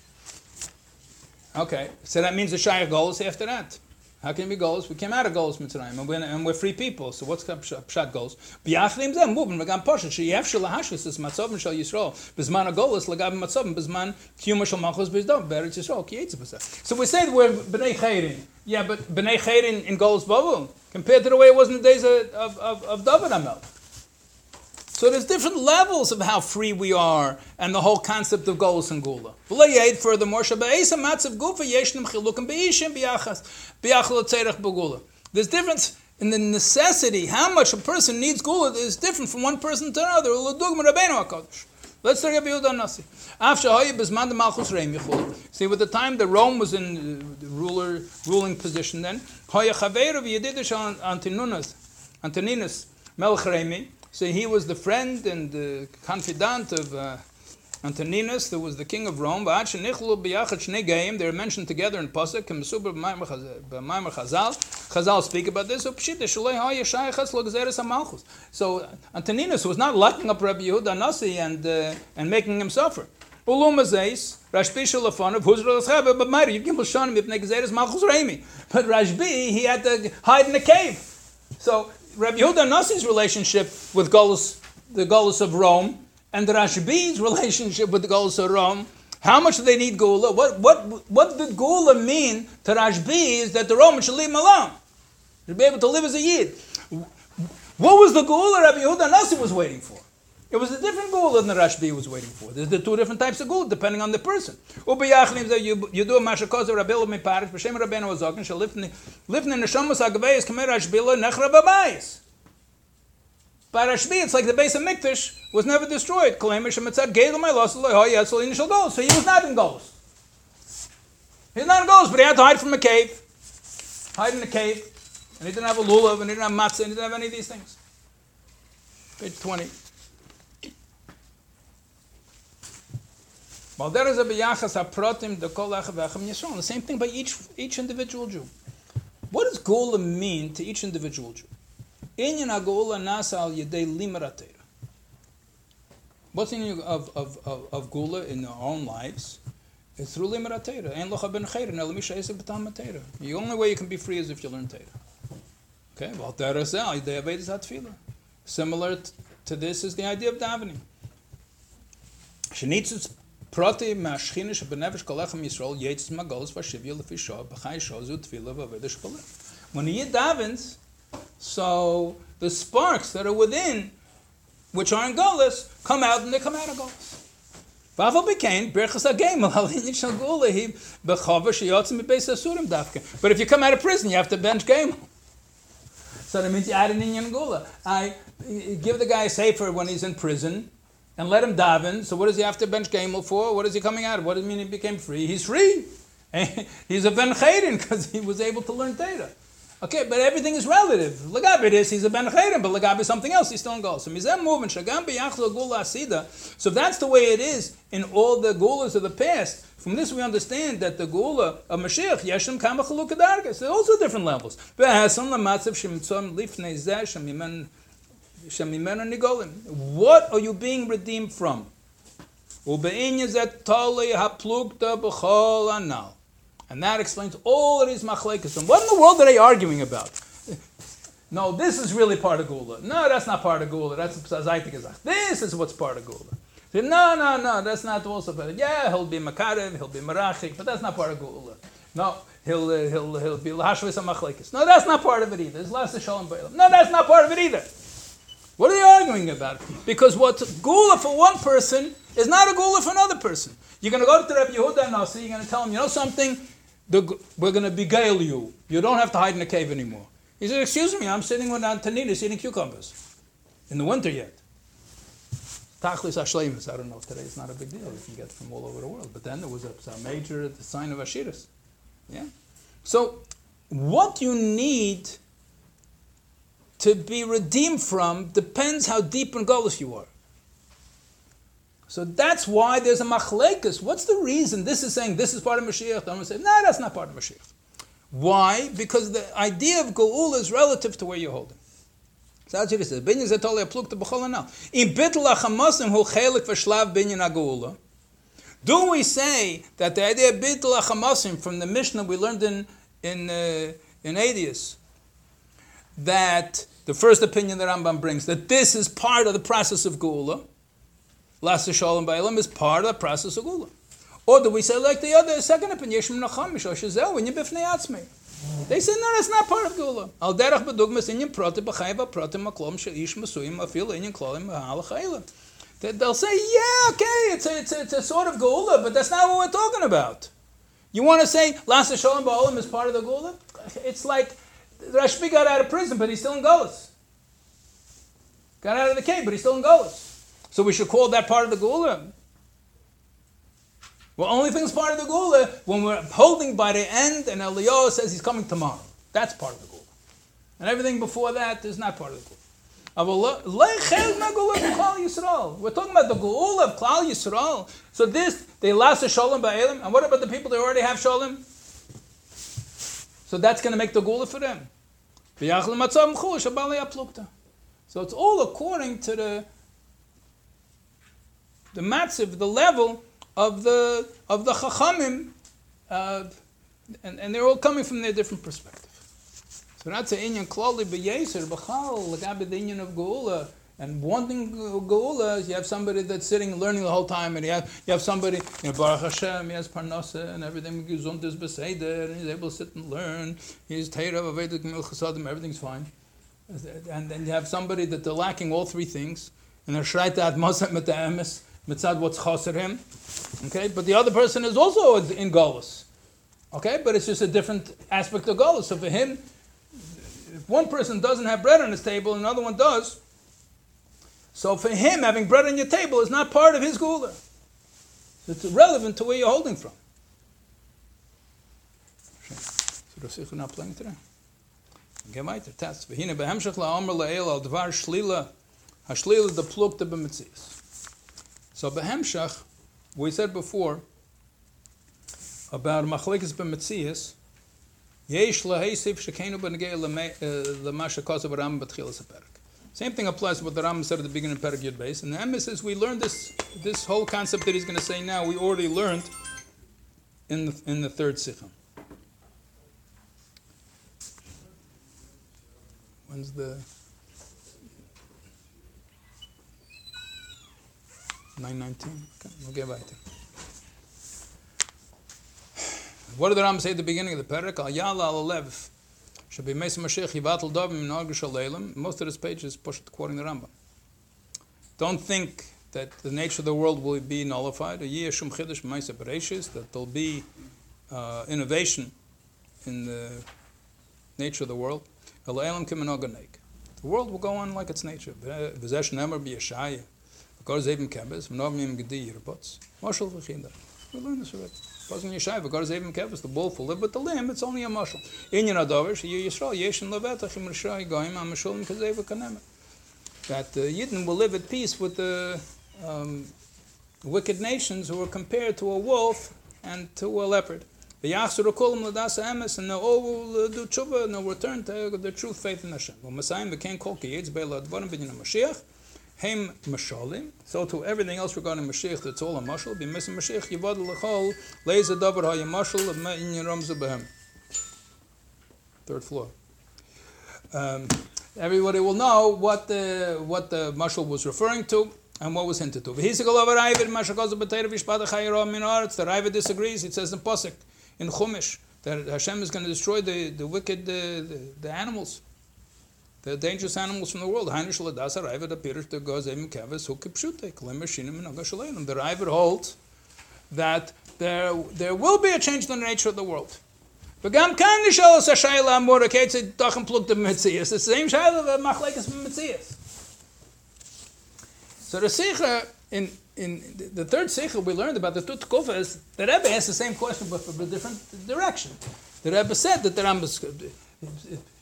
Okay, so that means the Shayach Golis after that. How can we goals? We came out of goals Mitzrayim, and we're, and we're free people. So what's pshat goals? B'yachlim zeh moving v'gam poshet sheyef shel lahashlis is matzovim shel Yisrael b'zman agolas lagab matzovim b'zman kiyuma shel malchus b'zdom beretz Yisrael ki So we say that we're b'nei chayrin. Yeah, but b'nei chayrin in goals bubble compared to the way it was in the days of, of, of, of David Amel. So there's different levels of how free we are and the whole concept of Golus and Gula. There's difference in the necessity, how much a person needs Gula is different from one person to another. Let's start Rabbi Yehuda Nasi. See, with the time the Rome was in uh, the ruler ruling position then, Antoninus Melch Reimi. So he was the friend and the confidant of uh, Antoninus, who was the king of Rome. They're mentioned together in Pasuk. Chazal. Speak about this. So Antoninus was not locking up Rabbi Yehuda Nasi and uh, and making him suffer. But Malchus Reimi. But Rashbi he had to hide in the cave. So Rabbi Yehuda Nasi's relationship with Golos, the Golos of Rome and the Rashbi's [LAUGHS] relationship with the Golos of Rome, how much do they need Gula? What, what, what did Gula mean to Rashbi is that the Romans should leave him alone. Should be able to live as a Yid. What was the Gula Rabbi Yehuda Nasi was waiting for? It was a different Gula than the Rashbi was waiting for. There's the two different types of Gula, depending on the person. You do a mashakoz Rabbi Lemi Parish, B'Shem Rabbeinu Azokin, shall lift in the Rashbila, Nechra Babayis. By Rashbi, it's like the base of Mikdash was never destroyed. So he was not in Golos. He was not in Golos, but he had to hide from a cave. Hide in a cave. And he didn't have a lulav, and he didn't have matzah, and he didn't have any of these things. Page 20. Well, there is a biyachas aprotim the same thing by each each individual Jew. What does Gula mean to each individual Jew? What's the meaning of, of, of, of Gula in our own lives? It's through matera. The only way you can be free is if you learn Torah. Okay, well, hatfila. Similar to this is the idea of davening. Prati mashchina shebenevish kolechem Yisrael vashivya lefi shah b'chai shah zu tefillah v'avedah. When he davens, so the sparks that are within, which are in Golas, come out and they come out of Golas. But if you come out of prison, you have to bench game. So that means you add an Inyan Gula. I give the guy a safer when he's in prison and let him daven. So what does he have to bench gamel for? What is he coming out of? What does it mean he became free? He's free. [LAUGHS] he's a ben chayrin because he was able to learn data. Okay, but everything is relative. Lagabe is he's a ben chayrim, but lagabe something else, he's still in goal. So mizem moving shagam gula asida. So that's the way it is in all the gulas of the past, from this we understand that the gula of Mashiach yeshem kama chalukadargas. There are also different levels. What are you being redeemed from? And that explains all of these machlekes. What in the world are they arguing about? no, this is really part of Gula. No, that's not part of Gula. That's Zaytik This is what's part of Gula. No, no, no, that's not also part of Yeah, he'll be Makarev, he'll be Marachik, but that's not part of Gula. No, he'll, uh, he'll, he'll be Lahashvis Machlekes. No, that's not part of it either. It's of Shalom No, that's not part of it either. What are they arguing about? Because what Gula for one person is not a Gula for another person. You're going to go to Rabbi Yehuda Nasi, you're going to tell him, you know something? the, we're going to beguile you. You don't have to hide in a cave anymore. He said, excuse me, I'm sitting with Antoninus eating cucumbers. In the winter yet. Tachlis Ashlemus. I don't know today it's not a big deal. You can get from all over the world. But then there was a, a major sign of Ashiras. Yeah? So, what you need to be redeemed from depends how deep and Golos you are. So that's why there's a machlekas. What's the reason? This is saying this is part of Mashiach. The other say, no, that's not part of Mashiach. Why? Because the idea of Geula is relative to where you're holding. So that's what it says. To Do we say that the idea of bitl from the Mishnah we learned in in uh, in Adius, that the first opinion that Rambam brings that this is part of the process of Geula, Lasa Shalom Ba'ilam is part of the process of Gula. Or do we say like the other second opinion, Yeshim Nachamish, or? They say, no, that's not part of Gula. Al bedugmas inyan b'chayva maklom afil inyan klolim. They'll say, yeah, okay, it's a, it's, a, it's a sort of Gula, but that's not what we're talking about. You want to say Lasa Shalom Ba'olam is part of the Gula? It's like Rashbi got out of prison, but he's still in Gullus. Got out of the cave, but he's still in Gullus. So we should call that part of the Geula. Well, only thing's part of the Geula when we're holding by the end and Eliyahu says he's coming tomorrow. That's part of the Geula. And everything before that is not part of the Geula. We're talking about the Geula of Klal Yisrael. So this, they lost a Shalom Ba'elim, and what about the people that already have Shalom? So that's going to make the gula for them. So it's all according to the the matziv, the level of the of the chachamim, uh, and, and they're all coming from their different perspective. So that's an inyan klali b'yeser b'chal the inyan of geula. And wanting geula, you have somebody that's sitting learning the whole time, and you have you have somebody, you know, Baruch Hashem, he has parnasa and everything, gesund is beseder, and he's able to sit and learn. He's teira avedik milchasadim, everything's fine. And then you have somebody that they're lacking all three things, and they're shreita at masat mit emes, mitzad what's chaser him. Okay, but the other person is also in galus. Okay, but it's just a different aspect of galus. So for him, if one person doesn't have bread on his table, another one does, so for him, having bread on your table is not part of his gula. It's irrelevant to where you're holding from. The not playing today. So behemshach, we said before about machlekes b'metzias, yesh lahesif shekenu b'negei eh, l'masha kosav ram b'tchilas haperek. Same thing applies to what the Ram said at the beginning of Perek Beis. And the emphasis, we learned this, this whole concept that he's going to say now, we already learned in the, in the third Sikha. When's the 919? Okay, we'll get What did the Ram say at the beginning of the Perek? Al Yala al. Be Mesa Mashiach Yivatel Dovim Argish Most of this page is pushed quoting the Rambam. Don't think that the nature of the world will be nullified. That there'll be uh, innovation in the nature of the world. The world will go on like its nature. We learned this already. Wasn't. The but the it's only a mushel. In Yisrael, yeshin levetach rishai goyim ha-meshulim kazev v'kanemer. That the Yidden will live at peace with the um, wicked nations who are compared to a wolf and to a leopard. V'yachsuru kolim l'dasa emes, and all will do tshuva, and they'll return to the true faith in Hashem. V'masayim v'ken kol ki yetz be'la advarim b'nyin Mashiach, hem mashalim. So to everything else regarding Mashiach, that's all a mashal. B'misim Mashiach yivad l'chol, leiz adavar ha'ya mashal, m'inyin ramzu b'hem. Third floor. Um, everybody will know what the what the mashal was referring to and what was hinted to. The Raiva disagrees. It says in Pasuk in Chumash that Hashem is going to destroy the, the wicked the, the, the animals, the dangerous animals from the world. The Ravid holds that there, there will be a change in the nature of the world. It's the same shaila that machlekes mitzias. So the sicha in in the third sicha we learned about the two tukufas. the Rebbe asked the same question but from a different direction. The Rebbe said that the Rambas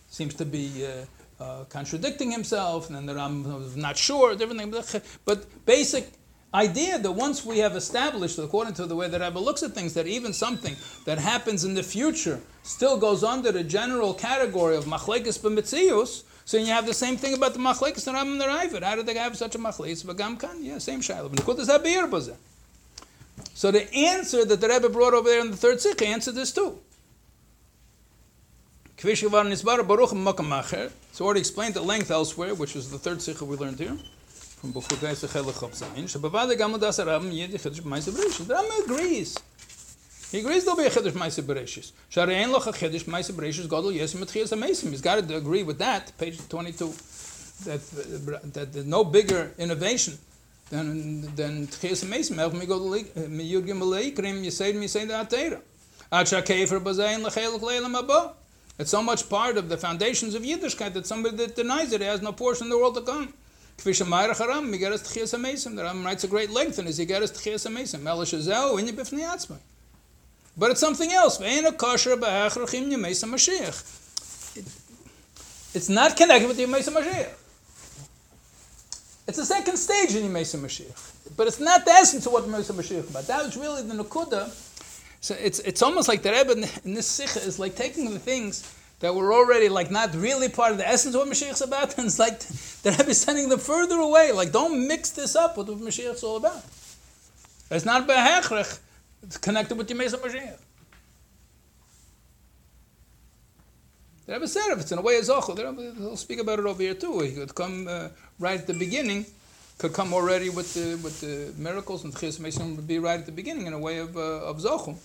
seems to be. Uh, uh, contradicting himself, and then the Rambam was not sure, different things. But basic idea that once we have established, according to the way that Rebbe looks at things, that even something that happens in the future still goes under the general category of machlekes b'mitzius, so you have the same thing about the machlekes and Rambam and. How did they have such a machlekes? V'gam kan, yeah, same shiloh. So the answer that the Rebbe brought over there in the third sikh answered this too. It's already explained at length elsewhere, which is the third sikh we learned here from Bechutei Sechel Chopzayin. Shabavada Gamad Das Rabim Yedi Chiddush B'Maisa Bereshis. The Rambam agrees. He agrees there'll be a Chiddush B'Maisa Bereshis. Sharei Ein Loch a Chiddush B'Maisa Bereshis Gadol Yesim Etchias HaMeisim. He's got to agree with that, page 22, that, that there's no bigger innovation than than Tchias HaMeisim. Elch Migodol Miyurgim Aleikrim Yiseid Miseid Atera. Ad Shakefer Bazayin L'Chelik Leilam Abba. It's so much part of the foundations of Yiddishkeit that somebody that denies it has no portion in the world to come. The Rambam writes a great length in his. But it's something else. It's not connected with the Yemesa Mashiach. It's the second stage in Yemesa Mashiach. But it's not the essence of what Yemesa Mashiach is about. was really the Nakuda. So it's, it's almost like the Rebbe in- this Sikha is like taking the things that were already like not really part of the essence of what Mashiach is about, and it's like the Rebbe is sending them further away. Like, don't mix this up with what Mashiach is all about. It's not Behechrech, it's connected with Yemesa Mashiach. The Rebbe said if it's in a way of Zochel, the will speak about it over here too. He could come uh, right at the beginning, could come already with the with the miracles and Chis Mason would be right at the beginning in a way of uh, of Zochel.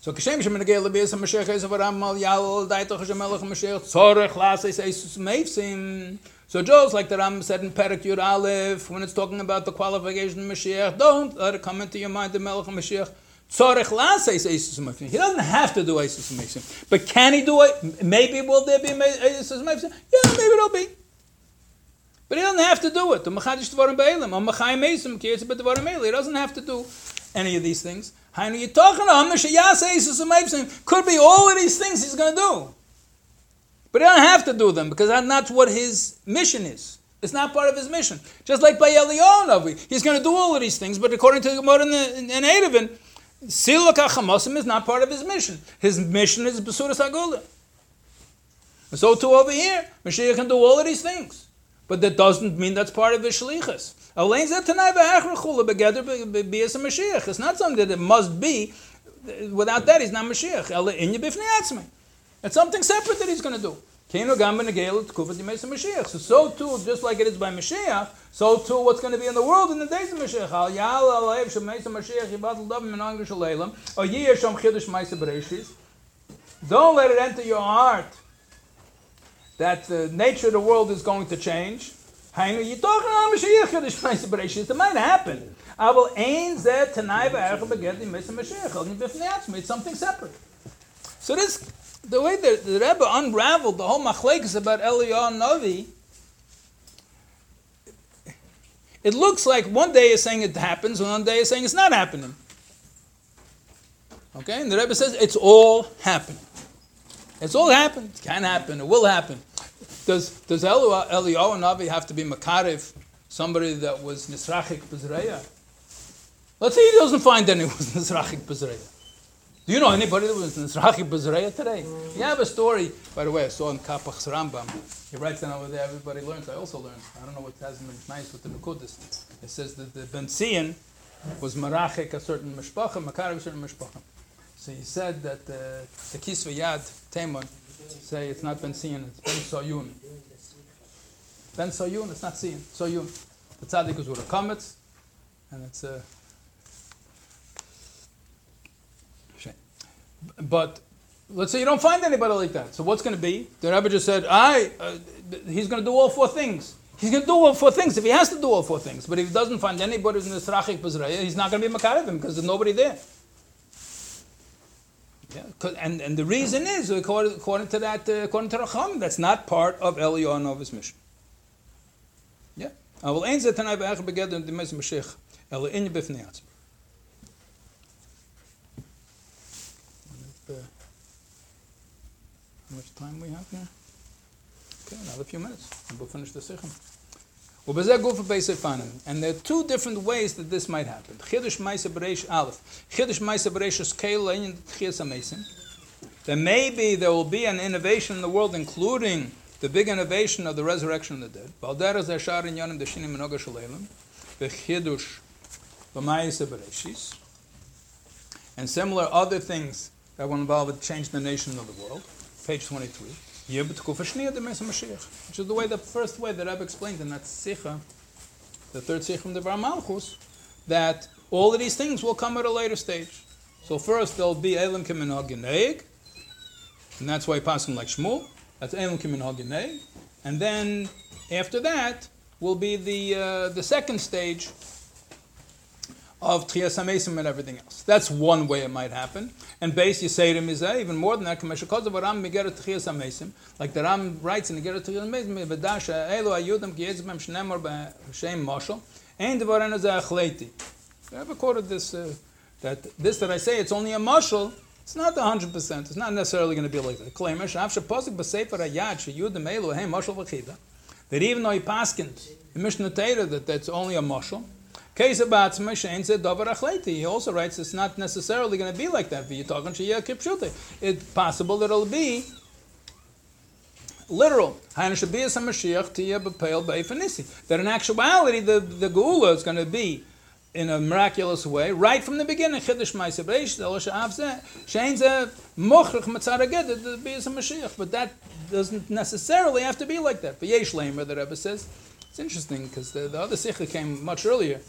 So kashem shem negel lebes Mashiach is over amal yal daitoch shemelach Mashiach tzorech las es esus meifsim. So just like the Ram said in Perek Yud Aleph, when it's talking about the qualification of Mashiach, don't let it come into your mind the Melech Mashiach. Tzorech las es esus meifsim. He doesn't have to do esus meifsim, but can he do it? Maybe will there be esus meifsim? Yeah, maybe it'll be. But he doesn't have to do it. The Machadish Dvarim Be'elim, or Machai Mesim, Kietz Bet Dvarim Be'elim. He doesn't have to do any of these things. Could be all of these things he's going to do. But he doesn't have to do them, because that's not what his mission is. It's not part of his mission. Just like by Eliyahu, he's going to do all of these things, but according to the Gemara in, in, in Eruvin, Silak HaChamosim is not part of his mission. His mission is Besuras HaGula. And so too over here, Mashiach can do all of these things. But that doesn't mean that's part of the shlichus. It's not something that it must be. Without that, he's not Mashiach. It's something separate that he's going to do. So, so too, just like it is by Mashiach, so too what's going to be in the world in the days of Mashiach. Don't let it enter your heart that the nature of the world is going to change. Hainu yitochen al Mashiach Chodesh Ma'aseh Bereshis. It might happen. It's something separate. So this, the way the, the Rebbe unraveled the whole machlekes about Eliyahu Novi, it looks like one day is saying it happens, and one day is saying it's not happening. Okay, and the Rebbe says it's all happening. It's all happened. It can happen. It will happen. Does does Eliyahu Navi have to be Makarev, somebody that was Nisrachik Bezreya? Let's say he doesn't find anyone [LAUGHS] was Nisrachik Bezreya. Do you know anybody that was Nisrachik Bezreya today? You have a story, by the way, I saw in Kapach's Rambam. He writes down over there, everybody learns. I also learned. I don't know what hasn't been nice with the Nukudis. It says that the Ben Zion was Marachik a certain Mishpacha, Makarev a certain Mishpacha. So he said that uh, the Kisva Temon, say it's not Ben Sion, it's Ben Soyun. Ben Soyun, it's not Sion, Soyun. The tzaddik is with a comet, and it's a. shame. But let's say you don't find anybody like that. So what's going to be? The Rebbe just said, I, uh, he's going to do all four things. He's going to do all four things if he has to do all four things. But if he doesn't find anybody in the Srachik Bezraya, he's not going to be Makarevim because there's nobody there. Yeah, and, and the reason is according, according to that, uh, according to Racham, that's not part of Eliyahu Novi's mission. Yeah. I will end that tonight by beged the mes Mashiach. Ela in bifnei atzma. How much time we have now? Okay, another few minutes, and we'll finish the sichum. And there are two different ways that this might happen. Chiddush Maisa Bereish Aleph. Chiddush Maisa Bereish Kelein Tchias Amesim. That maybe there will be an innovation in the world, including the big innovation of the resurrection of the dead. Balderes Ashar Inyanim Deshinim Menoga Shalelem. Bechidush B'Maisa Bereshis. And similar other things that will involve a change in the nation of the world. Page 23. Which is the way, the first way that I've explained in that sicha, the third sicha from the Bar Malchus, that all of these things will come at a later stage. So first there'll be Elam Kiminhag Geneig, and that's why passing like Shmuel. That's Elam Kiminhag Geneig. And then after that will be the uh, the second stage of Tchias HaMesim and everything else. That's one way it might happen. And base Yisayim is uh, even more than that. Like the Ram writes in Megeret Tchias HaMesim, Vedash Elu Ayudam Kiyetzim Shnemor B'Shem Moshel, and Devaran Azeh Achleti. I have quoted this, uh, that this that I say, it's only a mushal, it's not 100%. It's not necessarily going to be like that. Claimish, Avsha Posik B'Sefer Ayad, Sheyudam Elu, Hey Moshel V'Chida, that even though he paskins in Mishneh Torah that that's only a mushal, he also writes it's not necessarily going to be like that. It's possible that it'll be literal. That in actuality, the, the Geula is going to be in a miraculous way, right from the beginning. But that doesn't necessarily have to be like that. But Yesh the Rebbe says, it's interesting because the, the other Sikha came much earlier.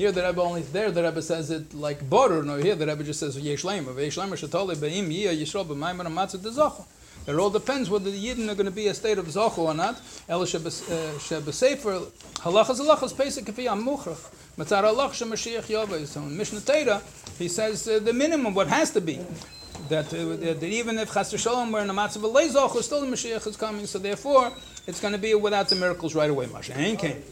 Here the Rebbe only there the Rebbe says it like border. No, here the Rebbe just says Yesh Leima. Yesh Leima shetoli beim yia yisrael b'mayim and matzah dezachu. It all depends whether the Yidden are going to be a state of zochu or not. El shebesefer halachas halachas pesach kafi amuchrach. Matzar halach shemashiach yaveh. So in Mishneh Torah, he says uh, the minimum what has to be. That, uh, that even if Chas Shalom we're in a matzah of zochu, still the Mashiach is coming. So therefore, it's going to be without the miracles right away. Mashiach came.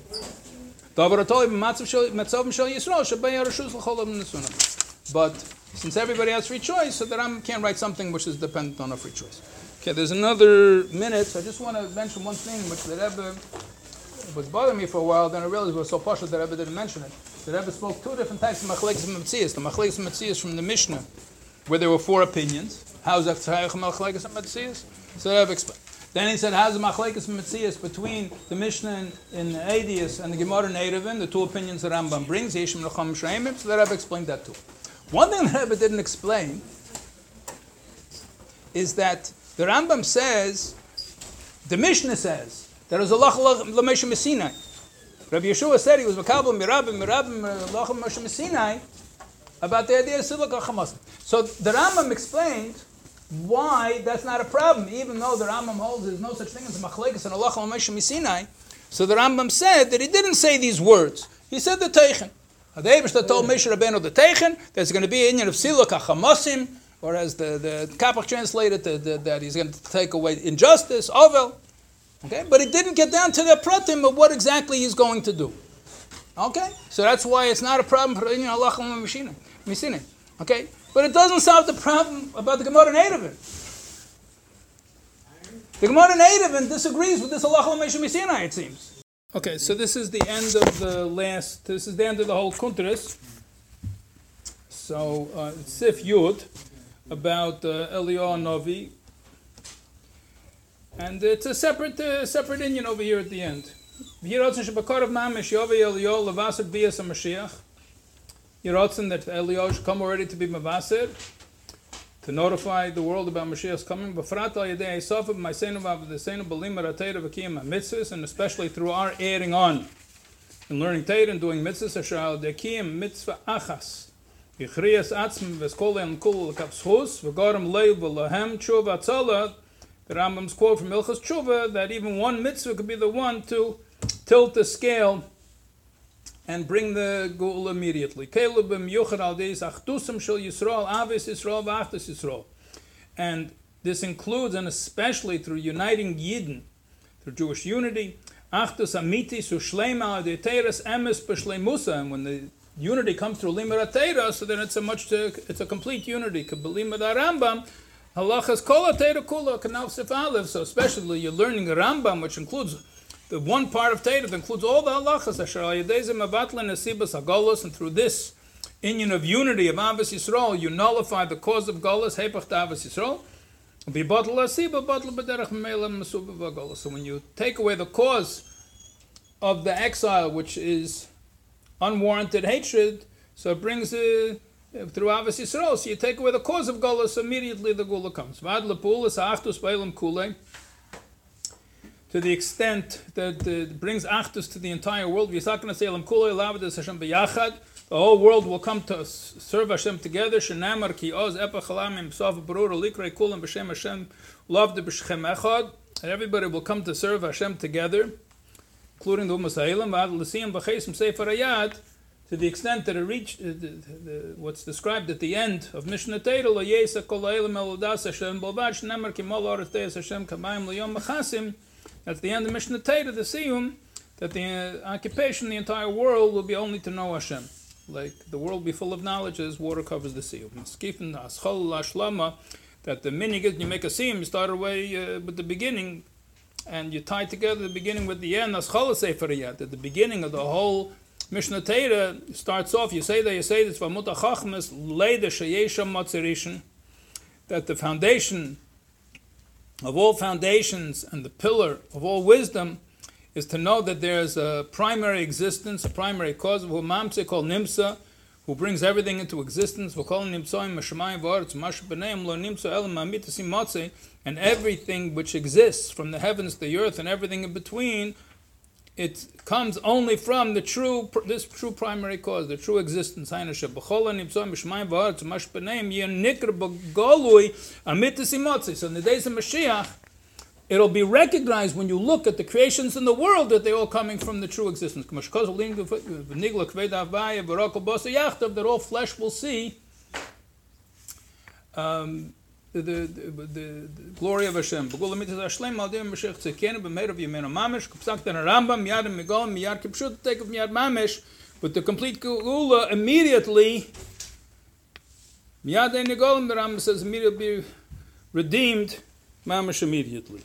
But since everybody has free choice, so that I can't write something which is dependent on a free choice. Okay, there's another minute. So I just want to mention one thing which the Rebbe was bothering me for a while. Then I realized it was so partial that Rebbe didn't mention it. The Rebbe spoke two different types of machlekes metzias. The machlekes metzias from the Mishnah, where there were four opinions. How's that? So the Rebbe explained. Then he said, "How's the machlekes mitzias between the Mishnah in, Eduyos and the Gemara in Eruvin, the two opinions that Rambam brings, Yeshim Lacham Shreimim." So the Rebbe explained that too. One thing the Rebbe didn't explain is that the Rambam says, the Mishnah says, there is a lach l'mesha Sinai. Rabbi Yeshua said he was makabel mirabim mirabim lachem Sinai about the idea of silak So the Rambam explained why that's not a problem, even though the Rambam holds there's no such thing as a machlekes and Allah Sinai. So the Rambam said that he didn't say these words. He said the teichen. The Ebershter told Moshe Rabbeinu the teichen. There's going to be an union of siluk achamosim, or as the the Kapach translated the, the, that he's going to take away injustice, ovel. Okay, but he didn't get down to the pratim of what exactly he's going to do. Okay, so that's why it's not a problem for Allah Sinai. Okay, but it doesn't solve the problem about the Gemara in The Gemara Eruvin disagrees with this Allah Sinai, it seems. Okay, so this is the end of the last, this is the end of the whole Kunteris. So, uh, Sif Yud, about uh, Eliyahu Novi. And it's a separate, uh, separate Indian over here at the end. Yovi Eliyahu HaMashiach. Yiratzin that Eliyahu should come already to be Mavaser, to notify the world about Mashiach's coming. B'frat al yedei Esav Ma'aseinu v'avdeseinu b'lim aratayra v'kiyam mitzvahs, and especially through our adding on and learning Torah and doing mitzvahs, asher al dekiyam mitzvah achas. Yichriyas atzm v'skol el kul kapshus v'gorim leiv v'lahem tshuva atzala. The Rambam's quote from Ilchas Tshuva that even one mitzvah could be the one to tilt the scale and bring the goal immediately. And this includes, and especially through uniting Yidden, through Jewish unity, and when the unity comes through Limud Atera, so then it's a much it's a complete unity. Halachas Kol Kula Kanal Sif So especially you're learning Rambam, which includes the one part of that includes all the halachas, Asher Ayadezim Avatla Nesibas Agolos, and through this union of unity of Avos Yisrael, you nullify the cause of Golos, Hepach Avos Yisrael. So when you take away the cause of the exile, which is unwarranted hatred, so it brings it through Avos Yisrael. So you take away the cause of Golos, immediately the Gula comes to the extent that it brings Achdus to the entire world. The whole world will come to serve Hashem together. Shenamar ki oz epachalamim sof barur likrei kulam b'shem Hashem loved b'shem echad. And everybody will come to serve Hashem together, including the Umas Ha'ilam, v'ad l'siyam b'chesim sefer ayad, to the extent that it reached uh, the, the, what's described at the end of Mishneh Torah, lo yesa kol ha'elam elodas Hashem bolvad shnemar kimol oretz teis Hashem kamayim liyom machasim. That's the end of Mishneh Torah, the siyum, that the uh, occupation, the entire world will be only to know Hashem. Like the world be full of knowledge as water covers the sea. Maskifin aschol lashlama, that the minig is you make a siyum, you start away uh, with the beginning, and you tie together the beginning with the end. Aschol at the beginning of the whole Mishneh Torah starts off, you say that, you say this, Vamuta Chachmas, Leida Sheyesham Matzerishan, that the foundation of all foundations and the pillar of all wisdom is to know that there is a primary existence, a primary cause of Humamse called Nimsa, who brings everything into existence. And everything which exists from the heavens the earth and everything in between it comes only from the true this true primary cause, the true existence. So in the days of Mashiach, it'll be recognized when you look at the creations in the world that they're all coming from the true existence. That all flesh will see. Um, the, the, the, glory of Hashem. Begula mitzvah Hashem maldim Mashiach tzekenu b'meir of Yemenu Mamish. Kupsak den Rambam miyad and Migol miyad kipshut take of miyad Mamish. But the complete Geula immediately miyad and Nigol the Rambam says immediately redeemed Mamish immediately.